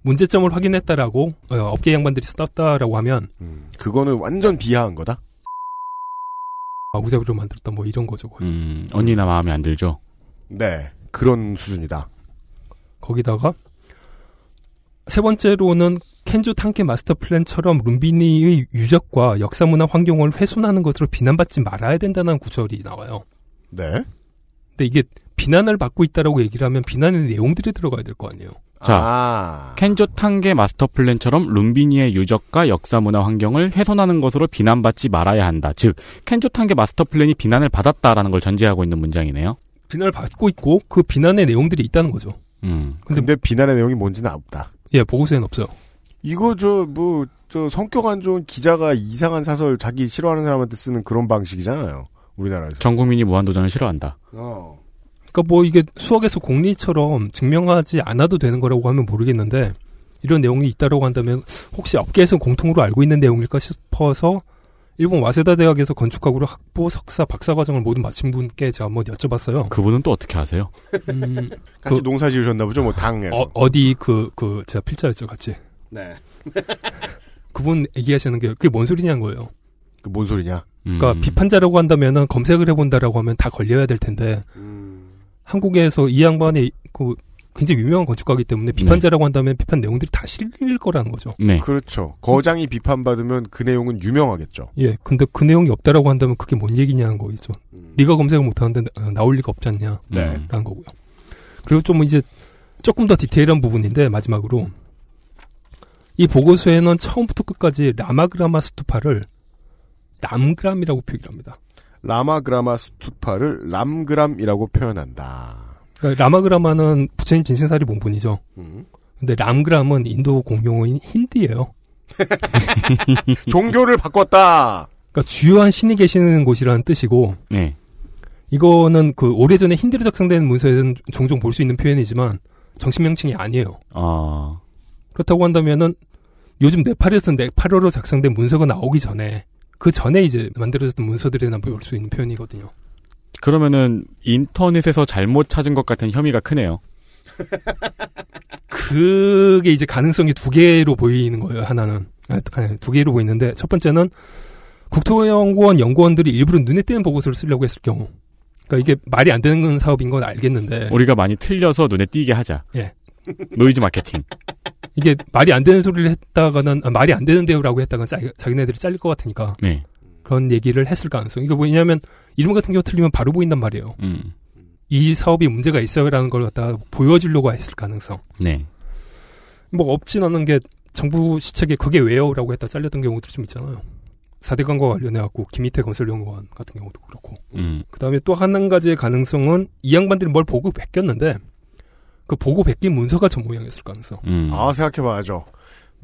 Speaker 8: 문제점을 확인했다라고 어, 업계 양반들이 썼다라고 하면
Speaker 2: 음. 그거는 완전 비하한 거다.
Speaker 8: 아구잡이로 만들었다 뭐 이런 거죠. 거의.
Speaker 4: 음. 언니나 마음에 안 들죠?
Speaker 2: 네, 그런 수준이다.
Speaker 8: 거기다가 세 번째로는 켄조 탄케 마스터 플랜처럼 룸비니의 유적과 역사문화 환경을 훼손하는 것으로 비난받지 말아야 된다는 구절이 나와요.
Speaker 2: 네.
Speaker 8: 근데 이게 비난을 받고 있다라고 얘기를 하면 비난의 내용들이 들어가야 될 거 아니에요.
Speaker 4: 자,
Speaker 2: 아,
Speaker 4: 켄조 탄계 마스터 플랜처럼 룸비니의 유적과 역사 문화 환경을 훼손하는 것으로 비난받지 말아야 한다. 즉, 켄조 탄계 마스터 플랜이 비난을 받았다라는 걸 전제하고 있는 문장이네요.
Speaker 8: 비난을 받고 있고 그 비난의 내용들이 있다는 거죠.
Speaker 4: 음.
Speaker 8: 근데,
Speaker 2: 근데 비난의 내용이 뭔지는 없다.
Speaker 8: 예 보고서에는 없어요.
Speaker 2: 이거 저 뭐 저 성격 안 좋은 기자가 이상한 사설 자기 싫어하는 사람한테 쓰는 그런 방식이잖아요. 우리나라에서.
Speaker 4: 전 국민이 무한도전을 싫어한다.
Speaker 2: 어.
Speaker 8: 그러니까 뭐 이게 수학에서 공리처럼 증명하지 않아도 되는 거라고 하면 모르겠는데 이런 내용이 있다라고 한다면 혹시 업계에서 공통으로 알고 있는 내용일까 싶어서 일본 와세다 대학에서 건축학으로 학부, 석사, 박사 과정을 모두 마친 분께 제가 한번 여쭤봤어요.
Speaker 4: 그분은 또 어떻게 하세요?
Speaker 8: 음,
Speaker 2: 같이
Speaker 8: 그-
Speaker 2: 농사 지으셨나 보죠, 뭐 당에서.
Speaker 8: 어, 어디 그, 그, 제가 필자였죠, 같이.
Speaker 2: 네.
Speaker 8: 그분 얘기하시는 게 그게 뭔 소리냐는 거예요.
Speaker 2: 그 뭔 소리냐?
Speaker 8: 그러니까
Speaker 4: 음.
Speaker 8: 비판자라고 한다면은 검색을 해본다라고 하면 다 걸려야 될 텐데
Speaker 2: 음.
Speaker 8: 한국에서 이 양반이 그 굉장히 유명한 건축가이기 때문에 비판자라고 한다면 비판 내용들이 다 실릴 거라는 거죠.
Speaker 4: 네.
Speaker 2: 그렇죠. 거장이 비판받으면 그 내용은 유명하겠죠.
Speaker 8: 예, 근데 그 내용이 없다라고 한다면 그게 뭔 얘기냐는 거겠죠.
Speaker 2: 음.
Speaker 8: 네가 검색을 못하는데 나- 나올 리가 없지 않냐라는
Speaker 2: 네.
Speaker 4: 음.
Speaker 8: 거고요. 그리고 좀 이제 조금 더 디테일한 부분인데 마지막으로 이 보고서에는 처음부터 끝까지 라마그라마 스투파를 람그람이라고 표기를 합니다.
Speaker 2: 라마그라마 스투파를 람그람이라고 표현한다.
Speaker 8: 그러니까 라마그라마는 부처님 진신사리 본분이죠.
Speaker 2: 음.
Speaker 8: 근데 람그람은 인도 공용어인 힌디예요.
Speaker 2: 종교를 바꿨다.
Speaker 8: 그러니까 주요한 신이 계시는 곳이라는 뜻이고
Speaker 4: 네.
Speaker 8: 이거는 그 오래전에 힌디로 작성된 문서에는 종종 볼 수 있는 표현이지만 정식 명칭이 아니에요.
Speaker 4: 어,
Speaker 8: 그렇다고 한다면은 요즘 네팔에서 네팔어로 작성된 문서가 나오기 전에 그 전에 이제 만들어졌던 문서들에나 볼 수 있는 표현이거든요.
Speaker 4: 그러면은 인터넷에서 잘못 찾은 것 같은 혐의가 크네요.
Speaker 8: 그게 이제 가능성이 두 개로 보이는 거예요. 하나는 아니, 아니, 두 개로 보이는데 첫 번째는 국토연구원 연구원들이 일부러 눈에 띄는 보고서를 쓰려고 했을 경우, 그러니까 이게 말이 안 되는 사업인 건 알겠는데
Speaker 4: 우리가 많이 틀려서 눈에 띄게 하자.
Speaker 8: 예.
Speaker 4: 노이즈 마케팅.
Speaker 8: 이게 말이 안 되는 소리를 했다가는 아, 말이 안 되는데요라고 했다가 자기, 자기네들이 잘릴 것 같으니까
Speaker 4: 네.
Speaker 8: 그런 얘기를 했을 가능성. 이거 뭐냐면 이름 같은 경우 틀리면 바로 보인단 말이에요.
Speaker 4: 음.
Speaker 8: 이 사업이 문제가 있어요라는 걸 갖다가 보여주려고 했을 가능성.
Speaker 4: 네.
Speaker 8: 뭐 없진 않은 게 정부 시책에 그게 왜요라고 했다 잘렸던 경우도 좀 있잖아요. 4대 강과 관련해 갖고 김희태 건설연구원 같은 경우도 그렇고.
Speaker 4: 음.
Speaker 8: 그 다음에 또 한 가지의 가능성은 이 양반들이 뭘 보고 베꼈는데 그 보고 베낀 문서가 저 모양이었을 가능성.
Speaker 4: 음.
Speaker 2: 아, 생각해봐야죠.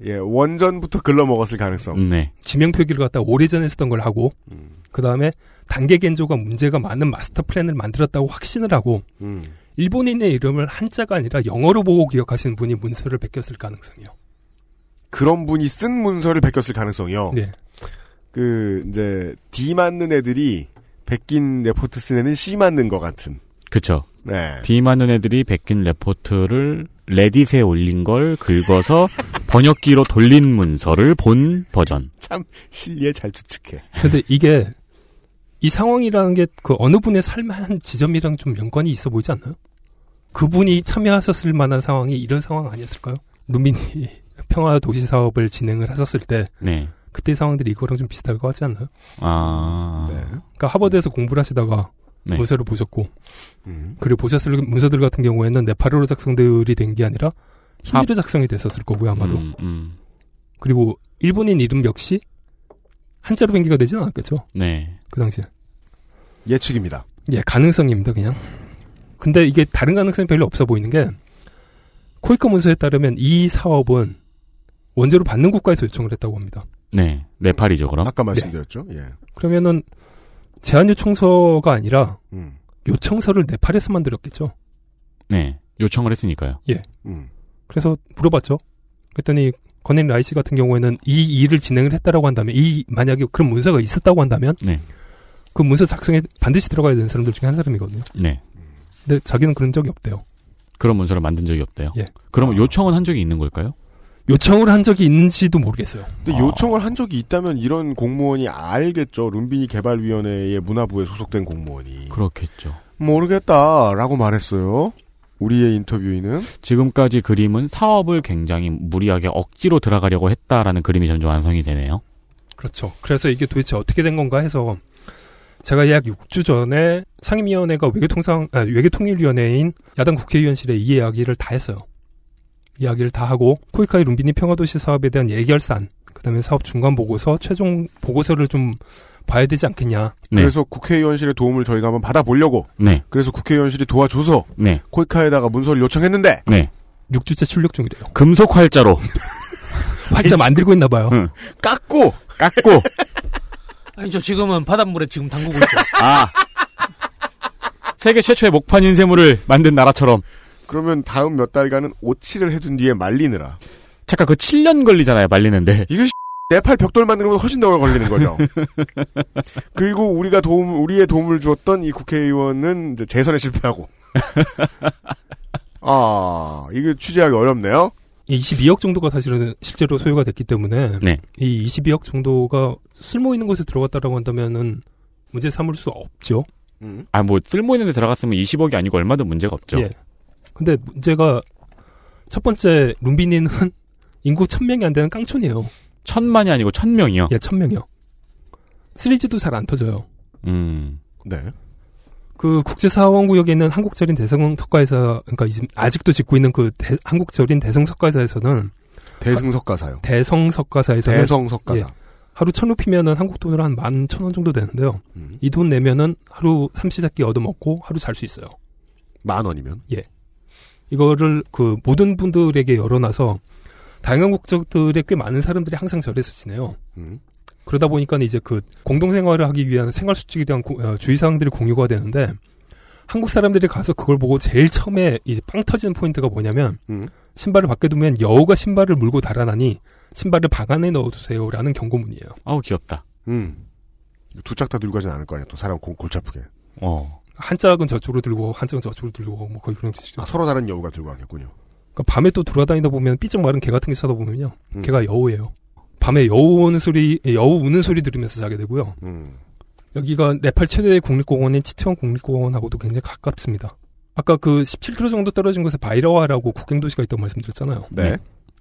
Speaker 2: 예, 원전부터 글러먹었을 가능성.
Speaker 4: 네.
Speaker 8: 지명 표기를 갖다 오래전에 쓰던 걸 하고
Speaker 2: 음,
Speaker 8: 그 다음에 단게 겐조가 문제가 많은 마스터 플랜을 만들었다고 확신을 하고
Speaker 2: 음.
Speaker 8: 일본인의 이름을 한자가 아니라 영어로 보고 기억하시는 분이 문서를 베꼈을 가능성이요.
Speaker 2: 그런 분이 쓴 문서를 베꼈을 가능성이요.
Speaker 8: 네.
Speaker 2: 그 이제 D 맞는 애들이 베낀 레포트 쓴 애는 C 맞는 것 같은.
Speaker 4: 그쵸.
Speaker 2: 네.
Speaker 4: D 맞은 애들이 베낀 레포트를 레딧에 올린 걸 긁어서 번역기로 돌린 문서를 본 버전.
Speaker 2: 참 실리에 잘 추측해.
Speaker 8: 근데 이게 이 상황이라는 게 그 어느 분의 삶의 한 지점이랑 좀 연관이 있어 보이지 않나요? 그분이 참여하셨을 만한 상황이 이런 상황 아니었을까요? 눈민이 평화 도시 사업을 진행을 하셨을 때
Speaker 4: 네.
Speaker 8: 그때 상황들이 이거랑 좀 비슷할 것 같지 않나요?
Speaker 4: 아.
Speaker 2: 네.
Speaker 8: 그러니까 하버드에서 공부를 하시다가
Speaker 4: 네.
Speaker 8: 문서를 보셨고
Speaker 2: 음.
Speaker 8: 그리고 보셨을 문서들 같은 경우에는 네팔어로 작성들이 된 게 아니라 힌디로 작성이 됐었을 거고요 아마도
Speaker 4: 음, 음.
Speaker 8: 그리고 일본인 이름 역시 한자로 변기가 되지는 않았겠죠
Speaker 4: 네.
Speaker 8: 그 당시에
Speaker 2: 예측입니다.
Speaker 8: 예 가능성입니다 그냥 근데 이게 다른 가능성이 별로 없어 보이는 게 코이카 문서에 따르면 이 사업은 원재로 받는 국가에서 요청을 했다고 합니다
Speaker 4: 네. 네팔이죠, 그럼?
Speaker 2: 아까 말씀드렸죠. 예.
Speaker 8: 그러면은 제한 요청서가 아니라
Speaker 2: 음.
Speaker 8: 요청서를 네팔에서 만들었겠죠
Speaker 4: 네. 요청을 했으니까요.
Speaker 2: 음.
Speaker 8: 그래서 물어봤죠. 그랬더니 건인 라이 씨 같은 경우에는 이 일을 진행을 했다라고 한다면 이 만약에 그런 문서가 있었다고 한다면
Speaker 4: 네.
Speaker 8: 그 문서 작성에 반드시 들어가야 되는 사람들 중에 한 사람이거든요.
Speaker 4: 네.
Speaker 8: 근데 자기는 그런 적이 없대요.
Speaker 4: 그런 문서를 만든 적이 없대요.
Speaker 8: 예.
Speaker 4: 그러면 요청은 한 적이 있는 걸까요?
Speaker 8: 요청을 한 적이 있는지도 모르겠어요.
Speaker 2: 근데
Speaker 4: 아.
Speaker 2: 요청을 한 적이 있다면 이런 공무원이 알겠죠. 룸비니 개발위원회의 문화부에 소속된 공무원이.
Speaker 4: 그렇겠죠.
Speaker 2: 모르겠다라고 말했어요. 우리의 인터뷰인은
Speaker 4: 지금까지 그림은 사업을 굉장히 무리하게 억지로 들어가려고 했다라는 그림이 점점 완성이 되네요.
Speaker 8: 그렇죠. 그래서 이게 도대체 어떻게 된 건가 해서 제가 약 6주 전에 상임위원회가 외교통상 아, 외교통일위원회인 야당 국회의원실에 이 이야기를 다 했어요. 이야기를 다 하고 코이카이 룸비니 평화도시 사업에 대한 예결산, 그다음에 사업 중간 보고서, 최종 보고서를 좀 봐야 되지 않겠냐.
Speaker 4: 네.
Speaker 2: 그래서 국회의원실의 도움을 저희가 한번 받아보려고
Speaker 4: 네.
Speaker 2: 그래서 국회의원실이 도와줘서
Speaker 4: 네.
Speaker 2: 코이카에다가 문서를 요청했는데
Speaker 4: 네.
Speaker 8: 6주째 출력 중이래요.
Speaker 4: 금속 활자로
Speaker 8: 활자 만들고 있나 봐요.
Speaker 4: 응.
Speaker 2: 깎고
Speaker 4: 깎고
Speaker 7: 아니 저 지금은 바닷물에 지금 담그고 있죠.
Speaker 4: 아 세계 최초의 목판 인쇄물을 만든 나라처럼
Speaker 2: 그러면 다음 몇 달간은 오칠을 해둔 뒤에 말리느라
Speaker 4: 잠깐 그 7년 걸리잖아요 말리는데
Speaker 2: 이게 네팔 벽돌 만드는 것보다 훨씬 더 오래 걸리는 거죠. 그리고 우리가 도움 우리의 도움을 주었던 이 국회의원은 이제 재선에 실패하고 아 이게 취재하기 어렵네요.
Speaker 8: 이 22억 정도가 사실은 실제로 소요가 됐기 때문에
Speaker 4: 네.
Speaker 8: 이 22억 정도가 쓸모 있는 곳에 들어갔다라고 한다면은 문제 삼을 수 없죠.
Speaker 2: 음.
Speaker 4: 아 뭐 쓸모 있는 데 들어갔으면 20억이 아니고 얼마든 문제가 없죠.
Speaker 8: 예. 근데 문제가 첫 번째 룸비니는 인구 1000명이 안 되는 깡촌이에요.
Speaker 4: 천만이 아니고 천명이요.
Speaker 8: 예, 1000명이요. 3G도 잘 안 터져요.
Speaker 4: 음.
Speaker 2: 네.
Speaker 8: 그 국제사원구역에 있는 한국절인 대성석가에서 그러니까 아직도 짓고 있는 그 대- 한국절인 대성석가사에서는
Speaker 2: 대승석가사요.
Speaker 8: 대성석가사에서는
Speaker 2: 대성석가사.
Speaker 8: 예. 하루 천 루피면은 한국 돈으로 한 만 천 원 정도 되는데요.
Speaker 2: 음.
Speaker 8: 이돈 내면은 하루 삼시세끼 얻어먹고 하루 잘 수 있어요.
Speaker 2: 만 원이면
Speaker 8: 이거를 그 모든 분들에게 열어놔서 다양한 국적들의 꽤 많은 사람들이 항상 절에서 지내요.
Speaker 2: 음.
Speaker 8: 그러다 보니까 이제 그 공동생활을 하기 위한 생활 수칙에 대한 고- 어, 주의사항들이 공유가 되는데 한국 사람들이 가서 그걸 보고 제일 처음에 이제 빵 터지는 포인트가 뭐냐면
Speaker 2: 음.
Speaker 8: 신발을 밖에 두면 여우가 신발을 물고 달아나니 신발을 방 안에 넣어두세요라는 경고문이에요.
Speaker 4: 아우 귀엽다.
Speaker 2: 음. 두 짝 다 들고 가진 않을 거 아니야. 또 사람 골, 골치 아프게.
Speaker 4: 어.
Speaker 8: 한 짝은 저쪽으로 들고 한 짝은 저쪽으로 들고 뭐 거의 그런 식이죠.
Speaker 2: 아, 서로 다른 여우가 들고 가겠군요.
Speaker 8: 그러니까 밤에 또 돌아다니다 보면 삐쩍 마른 개 같은 게 쳐다 보면요.
Speaker 2: 음.
Speaker 8: 걔가 여우예요. 밤에 여우 오는 소리, 여우 우는 소리 들으면서 자게 되고요.
Speaker 2: 음.
Speaker 8: 여기가 네팔 최대의 국립공원인 치트원 국립공원하고도 굉장히 가깝습니다. 아까 그 17km 정도 떨어진 곳에 바이라와라고 국경도시가 있다고 말씀드렸잖아요.
Speaker 2: 네.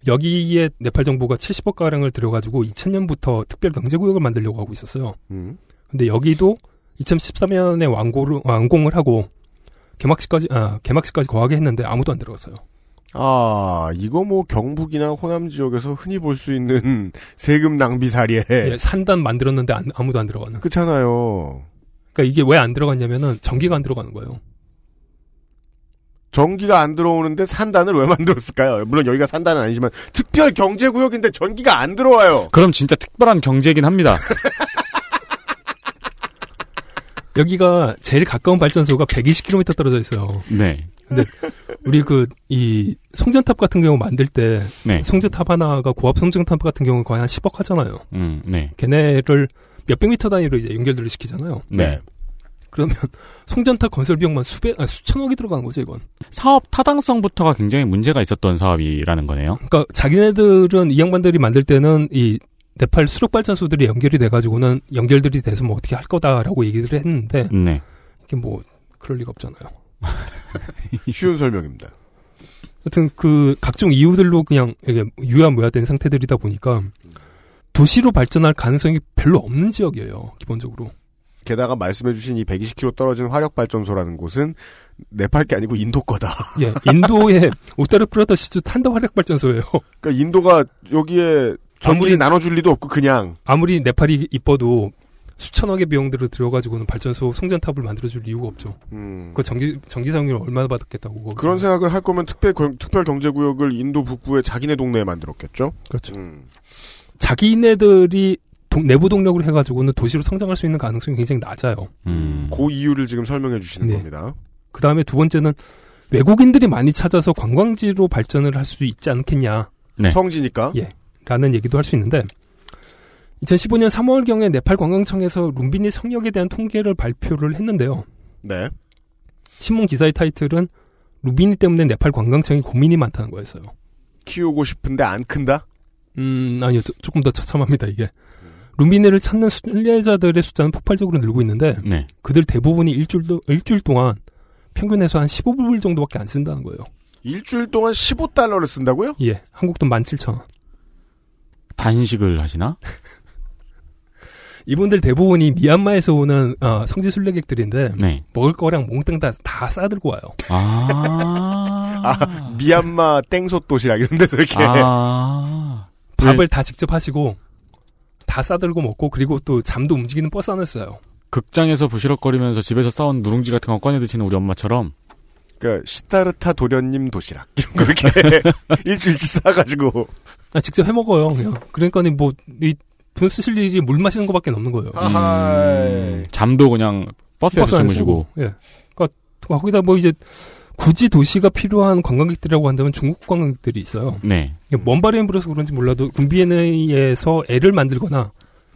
Speaker 8: 여기에 네팔 정부가 70억 가량을 들여가지고 2000년부터 특별 경제구역을 만들려고 하고 있었어요.
Speaker 2: 음.
Speaker 8: 근데 여기도 2013년에 완고를, 완공을 하고 개막식까지 아 개막식까지 거하게 했는데 아무도 안 들어갔어요.
Speaker 2: 아, 이거 뭐 경북이나 호남 지역에서 흔히 볼 수 있는 세금 낭비 사례.
Speaker 8: 예, 산단 만들었는데 안- 아무도 안 들어가는.
Speaker 2: 그렇잖아요.
Speaker 8: 그러니까 이게 왜 안 들어갔냐면은 전기가 안 들어가는 거예요.
Speaker 2: 전기가 안 들어오는데 산단을 왜 만들었을까요? 물론 여기가 산단은 아니지만 특별 경제 구역인데 전기가 안 들어와요.
Speaker 4: 그럼 진짜 특별한 경제이긴 합니다.
Speaker 8: 여기가 제일 가까운 발전소가 120km 떨어져 있어요.
Speaker 4: 네.
Speaker 8: 근데 우리 그 이 송전탑 같은 경우 만들 때
Speaker 4: 네.
Speaker 8: 송전탑 하나가 고압 송전탑 같은 경우 거의 한 10억 하잖아요.
Speaker 4: 음, 네.
Speaker 8: 걔네를 몇백 미터 단위로 이제 연결들을 시키잖아요.
Speaker 4: 네.
Speaker 8: 그러면 송전탑 건설 비용만 수백, 아, 수천억이 들어가는 거죠, 이건.
Speaker 4: 사업 타당성부터가 굉장히 문제가 있었던 사업이라는 거네요.
Speaker 8: 그러니까 자기네들은 이 양반들이 만들 때는 이 네팔 수력 발전소들이 연결이 돼가지고는 연결들이 돼서 뭐 어떻게 할 거다라고 얘기를 했는데
Speaker 4: 네.
Speaker 8: 이게 뭐 그럴 리가 없잖아요.
Speaker 2: 쉬운 설명입니다.
Speaker 8: 하여튼 그 각종 이유들로 그냥 이게 유야무야된 상태들이다 보니까 도시로 발전할 가능성이 별로 없는 지역이에요. 기본적으로.
Speaker 2: 게다가 말씀해주신 이 120km 떨어진 화력 발전소라는 곳은 네팔 게 아니고 인도 거다.
Speaker 8: 예, 인도의 우타르 프라더시주 탄다 화력 발전소예요.
Speaker 2: 그러니까 인도가 여기에
Speaker 8: 아무리-
Speaker 2: 나눠줄 리도 없고 그냥
Speaker 8: 아무리 네팔이 이뻐도 수천억의 비용들을 들여가지고는 발전소 송전탑을 만들어줄 이유가 없죠.
Speaker 2: 음,
Speaker 8: 그 전기 전기 사용료를 얼마나 받았겠다고.
Speaker 2: 그런 생각을 할 거면 특별 경- 특별 경제 구역을 인도 북부의 자기네 동네에 만들었겠죠.
Speaker 8: 그렇죠.
Speaker 2: 음.
Speaker 8: 자기네들이 동- 내부 동력을 해가지고는 도시로 성장할 수 있는 가능성이 굉장히 낮아요.
Speaker 4: 음.
Speaker 2: 그 이유를 지금 설명해 주시는
Speaker 8: 네.
Speaker 2: 겁니다.
Speaker 8: 그 다음에 두 번째는 외국인들이 많이 찾아서 관광지로 발전을 할 수 있지 않겠냐.
Speaker 4: 네.
Speaker 2: 성지니까.
Speaker 8: 예. 라는 얘기도 할 수 있는데 2015년 3월경에 네팔 관광청에서 룸비니 성역에 대한 통계를 발표를 했는데요.
Speaker 2: 네.
Speaker 8: 신문 기사의 타이틀은 루비니 때문에 네팔 관광청이 고민이 많다는 거였어요.
Speaker 2: 키우고 싶은데 안 큰다?
Speaker 8: 음, 아니요. 조- 조금 더 처참합니다, 이게. 룸비니를 찾는 순례자들의 숫자는 폭발적으로 늘고 있는데
Speaker 4: 네.
Speaker 8: 그들 대부분이 일주일도, 일주일 동안 평균에서 한 15불 정도밖에 안 쓴다는 거예요.
Speaker 2: 일주일 동안 15달러를 쓴다고요?
Speaker 8: 예. 한국 돈 17,000원.
Speaker 4: 단식을 하시나?
Speaker 8: 이분들 대부분이 미얀마에서 오는 어, 성지 순례객들인데
Speaker 4: 네.
Speaker 8: 먹을 거랑 몽땅 다, 다 싸들고 와요.
Speaker 4: 아.
Speaker 2: 아, 미얀마 땡솥 도시락 이런 데서 이렇게.
Speaker 4: 아.
Speaker 8: 밥을 다 직접 하시고 다 싸들고 먹고 그리고 또 잠도 움직이는 버스 안에 써요.
Speaker 4: 극장에서 부시럭거리면서 집에서 싸운 누룽지 같은 거 꺼내 드시는 우리 엄마처럼
Speaker 2: 그러니까 시타르타 도련님 도시락 이런 거 이렇게 일주일치 싸가지고.
Speaker 8: 아, 직접 해 먹어요. 그냥. 그러니까 뭐이 돈 쓰실 일이 물 마시는 것밖에 없는 거예요.
Speaker 2: 아하.
Speaker 4: 음, 잠도 그냥 버스에서 주무시고.
Speaker 8: 예. 그러니까 거기다 뭐 이제 굳이 도시가 필요한 관광객들이라고 한다면 중국 관광객들이 있어요.
Speaker 4: 네.
Speaker 8: 먼 발에 불어서 그런지 몰라도 군비엔에서 애를 만들거나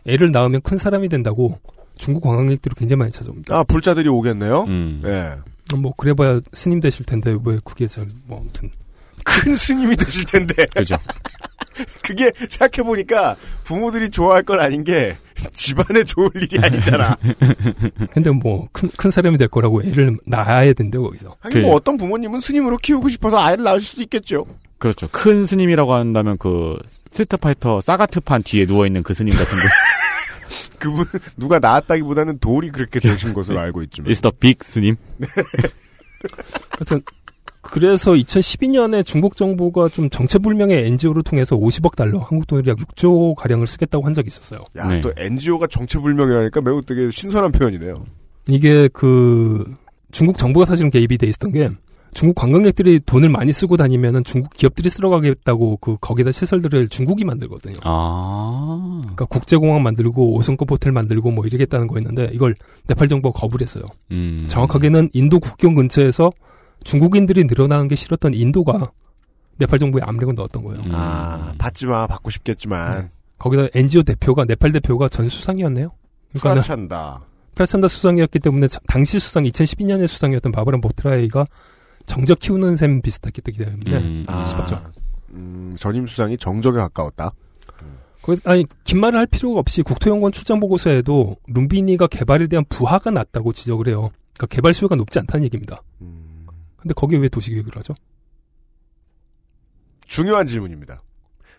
Speaker 8: 애를 낳으면 큰 사람이 된다고 중국 관광객들이 굉장히 많이 찾아옵니다.
Speaker 2: 아 불자들이 오겠네요.
Speaker 4: 음.
Speaker 2: 예.
Speaker 8: 뭐 그래봐야 스님 되실 텐데 왜 그게 잘뭐 아무튼
Speaker 2: 큰 스님이 되실 텐데.
Speaker 4: 그죠.
Speaker 2: 그게 생각해 보니까 부모들이 좋아할 건 아닌 게 집안에 좋을 일이 아니잖아.
Speaker 8: 근데 뭐 큰 큰 사람이 될 거라고 애를 낳아야 된대요 거기서.
Speaker 2: 하긴
Speaker 4: 그-
Speaker 2: 뭐 어떤 부모님은 스님으로 키우고 싶어서 아이를 낳을 수도 있겠죠.
Speaker 4: 그렇죠. 큰 스님이라고 한다면 그 스트리트 파이터 사가트판 뒤에 누워 있는 그 스님 같은 거.
Speaker 2: 그분 누가 낳았다기보다는 돌이 그렇게 되신 것으로 알고 있지만.
Speaker 4: The big 스님.
Speaker 8: 하여튼 그래서 2012년에 중국 정부가 좀 정체불명의 NGO를 통해서 50억 달러, 한국 돈으로 약 6조 가량을 쓰겠다고 한 적이 있었어요.
Speaker 2: 야,
Speaker 4: 네.
Speaker 2: 또 NGO가 정체불명이라니까 매우 되게 신선한 표현이네요.
Speaker 8: 이게 그 중국 정부가 사실은 개입이 돼 있었던 게 중국 관광객들이 돈을 많이 쓰고 다니면은 중국 기업들이 쓸어가겠다고 그 거기다 시설들을 중국이 만들거든요.
Speaker 4: 아.
Speaker 8: 그러니까 국제공항 만들고 5성급 호텔 만들고 뭐 이러겠다는 거였는데 이걸 네팔 정부가 거부를 했어요.
Speaker 4: 음.
Speaker 8: 정확하게는 인도 국경 근처에서 중국인들이 늘어나는 게 싫었던 인도가 네팔 정부에 압력을 넣었던 거예요.
Speaker 4: 음.
Speaker 2: 아, 받지 마, 받고 싶겠지만.
Speaker 8: 거기다 NGO 대표가 네팔 대표가 전 수상이었네요. 그러니까
Speaker 2: 프라찬다.
Speaker 8: 프라찬다 수상이었기 때문에 자- 당시 수상 2012년에 수상이었던 바바란 보트라이가 정적 키우는 셈 비슷했기 때문에
Speaker 4: 음.
Speaker 2: 아,
Speaker 8: 싶었죠.
Speaker 2: 음, 전임 수상이 정적에 가까웠다.
Speaker 8: 거기- 아니 긴 말을 할 필요가 없이 국토연구원 출장 보고서에도 룸비니가 개발에 대한 부하가 낮다고 지적을 해요. 그러니까 개발 수요가 높지 않다는 얘기입니다.
Speaker 2: 음,
Speaker 8: 근데 거기에 왜 도시계획을 하죠?
Speaker 2: 중요한 질문입니다.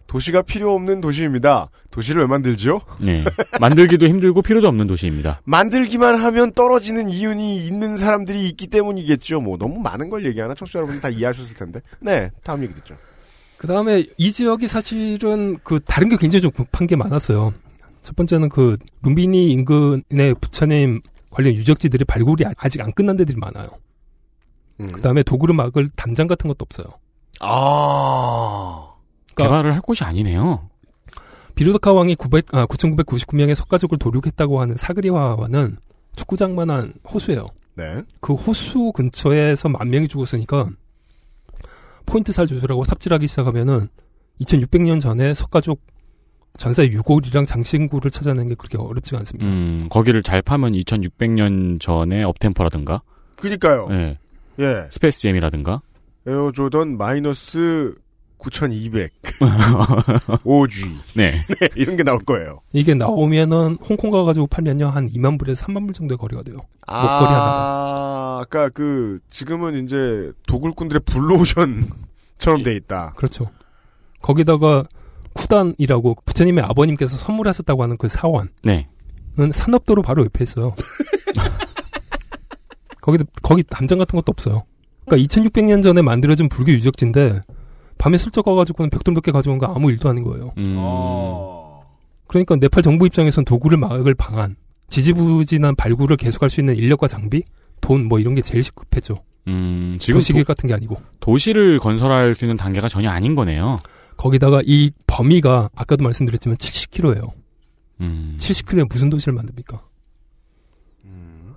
Speaker 2: 도시가 필요 없는 도시입니다. 도시를 왜 만들죠?
Speaker 4: 네. 만들기도 힘들고 필요도 없는 도시입니다.
Speaker 2: 만들기만 하면 떨어지는 이윤이 있는 사람들이 있기 때문이겠죠. 뭐 너무 많은 걸 얘기하나 청취자 여러분 다 이해하셨을 텐데. 네, 다음 얘기 듣죠.
Speaker 8: 그 다음에 이 지역이 사실은 그 다른 게 굉장히 좀 급한 게 많았어요. 첫 번째는 그 룸비니 인근의 부처님 관련 유적지들이 발굴이 아- 아직 안 끝난 데들이 많아요.
Speaker 2: 음.
Speaker 8: 그 다음에 도구를 막을 담장 같은 것도 없어요.
Speaker 2: 아.
Speaker 4: 개발을 할 곳이 아니네요.
Speaker 8: 비루드카 왕이 900, 아, 9,999명의 석가족을 도륙했다고 하는 사그리화와는 축구장만한 호수예요.
Speaker 2: 네.
Speaker 8: 그 호수 근처에서 만 명이 죽었으니까 포인트 살 조절하고 삽질하기 시작하면은 2600년 전에 석가족 전사의 유골이랑 장신구를 찾아내는 게 그렇게 어렵지가 않습니다.
Speaker 4: 음, 거기를 잘 파면 2600년 전에 업템포라든가,
Speaker 2: 그니까요.
Speaker 4: 예,
Speaker 2: 예.
Speaker 4: 스페이스 잼이라든가,
Speaker 2: 에어조던 마이너스 9200. 5G.
Speaker 4: 네.
Speaker 2: 네, 이런 게 나올 거예요.
Speaker 8: 이게 나오면은 홍콩 가가지고 팔면요 한 2만 불에서 3만 불 정도의 거리가 돼요. 목걸이
Speaker 2: 아, 아까 그, 지금은 이제 도굴꾼들의 블루오션처럼 돼 있다.
Speaker 8: 그렇죠. 거기다가 쿠단이라고 부처님의 아버님께서 선물하셨다고 하는 그 사원은
Speaker 4: 네.
Speaker 8: 산업도로 바로 옆에 있어요. 거기도 거기 담장 같은 것도 없어요. 그러니까 2600년 전에 만들어진 불교 유적지인데 밤에 슬쩍 가가지고는 벽돌 몇개 가져온 거 아무 일도 아닌 거예요.
Speaker 4: 음,
Speaker 2: 어.
Speaker 8: 그러니까 네팔 정부 입장에선 도구를 막을 방안, 지지부진한 발굴을 계속할 수 있는 인력과 장비, 돈 뭐 이런 게 제일 급했죠.
Speaker 4: 음, 지금
Speaker 8: 도시계
Speaker 4: 도,
Speaker 8: 같은 게 아니고.
Speaker 4: 도시를 건설할 수 있는 단계가 전혀 아닌 거네요.
Speaker 8: 거기다가 이 범위가 아까도 말씀드렸지만 70km예요.
Speaker 4: 음,
Speaker 8: 70km에 무슨 도시를 만듭니까?
Speaker 2: 음,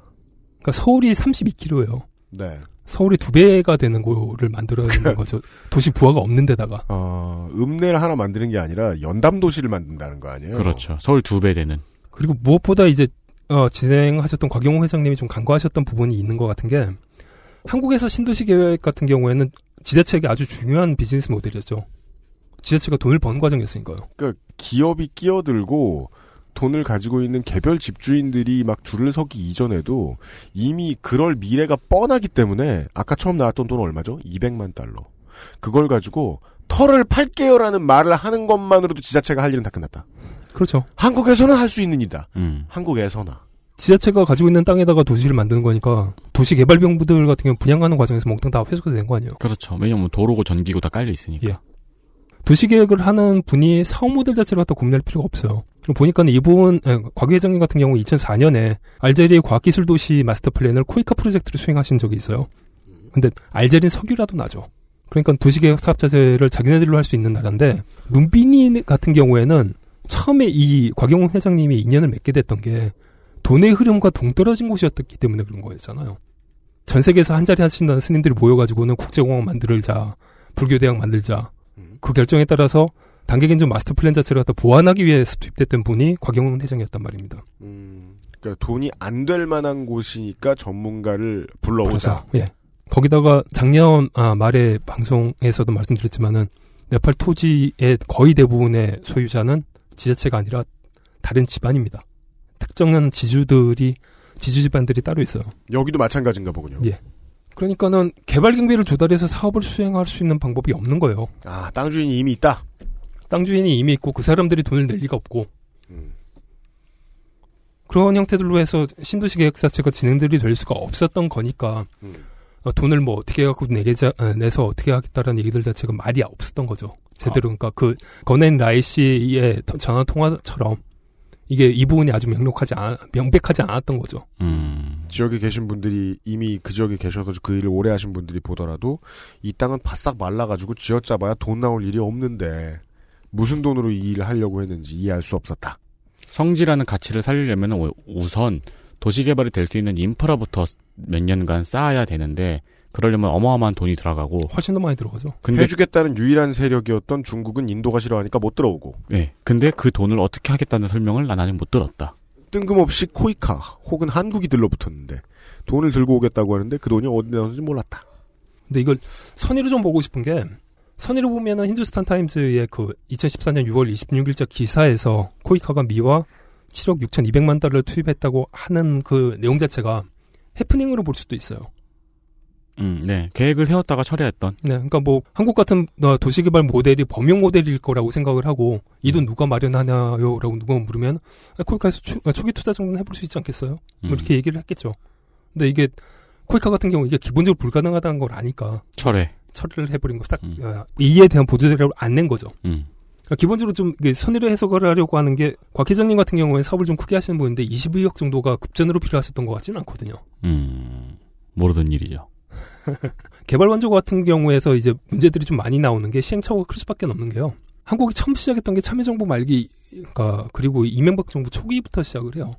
Speaker 8: 그러니까 서울이 32km예요.
Speaker 2: 네.
Speaker 8: 서울이 두 배가 되는 거를 만들어야 되는 거죠. 도시 부하가 없는 데다가.
Speaker 2: 어, 읍내를 하나 만드는 게 아니라 연담 도시를 만든다는 거 아니에요?
Speaker 4: 그렇죠. 서울 두 배 되는.
Speaker 8: 그리고 무엇보다 이제 어, 진행하셨던 곽용호 회장님이 좀 간과하셨던 부분이 있는 것 같은 게 한국에서 신도시 계획 같은 경우에는 지자체에게 아주 중요한 비즈니스 모델이었죠. 지자체가 돈을 번 과정이었으니까요.
Speaker 2: 그러니까 기업이 끼어들고 돈을 가지고 있는 개별 집주인들이 막 줄을 서기 이전에도 이미 그럴 미래가 뻔하기 때문에 아까 처음 나왔던 돈 얼마죠? 200만 달러. 그걸 가지고 털을 팔게요라는 말을 하는 것만으로도 지자체가 할 일은 다 끝났다.
Speaker 8: 그렇죠.
Speaker 2: 한국에서는 할 수 있는 일이다.
Speaker 4: 음,
Speaker 2: 한국에서나.
Speaker 8: 지자체가 가지고 있는 땅에다가 도시를 만드는 거니까 도시 개발병부들 같은 경우 분양하는 과정에서 몽땅 다 회수가 된 거 아니에요.
Speaker 4: 그렇죠. 왜냐면 도로고 전기고 다 깔려 있으니까.
Speaker 8: 예. 도시 계획을 하는 분이 사업 모델 자체를 갖다 고민할 필요가 없어요. 그럼 보니까는 이분 곽 회장님 같은 경우 2004년에 알제리 과학기술 도시 마스터 플랜을 코이카 프로젝트를 수행하신 적이 있어요. 근데 알제리는 석유라도 나죠. 그러니까 도시계획 사업 자체를 자기네들로 할 수 있는 나라인데 룸비니 같은 경우에는 처음에 이 곽영훈 회장님이 인연을 맺게 됐던 게 돈의 흐름과 동떨어진 곳이었기 때문에 그런 거였잖아요. 전 세계에서 한 자리 하신다는 스님들이 모여가지고는 국제공항 만들자, 불교대학 만들자. 그 결정에 따라서 단계 개정 마스터 플랜 자체를 갖다 보완하기 위해서 투입됐던 분이 곽용훈 회장이었단 말입니다.
Speaker 2: 음, 그러니까 돈이 안 될 만한 곳이니까 전문가를 불러오자.
Speaker 8: 그래서, 예. 거기다가 작년 아, 말에 방송에서도 말씀드렸지만은 네팔 토지의 거의 대부분의 소유자는 지자체가 아니라 다른 집안입니다. 특정한 지주들이 지주 집안들이 따로 있어요.
Speaker 2: 여기도 마찬가지인가 보군요.
Speaker 8: 예. 그러니까는 개발 경비를 조달해서 사업을 수행할 수 있는 방법이 없는 거예요.
Speaker 2: 아, 땅 주인이 이미 있다.
Speaker 8: 땅 주인이 이미 있고 그 사람들이 돈을 낼 리가 없고
Speaker 2: 음.
Speaker 8: 그런 형태들로 해서 신도시 계획 자체가 진행들이 될 수가 없었던 거니까
Speaker 2: 음.
Speaker 8: 어, 돈을 뭐 어떻게 해갖고 내게자 어, 내서 어떻게 하겠다라는 얘기들 자체가 말이 없었던 거죠. 제대로 그러니까 그 건앤 라이 씨의 터- 전화 통화처럼 이게 이 부분이 아주 명백하지 않, 명백하지 않았던 거죠.
Speaker 4: 음,
Speaker 2: 지역에 계신 분들이 이미 그 지역에 계셔서 그 일을 오래 하신 분들이 보더라도 이 땅은 바싹 말라가지고 쥐어짜봐야 돈 나올 일이 없는데 무슨 돈으로 이 일을 하려고 했는지 이해할 수 없었다.
Speaker 4: 성지라는 가치를 살리려면 우- 우선 도시개발이 될 수 있는 인프라부터 몇 년간 쌓아야 되는데 그러려면 어마어마한 돈이 들어가고
Speaker 8: 훨씬 더 많이 들어가죠.
Speaker 4: 근데
Speaker 2: 해주겠다는 유일한 세력이었던 중국은 인도가 싫어하니까 못 들어오고
Speaker 4: 네, 근데 그 돈을 어떻게 하겠다는 설명을 난 아직 못 들었다.
Speaker 2: 뜬금없이 코이카 혹은 한국이 들러붙었는데 돈을 들고 오겠다고 하는데 그 돈이 어디 나오는지 몰랐다.
Speaker 8: 근데 이걸 선의로 좀 보고 싶은 게 선의로 보면은 힌두스탄 타임즈의 그 2014년 6월 26일자 기사에서 코이카가 미와 7억 6,200만 달러를 투입했다고 하는 그 내용 자체가 해프닝으로 볼 수도 있어요.
Speaker 4: 음, 네, 계획을 세웠다가 철회했던.
Speaker 8: 네, 그러니까 뭐 한국 같은 어, 도시개발 모델이 범용 모델일 거라고 생각을 하고 이 돈 누가 마련하냐요라고 누가 물으면 아, 코이카에서 초, 아, 초기 투자 정도는 해볼 수 있지 않겠어요? 뭐
Speaker 4: 음,
Speaker 8: 이렇게 얘기를 했겠죠. 근데 이게 코이카 같은 경우 이게 기본적으로 불가능하다는 걸 아니까
Speaker 4: 철회.
Speaker 8: 처리를 해버린 거딱
Speaker 4: 음.
Speaker 8: 어, 이에 대한 보조 자료를 안 낸 거죠.
Speaker 4: 음,
Speaker 8: 그러니까 기본적으로 좀 선의를 해석을 하려고 하는 게 곽 회장님 같은 경우에 사업을 좀 크게 하시는 분인데 22억 정도가 급전으로 필요하셨던 것 같지는 않거든요.
Speaker 4: 음, 모르던 일이죠.
Speaker 8: 개발 원조 같은 경우에서 이제 문제들이 좀 많이 나오는 게 시행착오가 클 수밖에 없는 게요. 한국이 처음 시작했던 게 참여정부 말기, 그러니까 그리고 이명박 정부 초기부터 시작을 해요.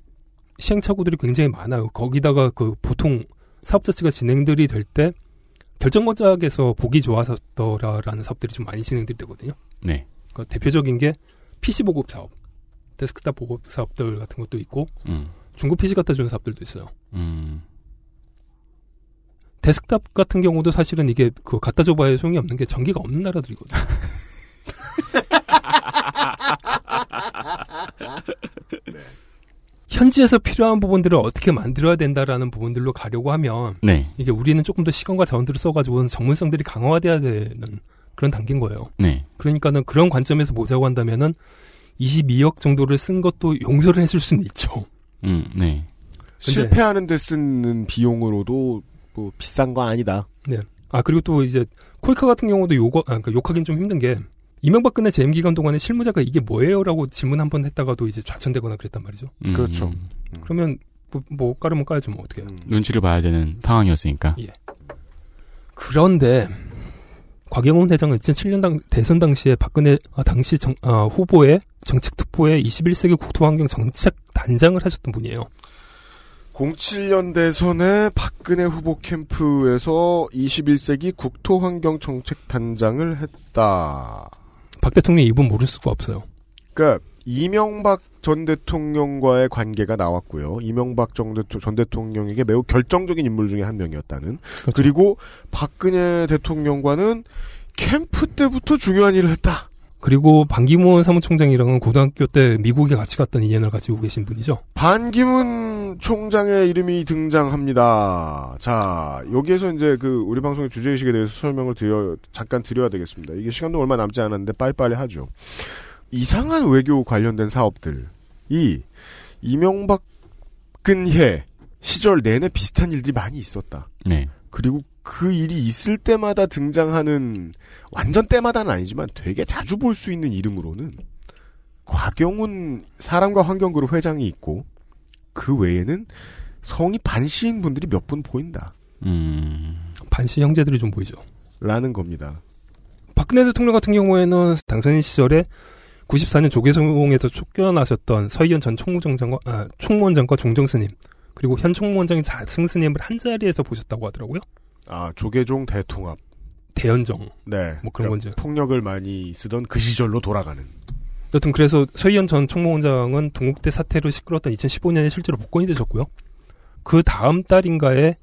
Speaker 8: 시행착오들이 굉장히 많아요. 거기다가 그 보통 사업 자체가 진행들이 될 때 결정권자에서 보기 좋아졌더라라는 사업들이 좀 많이 진행들이 되거든요.
Speaker 4: 네.
Speaker 8: 그러니까 대표적인 게 PC 보급 사업, 데스크탑 보급 사업들 같은 것도 있고
Speaker 4: 음.
Speaker 8: 중고 PC 갖다 주는 사업들도 있어요.
Speaker 4: 음.
Speaker 8: 데스크탑 같은 경우도 사실은 이게 그 갖다 줘봐야 소용이 없는 게 전기가 없는 나라들이거든요. 현지에서 필요한 부분들을 어떻게 만들어야 된다라는 부분들로 가려고 하면
Speaker 4: 네.
Speaker 8: 이게 우리는 조금 더 시간과 자원들을 써가지고 전문성들이 강화돼야 되는 그런 단계인 거예요.
Speaker 4: 네.
Speaker 8: 그러니까는 그런 관점에서 보자고 한다면은 22억 정도를 쓴 것도 용서를 해줄 수는 있죠.
Speaker 4: 음, 네.
Speaker 2: 실패하는 데 쓰는 비용으로도 뭐 비싼 거 아니다.
Speaker 8: 네. 아 그리고 또 이제 콜카 같은 경우도 요거 아, 그러니까 욕하긴 좀 힘든 게 이명박근혜 재임 기간 동안에 실무자가 이게 뭐예요라고 질문 한 번 했다가도 이제 좌천되거나 그랬단 말이죠.
Speaker 4: 음,
Speaker 2: 그렇죠.
Speaker 8: 그러면 뭐, 뭐 까르면 까야죠 뭐 어떻게.
Speaker 2: 음.
Speaker 4: 눈치를 봐야 되는 상황이었으니까.
Speaker 8: 예. 그런데 곽영훈 회장은 2007년 당, 대선 당시에 박근혜 아, 당시 정, 아, 후보의 정책 특보의 21세기 국토환경 정책 단장을 하셨던 분이에요.
Speaker 2: 07년 대선에 박근혜 후보 캠프에서 21세기 국토환경정책단장을 했다.
Speaker 8: 박 대통령이 이분 모를 수가 없어요.
Speaker 2: 그러니까 이명박 전 대통령과의 관계가 나왔고요. 이명박 전, 대통, 전 대통령 에게 매우 결정적인 인물 중에 한 명이었다는.
Speaker 8: 그렇죠.
Speaker 2: 그리고 박근혜 대통령과는 캠프 때부터 중요한 일을 했다.
Speaker 8: 그리고 반기문 사무총장이랑은 고등학교 때 미국에 같이 갔던 인연을 가지고 계신 분이죠.
Speaker 2: 반기문 총장의 이름이 등장합니다. 자, 여기에서 이제 그 우리 방송의 주제의식에 대해서 설명을 드려, 잠깐 드려야 되겠습니다. 이게 시간도 얼마 남지 않았는데 빨리빨리 하죠. 이상한 외교 관련된 사업들이 이명박 근혜 시절 내내 비슷한 일들이 많이 있었다.
Speaker 4: 네.
Speaker 2: 그리고 그 일이 있을 때마다 등장하는 완전 때마다는 아니지만 되게 자주 볼 수 있는 이름으로는 곽영훈 사람과 환경그룹 회장이 있고 그 외에는 성이 반시인 분들이 몇 분 보인다.
Speaker 4: 음.
Speaker 8: 반시 형제들이 좀 보이죠.
Speaker 2: 라는 겁니다.
Speaker 8: 박근혜 대통령 같은 경우에는 당선 시절에 94년 조계송에서 쫓겨나셨던 서희연 전 총무장관과 아, 총무원장과 종정스님 그리고 현 총무원장인 자승 스님을 한 자리에서 보셨다고 하더라고요.
Speaker 2: 아 조계종 대통합.
Speaker 8: 대연정.
Speaker 2: 네.
Speaker 8: 뭐 그런
Speaker 2: 그러니까 폭력을 많이 쓰던 그 시절로 돌아가는.
Speaker 8: 여튼 그래서 서희연 전 총무원장은 동국대 사태로 시끄러웠던 2015년에 실제로 복권이 되셨고요. 그 다음 달인가에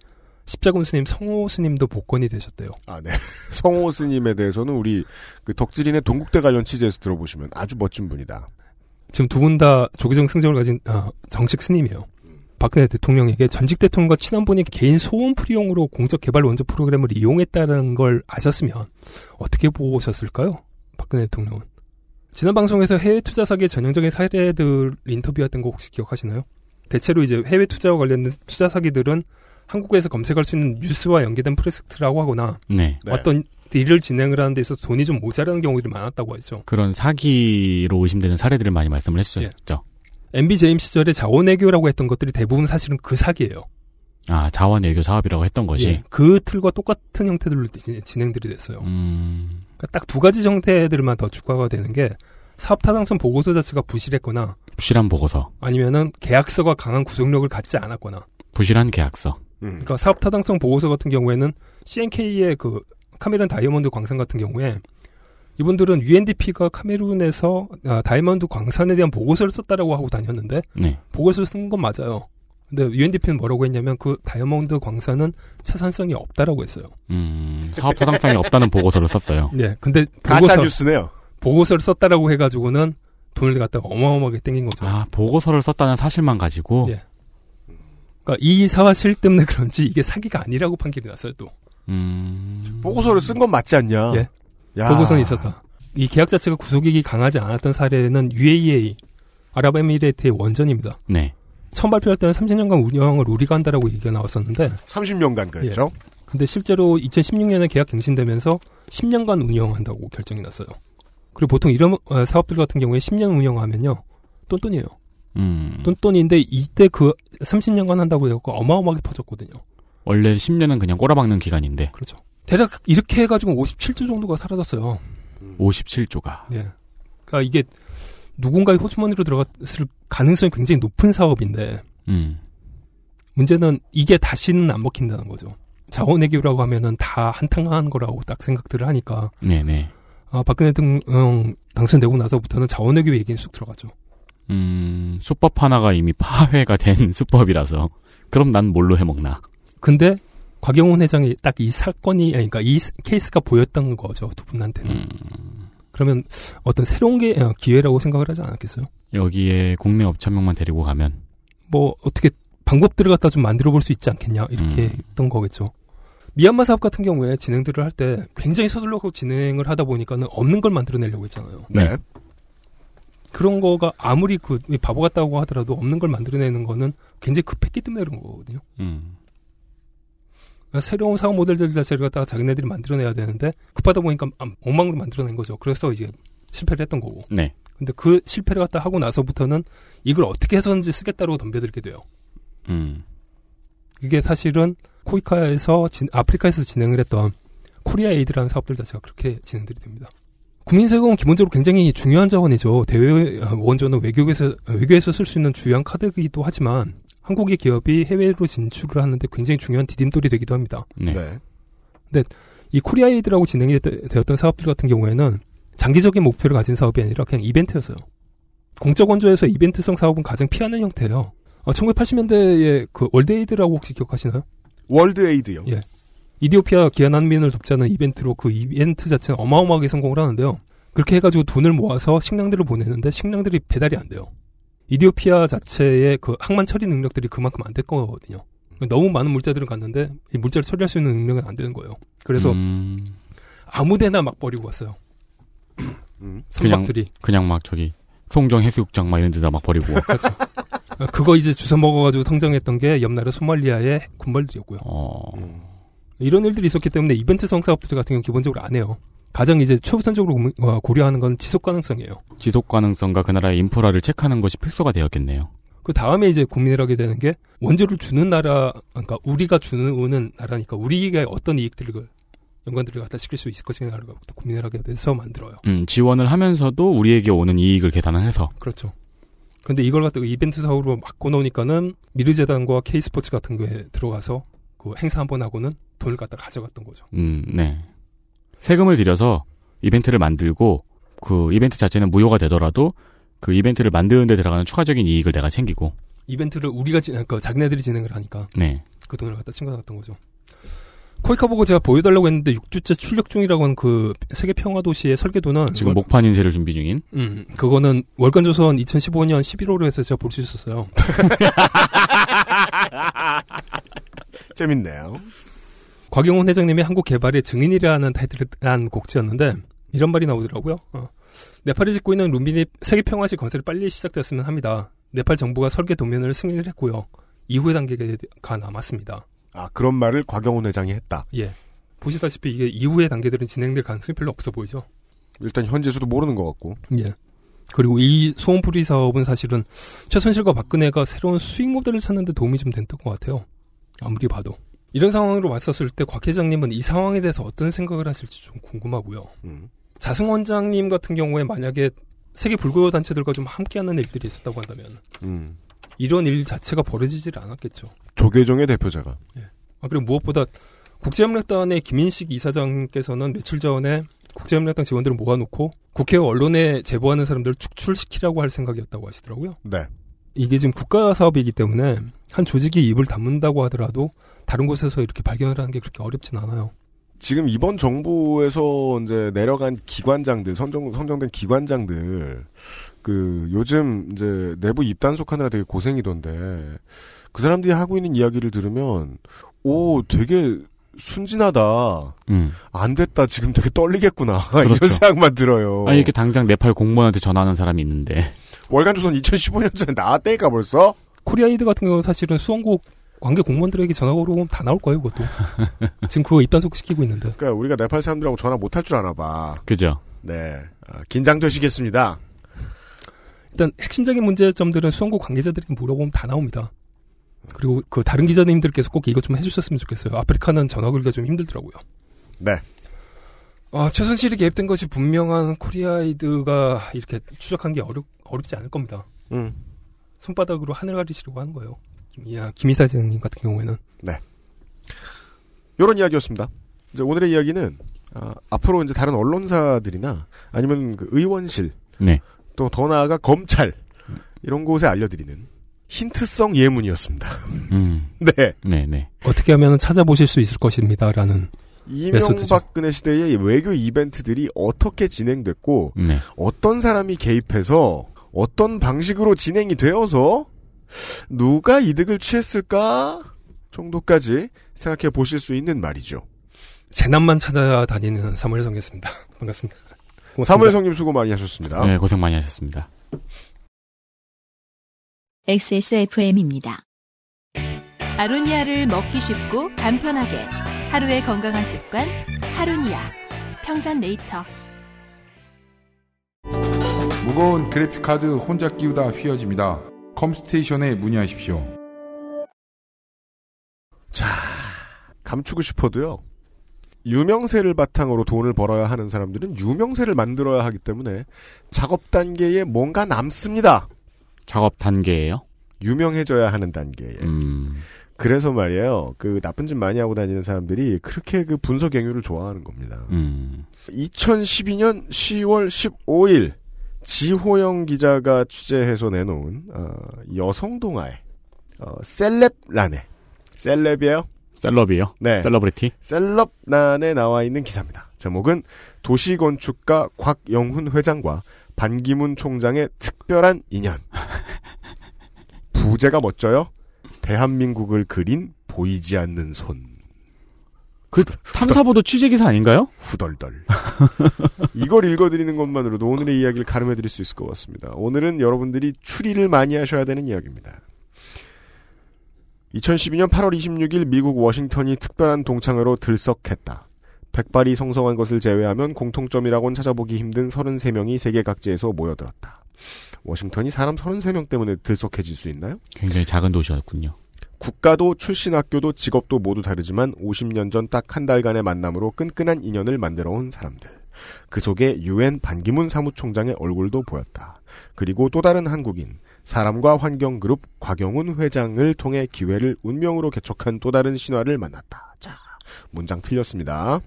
Speaker 8: 십자군 스님 성호 스님도 복권이 되셨대요.
Speaker 2: 아, 네. 성호 스님에 대해서는 우리 그 덕질인의 동국대 관련 취재에서 들어보시면 아주 멋진 분이다.
Speaker 8: 지금 두 분 다 조계종 승적을 가진 아, 정식 스님이에요. 박근혜 대통령에게 전직 대통령과 친한 분이 개인 소원 풀이용으로 공적 개발 원조 프로그램을 이용했다는 걸 아셨으면 어떻게 보셨을까요? 박근혜 대통령은. 지난 방송에서 해외 투자 사기의 전형적인 사례들 인터뷰했던 거 혹시 기억하시나요? 대체로 이제 해외 투자와 관련된 투자 사기들은 한국에서 검색할 수 있는 뉴스와 연계된 프로젝트라고 하거나
Speaker 4: 네.
Speaker 2: 네.
Speaker 8: 어떤 일을 진행을 하는 데 있어서 돈이 좀 모자라는 경우들이 많았다고 하죠.
Speaker 4: 그런 사기로 의심되는 사례들을 많이 말씀을 해주셨죠.
Speaker 8: MB 재임 시절에 자원외교라고 했던 것들이 대부분 사실은 그 사기예요.
Speaker 4: 아, 자원 외교 사업이라고 했던 것이.
Speaker 8: 예, 그 틀과 똑같은 형태들로 진- 진행들이 됐어요.
Speaker 4: 음.
Speaker 8: 그러니까 딱두 가지 형태들만 더 추가가 되는 게 사업 타당성 보고서 자체가 부실했거나
Speaker 4: 부실한 보고서,
Speaker 8: 아니면은 계약서가 강한 구속력을 갖지 않았거나
Speaker 4: 부실한 계약서.
Speaker 2: 음.
Speaker 8: 그러니까 사업 타당성 보고서 같은 경우에는 CNK의 그 카메룬 다이아몬드 광산 같은 경우에 이분들은 UNDP가 카메룬에서 아, 다이아몬드 광산에 대한 보고서를 썼다라고 하고 다녔는데
Speaker 4: 네.
Speaker 8: 보고서를 쓴 건 맞아요. 근데 UNDP는 뭐라고 했냐면 그 다이아몬드 광산은 차산성이 없다라고 했어요.
Speaker 4: 음, 사업 타당성이 없다는 보고서를 썼어요.
Speaker 8: 네, 근데
Speaker 2: 가짜
Speaker 8: 보고서
Speaker 2: 뉴스네요.
Speaker 8: 보고서를 썼다라고 해가지고는 돈을 갖다가 어마어마하게 땡긴 거죠.
Speaker 4: 아, 보고서를 썼다는 사실만 가지고.
Speaker 8: 예. 그러니까 이 사실 때문에 그런지 이게 사기가 아니라고 판결이 났어요 또.
Speaker 4: 음.
Speaker 2: 보고서를 쓴 건 맞지 않냐?
Speaker 8: 예.
Speaker 2: 야.
Speaker 8: 보고서는 있었다. 이 계약 자체가 구속력이 강하지 않았던 사례는 UAE 아랍에미레이트의 원전입니다.
Speaker 4: 네.
Speaker 8: 처음 발표할 때는 30년간 운영을 우리가 한다라고 얘기가 나왔었는데
Speaker 2: 30년간 그랬죠.
Speaker 8: 근데 실제로 2016년에 계약 갱신되면서 10년간 운영한다고 결정이 났어요. 그리고 보통 이런 어, 사업들 같은 경우에 10년 운영하면요. 똔똔이에요.
Speaker 4: 음.
Speaker 8: 똔똔인데 이때 그 30년간 한다고 해갖고 어마어마하게 퍼졌거든요.
Speaker 4: 원래 10년은 그냥 꼬라박는 기간인데
Speaker 8: 그렇죠. 대략 이렇게 해가지고 57조 정도가 사라졌어요.
Speaker 4: 57조가.
Speaker 8: 예. 그러니까 이게 누군가의 호주머니로 들어갔을 가능성이 굉장히 높은 사업인데
Speaker 4: 음.
Speaker 8: 문제는 이게 다시는 안 먹힌다는 거죠. 자원 외교라고 하면은 다 한탕한 거라고 딱 생각들을 하니까
Speaker 4: 네네.
Speaker 8: 아, 박근혜 대통령 당선되고 나서부터는 자원 외교 얘기는 쑥 들어가죠.
Speaker 4: 음, 수법 하나가 이미 파회가 된 수법이라서 그럼 난 뭘로 해먹나.
Speaker 8: 근데 곽영훈 회장이 딱 이 사건이 그러니까 이 케이스가 보였던 거죠 두 분한테는.
Speaker 4: 음,
Speaker 8: 그러면 어떤 새로운 게 어, 기회라고 생각을 하지 않았겠어요?
Speaker 4: 여기에 국내 업체 한 명만 데리고 가면
Speaker 8: 뭐 어떻게 방법들을 갖다 좀 만들어 볼 수 있지 않겠냐 이렇게
Speaker 4: 음.
Speaker 8: 했던 거겠죠. 미얀마 사업 같은 경우에 진행들을 할 때 굉장히 서둘러서 진행을 하다 보니까는 없는 걸 만들어내려고 했잖아요.
Speaker 2: 네.
Speaker 8: 그런 거가 아무리 그 바보 같다고 하더라도 없는 걸 만들어내는 거는 굉장히 급했기 때문에 그런 거거든요.
Speaker 4: 음,
Speaker 8: 새로운 사업 모델들 자체를 갖다가 자기네들이 만들어내야 되는데 급하다 보니까 아, 엉망으로 만들어낸 거죠. 그래서 이제 실패를 했던 거고.
Speaker 4: 네.
Speaker 8: 근데 그 실패를 갖다 하고 나서부터는 이걸 어떻게 해서든지 쓰겠다고 덤벼들게 돼요.
Speaker 4: 음,
Speaker 8: 이게 사실은 코이카에서 진- 아프리카에서 진행을 했던 코리아 에이드라는 사업들 자체가 그렇게 진행들이 됩니다. 국민세금은 기본적으로 굉장히 중요한 자원이죠. 대외 어, 원조는 외교에서 외교에서 쓸 수 있는 주요한 카드이기도 하지만 한국의 기업이 해외로 진출을 하는데 굉장히 중요한 디딤돌이 되기도 합니다.
Speaker 4: 네.
Speaker 2: 네.
Speaker 8: 이 코리아 에이드라고 진행이 되- 되었던 사업들 같은 경우에는 장기적인 목표를 가진 사업이 아니라 그냥 이벤트였어요. 공적 원조에서 이벤트성 사업은 가장 피하는 형태예요. 1980년대에 그 월드에이드라고 혹시 기억하시나요?
Speaker 2: 월드 에이드요.
Speaker 8: 예. 이디오피아 기아 난민을 돕자는 이벤트로 그 이벤트 자체는 어마어마하게 성공을 하는데요. 그렇게 해가지고 돈을 모아서 식량들을 보내는데 식량들이 배달이 안 돼요. 이디오피아 자체의 그 항만 처리 능력들이 그만큼 안 될 거거든요. 너무 많은 물자들을 갔는데 이 물자를 처리할 수 있는 능력은 안 되는 거예요. 그래서
Speaker 4: 음,
Speaker 8: 아무데나 막 버리고 왔어요.
Speaker 2: 음.
Speaker 8: 선박들이.
Speaker 4: 그냥 막 저기 송정 해수욕장 막 이런 데다 막 버리고.
Speaker 8: 어, 그거 이제 주워 먹어가지고 성장했던 게 옆나라 소말리아의 군벌들이었고요.
Speaker 4: 어,
Speaker 2: 음.
Speaker 8: 이런 일들이 있었기 때문에 이벤트 성 사업들 같은 경우 기본적으로 안 해요. 가장 이제 최우선적으로 어, 고려하는 건 지속 가능성이에요.
Speaker 4: 지속 가능성과 그 나라의 인프라를 체크하는 것이 필수가 되었겠네요.
Speaker 8: 그 다음에 이제 고민을 하게 되는 게 원조를 주는 나라, 그러니까 우리가 주는 나라니까 우리에게 어떤 이익들을 연관들을 갖다 시킬 수 있을 것인가를 고민을 하게 돼서 만들어요.
Speaker 4: 음, 지원을 하면서도 우리에게 오는 이익을 계산을 해서.
Speaker 8: 그렇죠. 근데 이걸 갖다가 이벤트 사업으로 막고 놓으니까는 미르재단과 K스포츠 같은 거에 들어가서 그 행사 한 번 하고는 돈을 갖다 가져갔던 거죠.
Speaker 4: 음, 네. 세금을 들여서 이벤트를 만들고 그 이벤트 자체는 무효가 되더라도 그 이벤트를 만드는 데 들어가는 추가적인 이익을 내가 챙기고.
Speaker 8: 이벤트를 우리가 진, 그 자기네들이 진행을 하니까
Speaker 4: 네.
Speaker 8: 그 돈을 갖다 챙겨갔던 거죠. 코이카 보고 제가 보여달라고 했는데 6주째 출력 중이라고 하는 그 세계 평화 도시의 설계도는
Speaker 4: 지금
Speaker 8: 월-
Speaker 4: 목판 인쇄를 준비 중인.
Speaker 8: 음, 그거는 월간 조선 2015년 11월에 해서 제가 볼 수 있었어요.
Speaker 2: 재밌네요.
Speaker 8: 곽영훈 회장님이 한국 개발의 증인이라는 타이틀한 곡지였는데 이런 말이 나오더라고요. 어. 네팔이 짓고 있는 룸비니 세계 평화시 건설이 빨리 시작되었으면 합니다. 네팔 정부가 설계 도면을 승인을 했고요. 이후의 단계가 남았습니다.
Speaker 2: 아 그런 말을 곽영훈 회장이 했다.
Speaker 8: 예. 보시다시피 이게 이후의 단계들은 진행될 가능성이 별로 없어 보이죠.
Speaker 2: 일단 현지에서도 모르는 것 같고.
Speaker 8: 예. 그리고 이 소원풀이 사업은 사실은 최순실과 박근혜가 새로운 수익 모델을 찾는 데 도움이 좀 됐던 것 같아요. 아무리 봐도. 이런 상황으로 봤었을 때 곽 회장님은 이 상황에 대해서 어떤 생각을 하실지 좀 궁금하고요.
Speaker 2: 음.
Speaker 8: 자승 원장님 같은 경우에 만약에 세계 불교 단체들과 좀 함께하는 일들이 있었다고 한다면
Speaker 2: 음.
Speaker 8: 이런 일 자체가 벌어지질 않았겠죠.
Speaker 2: 조계종의 대표자가.
Speaker 8: 아, 그리고 무엇보다 국제협력단의 김인식 이사장께서는 며칠 전에 국제협력단 직원들을 모아놓고 국회와 언론에 제보하는 사람들을 축출시키라고 할 생각이었다고 하시더라고요.
Speaker 2: 네.
Speaker 8: 이게 지금 국가 사업이기 때문에 한 조직이 입을 다문다고 하더라도 다른 곳에서 이렇게 발견을 하는 게 그렇게 어렵진 않아요.
Speaker 2: 지금 이번 정부에서 이제 내려간 기관장들, 선정, 선정된 기관장들, 그, 요즘 이제 내부 입단속하느라 되게 고생이던데, 그 사람들이 하고 있는 이야기를 들으면, 오, 되게 순진하다.
Speaker 4: 음.
Speaker 2: 안 됐다. 지금 되게 떨리겠구나.
Speaker 4: 그렇죠.
Speaker 2: 이런 생각만 들어요.
Speaker 4: 아니, 이렇게 당장 네팔 공무원한테 전화하는 사람이 있는데.
Speaker 2: 월간조선 2015년 전에 나왔다니까 벌써?
Speaker 8: 코리아 에이드 같은 경우는 사실은 수원국 관계 공무원들에게 전화가 오면 다 나올 거예요, 그것도. 지금 그거 입단속 시키고 있는데.
Speaker 2: 그러니까 우리가 네팔 사람들하고 전화 못 할 줄 아나 봐.
Speaker 4: 그죠?
Speaker 2: 네. 아, 긴장되시겠습니다.
Speaker 8: 일단 핵심적인 문제점들은 수원국 관계자들에게 물어보면 다 나옵니다. 그리고 그 다른 기자님들께서 꼭 이것 좀 해주셨으면 좋겠어요. 아프리카는 전화 걸기가 좀 힘들더라고요.
Speaker 2: 네.
Speaker 8: 아, 최순실이 개입된 것이 분명한 코리아 에이드가 이렇게 추적한 게 어렵, 어렵지 않을 겁니다.
Speaker 2: 음.
Speaker 8: 손바닥으로 하늘 가리시려고 하는 거예요. 김이야, 김이사 장님 같은 경우에는.
Speaker 2: 이런 이야기였습니다. 이제 오늘의 이야기는 아, 앞으로 이제 다른 언론사들이나 아니면 그 의원실
Speaker 4: 네.
Speaker 2: 또 더 나아가 검찰 이런 곳에 알려드리는 힌트성 예문이었습니다.
Speaker 4: 음.
Speaker 2: 네.
Speaker 4: 네, 네.
Speaker 8: 어떻게 하면 찾아보실 수 있을 것입니다라는.
Speaker 2: 이명박근혜 시대의 외교 이벤트들이 어떻게 진행됐고
Speaker 4: 네.
Speaker 2: 어떤 사람이 개입해서 어떤 방식으로 진행이 되어서 누가 이득을 취했을까 정도까지 생각해 보실 수 있는 말이죠.
Speaker 8: 재난만 찾아다니는 사무엘성이었습니다. 반갑습니다. 고맙습니다.
Speaker 2: 사무엘성님 수고 많이 하셨습니다.
Speaker 4: 네, 고생 많이 하셨습니다.
Speaker 1: XSFM입니다.
Speaker 5: 아로니아를 먹기 쉽고 간편하게 하루의 건강한 습관 하루니아 평산네이처
Speaker 6: 무거운 그래픽카드 혼자 끼우다 휘어집니다. 컴스테이션에 문의하십시오.
Speaker 2: 자, 감추고 싶어도요. 유명세를 바탕으로 돈을 벌어야 하는 사람들은 유명세를 만들어야 하기 때문에 작업 단계에 뭔가 남습니다.
Speaker 4: 작업 단계예요.
Speaker 2: 유명해져야 하는 단계에.
Speaker 4: 음.
Speaker 2: 그래서 말이에요. 그 나쁜 짓 많이 하고 다니는 사람들이 그렇게 그 분석 경유를 좋아하는 겁니다.
Speaker 4: 음.
Speaker 2: 2012년 10월 15일 지호영 기자가 취재해서 내놓은 어, 여성 동아의 어, 셀럽란에 셀럽이에요.
Speaker 4: 셀럽이요.
Speaker 2: 네.
Speaker 4: 셀러브리티.
Speaker 2: 셀럽란에 나와 있는 기사입니다. 제목은 도시건축가 곽영훈 회장과 반기문 총장의 특별한 인연. 부제가 멋져요. 대한민국을 그린 보이지 않는 손.
Speaker 4: 그 탐사보도 취재 기사 아닌가요?
Speaker 2: 후덜덜. 이걸 읽어드리는 것만으로도 오늘의 이야기를 갈음해드릴 수 있을 것 같습니다. 오늘은 여러분들이 추리를 많이 하셔야 되는 이야기입니다. 2012년 8월 26일 미국 워싱턴이 특별한 동창회로 들썩했다. 백발이 성성한 것을 제외하면 공통점이라곤 찾아보기 힘든 33명이 세계 각지에서 모여들었다. 워싱턴이 사람 33명 때문에 들썩해질 수 있나요?
Speaker 4: 굉장히 작은 도시였군요.
Speaker 2: 국가도 출신 학교도 직업도 모두 다르지만 50년 전 딱 한 달간의 만남으로 끈끈한 인연을 만들어 온 사람들. 그 속에 유엔 반기문 사무총장의 얼굴도 보였다. 그리고 또 다른 한국인, 사람과 환경 그룹 곽영훈 회장을 통해 기회를 운명으로 개척한 또 다른 신화를 만났다. 자, 문장 틀렸습니다.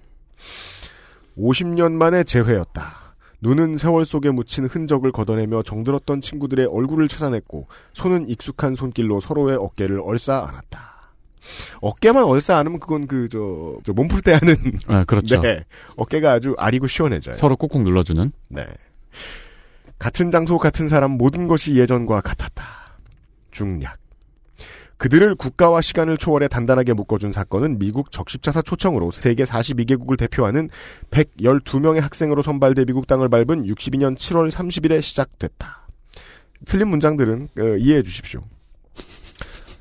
Speaker 2: 50년 만에 재회였다. 눈은 세월 속에 묻힌 흔적을 걷어내며 정들었던 친구들의 얼굴을 찾아냈고 손은 익숙한 손길로 서로의 어깨를 얼싸 안았다. 어깨만 얼싸 안으면 그건 그저 몸풀 때 하는
Speaker 4: 아, 그렇죠.
Speaker 2: 네. 어깨가 아주 아리고 시원해져요.
Speaker 4: 서로 꾹꾹 눌러주는.
Speaker 2: 네. 같은 장소 같은 사람 모든 것이 예전과 같았다. 중략. 그들을 국가와 시간을 초월해 단단하게 묶어준 사건은 미국 적십자사 초청으로 세계 42개국을 대표하는 112명의 학생으로 선발돼 미국 땅을 밟은 62년 7월 30일에 시작됐다. 틀린 문장들은 어, 이해해 주십시오.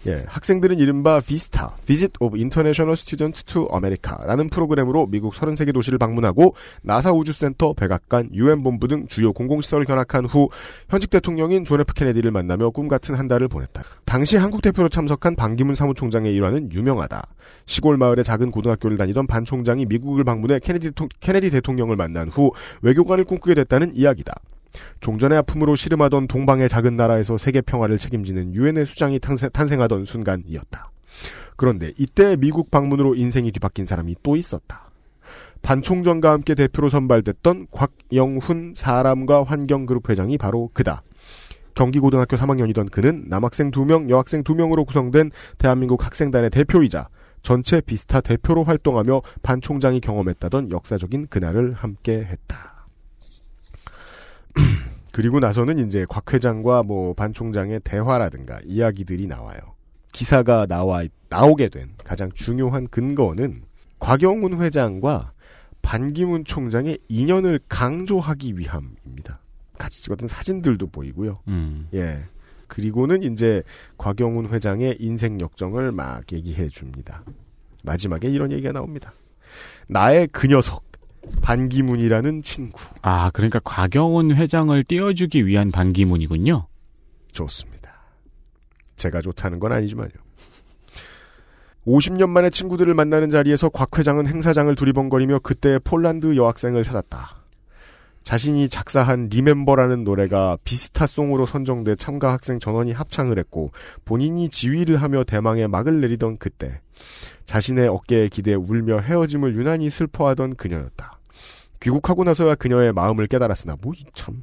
Speaker 2: 예, 학생들은 이른바 비스타, Visit of International Student to America라는 프로그램으로 미국 33개 도시를 방문하고 나사 우주센터, 백악관, 유엔 본부 등 주요 공공시설을 견학한 후 현직 대통령인 존 F 케네디를 만나며 꿈 같은 한 달을 보냈다. 당시 한국 대표로 참석한 반기문 사무총장의 일화는 유명하다. 시골 마을의 작은 고등학교를 다니던 반 총장이 미국을 방문해 케네디, 케네디 대통령을 만난 후 외교관을 꿈꾸게 됐다는 이야기다. 종전의 아픔으로 시름하던 동방의 작은 나라에서 세계 평화를 책임지는 유엔의 수장이 탄생, 탄생 하던 순간이었다. 그런데 이때 미국 방문으로 인생이 뒤바뀐 사람이 또 있었다. 반 총장과 함께 대표로 선발됐던 곽영훈 사람과 환경그룹 회장이 바로 그다. 경기고등학교 3학년이던 그는 남학생 2명, 여학생 2명으로 구성된 대한민국 학생단의 대표이자 전체 비스타 대표로 활동하며 반 총장이 경험했다던 역사적인 그날을 함께 했다. 그리고 나서는 이제 곽 회장과 뭐 반 총장의 대화라든가 이야기들이 나와요. 기사가 나와 나오게 된 가장 중요한 근거는 곽영훈 회장과 반기문 총장의 인연을 강조하기 위함입니다. 같이 찍었던 사진들도 보이고요.
Speaker 4: 음.
Speaker 2: 예. 그리고는 이제 곽영훈 회장의 인생 역정을 막 얘기해 줍니다. 마지막에 이런 얘기가 나옵니다. 나의 그 녀석 반기문이라는 친구
Speaker 4: 아, 그러니까 곽영훈 회장을 띄워주기 위한 반기문이군요.
Speaker 2: 좋습니다. 제가 좋다는 건 아니지만요. 50년 만에 친구들을 만나는 자리에서 곽 회장은 행사장을 두리번거리며 그때의 폴란드 여학생을 찾았다. 자신이 작사한 리멤버라는 노래가 비스타송으로 선정돼 참가 학생 전원이 합창을 했고 본인이 지휘를 하며 대망의 막을 내리던 그때 자신의 어깨에 기대 울며 헤어짐을 유난히 슬퍼하던 그녀였다. 귀국하고 나서야 그녀의 마음을 깨달았으나 뭐 참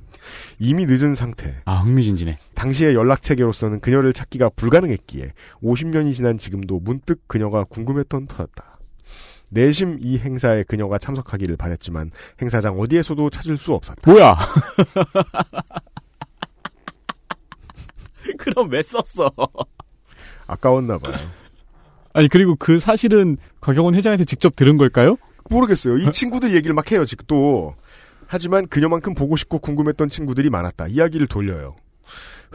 Speaker 2: 이미 늦은 상태.
Speaker 4: 아, 흥미진진해.
Speaker 2: 당시의 연락 체계로서는 그녀를 찾기가 불가능했기에 50년이 지난 지금도 문득 그녀가 궁금했던 터였다. 내심 이 행사에 그녀가 참석하기를 바랬지만 행사장 어디에서도 찾을 수 없었다.
Speaker 4: 뭐야? 그럼 왜 썼어?
Speaker 2: 아까웠나 봐요.
Speaker 4: 아니 그리고 그 사실은 곽영원 회장한테 직접 들은 걸까요?
Speaker 2: 모르겠어요. 이 친구들 얘기를 막 해요, 지금 또. 하지만 그녀만큼 보고 싶고 궁금했던 친구들이 많았다. 이야기를 돌려요.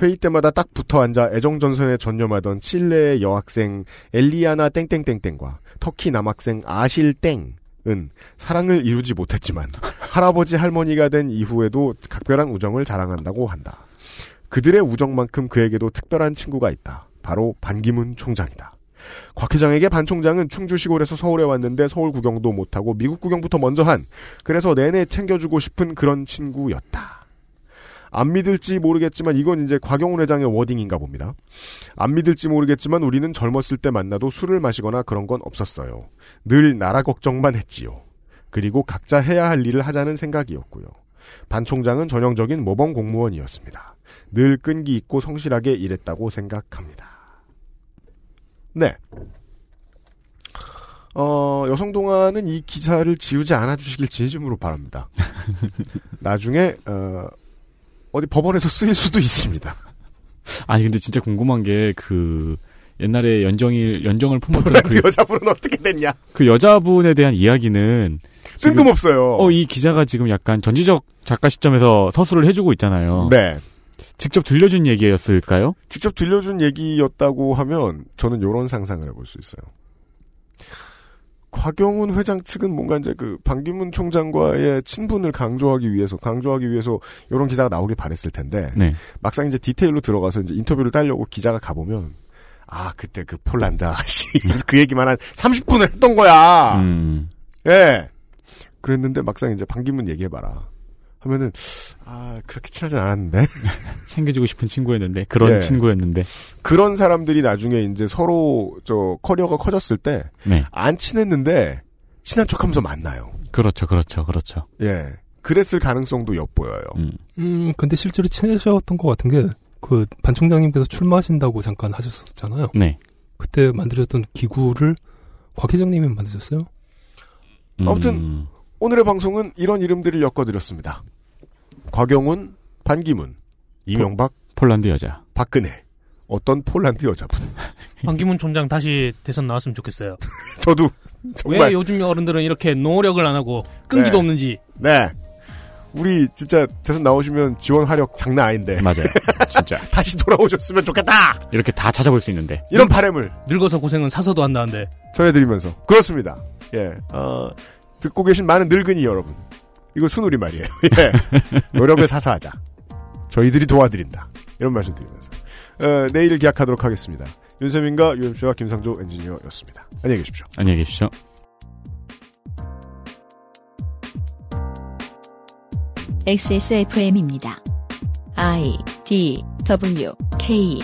Speaker 2: 회의 때마다 딱 붙어 앉아 애정 전선에 전념하던 칠레의 여학생 엘리아나 땡땡땡땡과 터키 남학생 아실 땡은 사랑을 이루지 못했지만 할아버지 할머니가 된 이후에도 각별한 우정을 자랑한다고 한다. 그들의 우정만큼 그에게도 특별한 친구가 있다. 바로 반기문 총장이다. 곽 회장에게 반 총장은 충주 시골에서 서울에 왔는데 서울 구경도 못하고 미국 구경부터 먼저 한 그래서 내내 챙겨주고 싶은 그런 친구였다. 안 믿을지 모르겠지만 이건 이제 곽영훈 회장의 워딩인가 봅니다. 안 믿을지 모르겠지만 우리는 젊었을 때 만나도 술을 마시거나 그런 건 없었어요. 늘 나라 걱정만 했지요. 그리고 각자 해야 할 일을 하자는 생각이었고요. 반 총장은 전형적인 모범 공무원이었습니다. 늘 끈기 있고 성실하게 일했다고 생각합니다. 네. 어, 여성동화는 이 기사를 지우지 않아 주시길 진심으로 바랍니다. 나중에, 어, 어디 법원에서 쓰일 수도 있습니다.
Speaker 4: 아니 근데 진짜 궁금한 게 그 옛날에 연정일 연정을 품었던 그,
Speaker 2: 여자분은 어떻게 됐냐?
Speaker 4: 그 여자분에 대한 이야기는
Speaker 2: 뜬금없어요.
Speaker 4: 어, 이 기자가 지금 약간 전지적 작가 시점에서 서술을 해주고 있잖아요.
Speaker 2: 네.
Speaker 4: 직접 들려준 얘기였을까요?
Speaker 2: 직접 들려준 얘기였다고 하면 저는 이런 상상을 해볼 수 있어요. 곽영훈 회장 측은 뭔가 이제 그 반기문 총장과의 친분을 강조하기 위해서 강조하기 위해서 이런 기사가 나오길 바랬을 텐데
Speaker 4: 네.
Speaker 2: 막상 이제 디테일로 들어가서 이제 인터뷰를 따려고 기자가 가보면 아 그때 그 폴란드 아가씨 그 얘기만 한 30분을 했던 거야.
Speaker 4: 음.
Speaker 2: 예. 그랬는데 막상 이제 반기문 얘기해봐라. 하면은 아 그렇게 친하진 않았는데
Speaker 4: 챙겨주고 싶은 친구였는데 그런
Speaker 2: 예.
Speaker 4: 친구였는데
Speaker 2: 그런 사람들이 나중에 이제 서로 저 커리어가 커졌을 때안
Speaker 4: 네.
Speaker 2: 친했는데 친한 척하면서 만나요.
Speaker 4: 그렇죠, 그렇죠, 그렇죠.
Speaker 2: 예. 그랬을 가능성도 엿보여요.
Speaker 4: 음.
Speaker 8: 음, 근데 실제로 친해졌던 것 같은 게, 그, 반 총장님께서 출마하신다고 잠깐 하셨었잖아요.
Speaker 4: 네.
Speaker 8: 그때 만들었던 기구를 곽 회장님이 만드셨어요?
Speaker 4: 음.
Speaker 2: 아무튼 오늘의 방송은 이런 이름들을 엮어드렸습니다. 곽영훈, 반기문, 이명박,
Speaker 4: 폴란드 여자.
Speaker 2: 박근혜, 어떤 폴란드 여자분.
Speaker 7: 반기문 총장 다시 대선 나왔으면 좋겠어요.
Speaker 2: 저도 정말
Speaker 7: 왜 요즘 어른들은 이렇게 노력을 안 하고 끈기도
Speaker 2: 네.
Speaker 7: 없는지.
Speaker 2: 네. 우리 진짜 대선 나오시면 지원 화력 장난 아닌데
Speaker 4: 맞아요. 진짜.
Speaker 2: 다시 돌아오셨으면 좋겠다.
Speaker 4: 이렇게 다 찾아볼 수 있는데.
Speaker 2: 이런 바램을
Speaker 7: 늙어서 고생은 사서도 한다는데.
Speaker 2: 전해드리면서 그렇습니다. 예, 어, 듣고 계신 많은 늙은이 여러분, 이거 순우리 말이에요. 예, 노력을 사사하자. 저희들이 도와드린다. 이런 말씀드리면서 어, 내일 기약하도록 하겠습니다. 윤세민과 유엠씨와 김상조 엔지니어였습니다. 안녕히 계십시오.
Speaker 4: 안녕히 계십시오.
Speaker 1: XSFM입니다. I D W K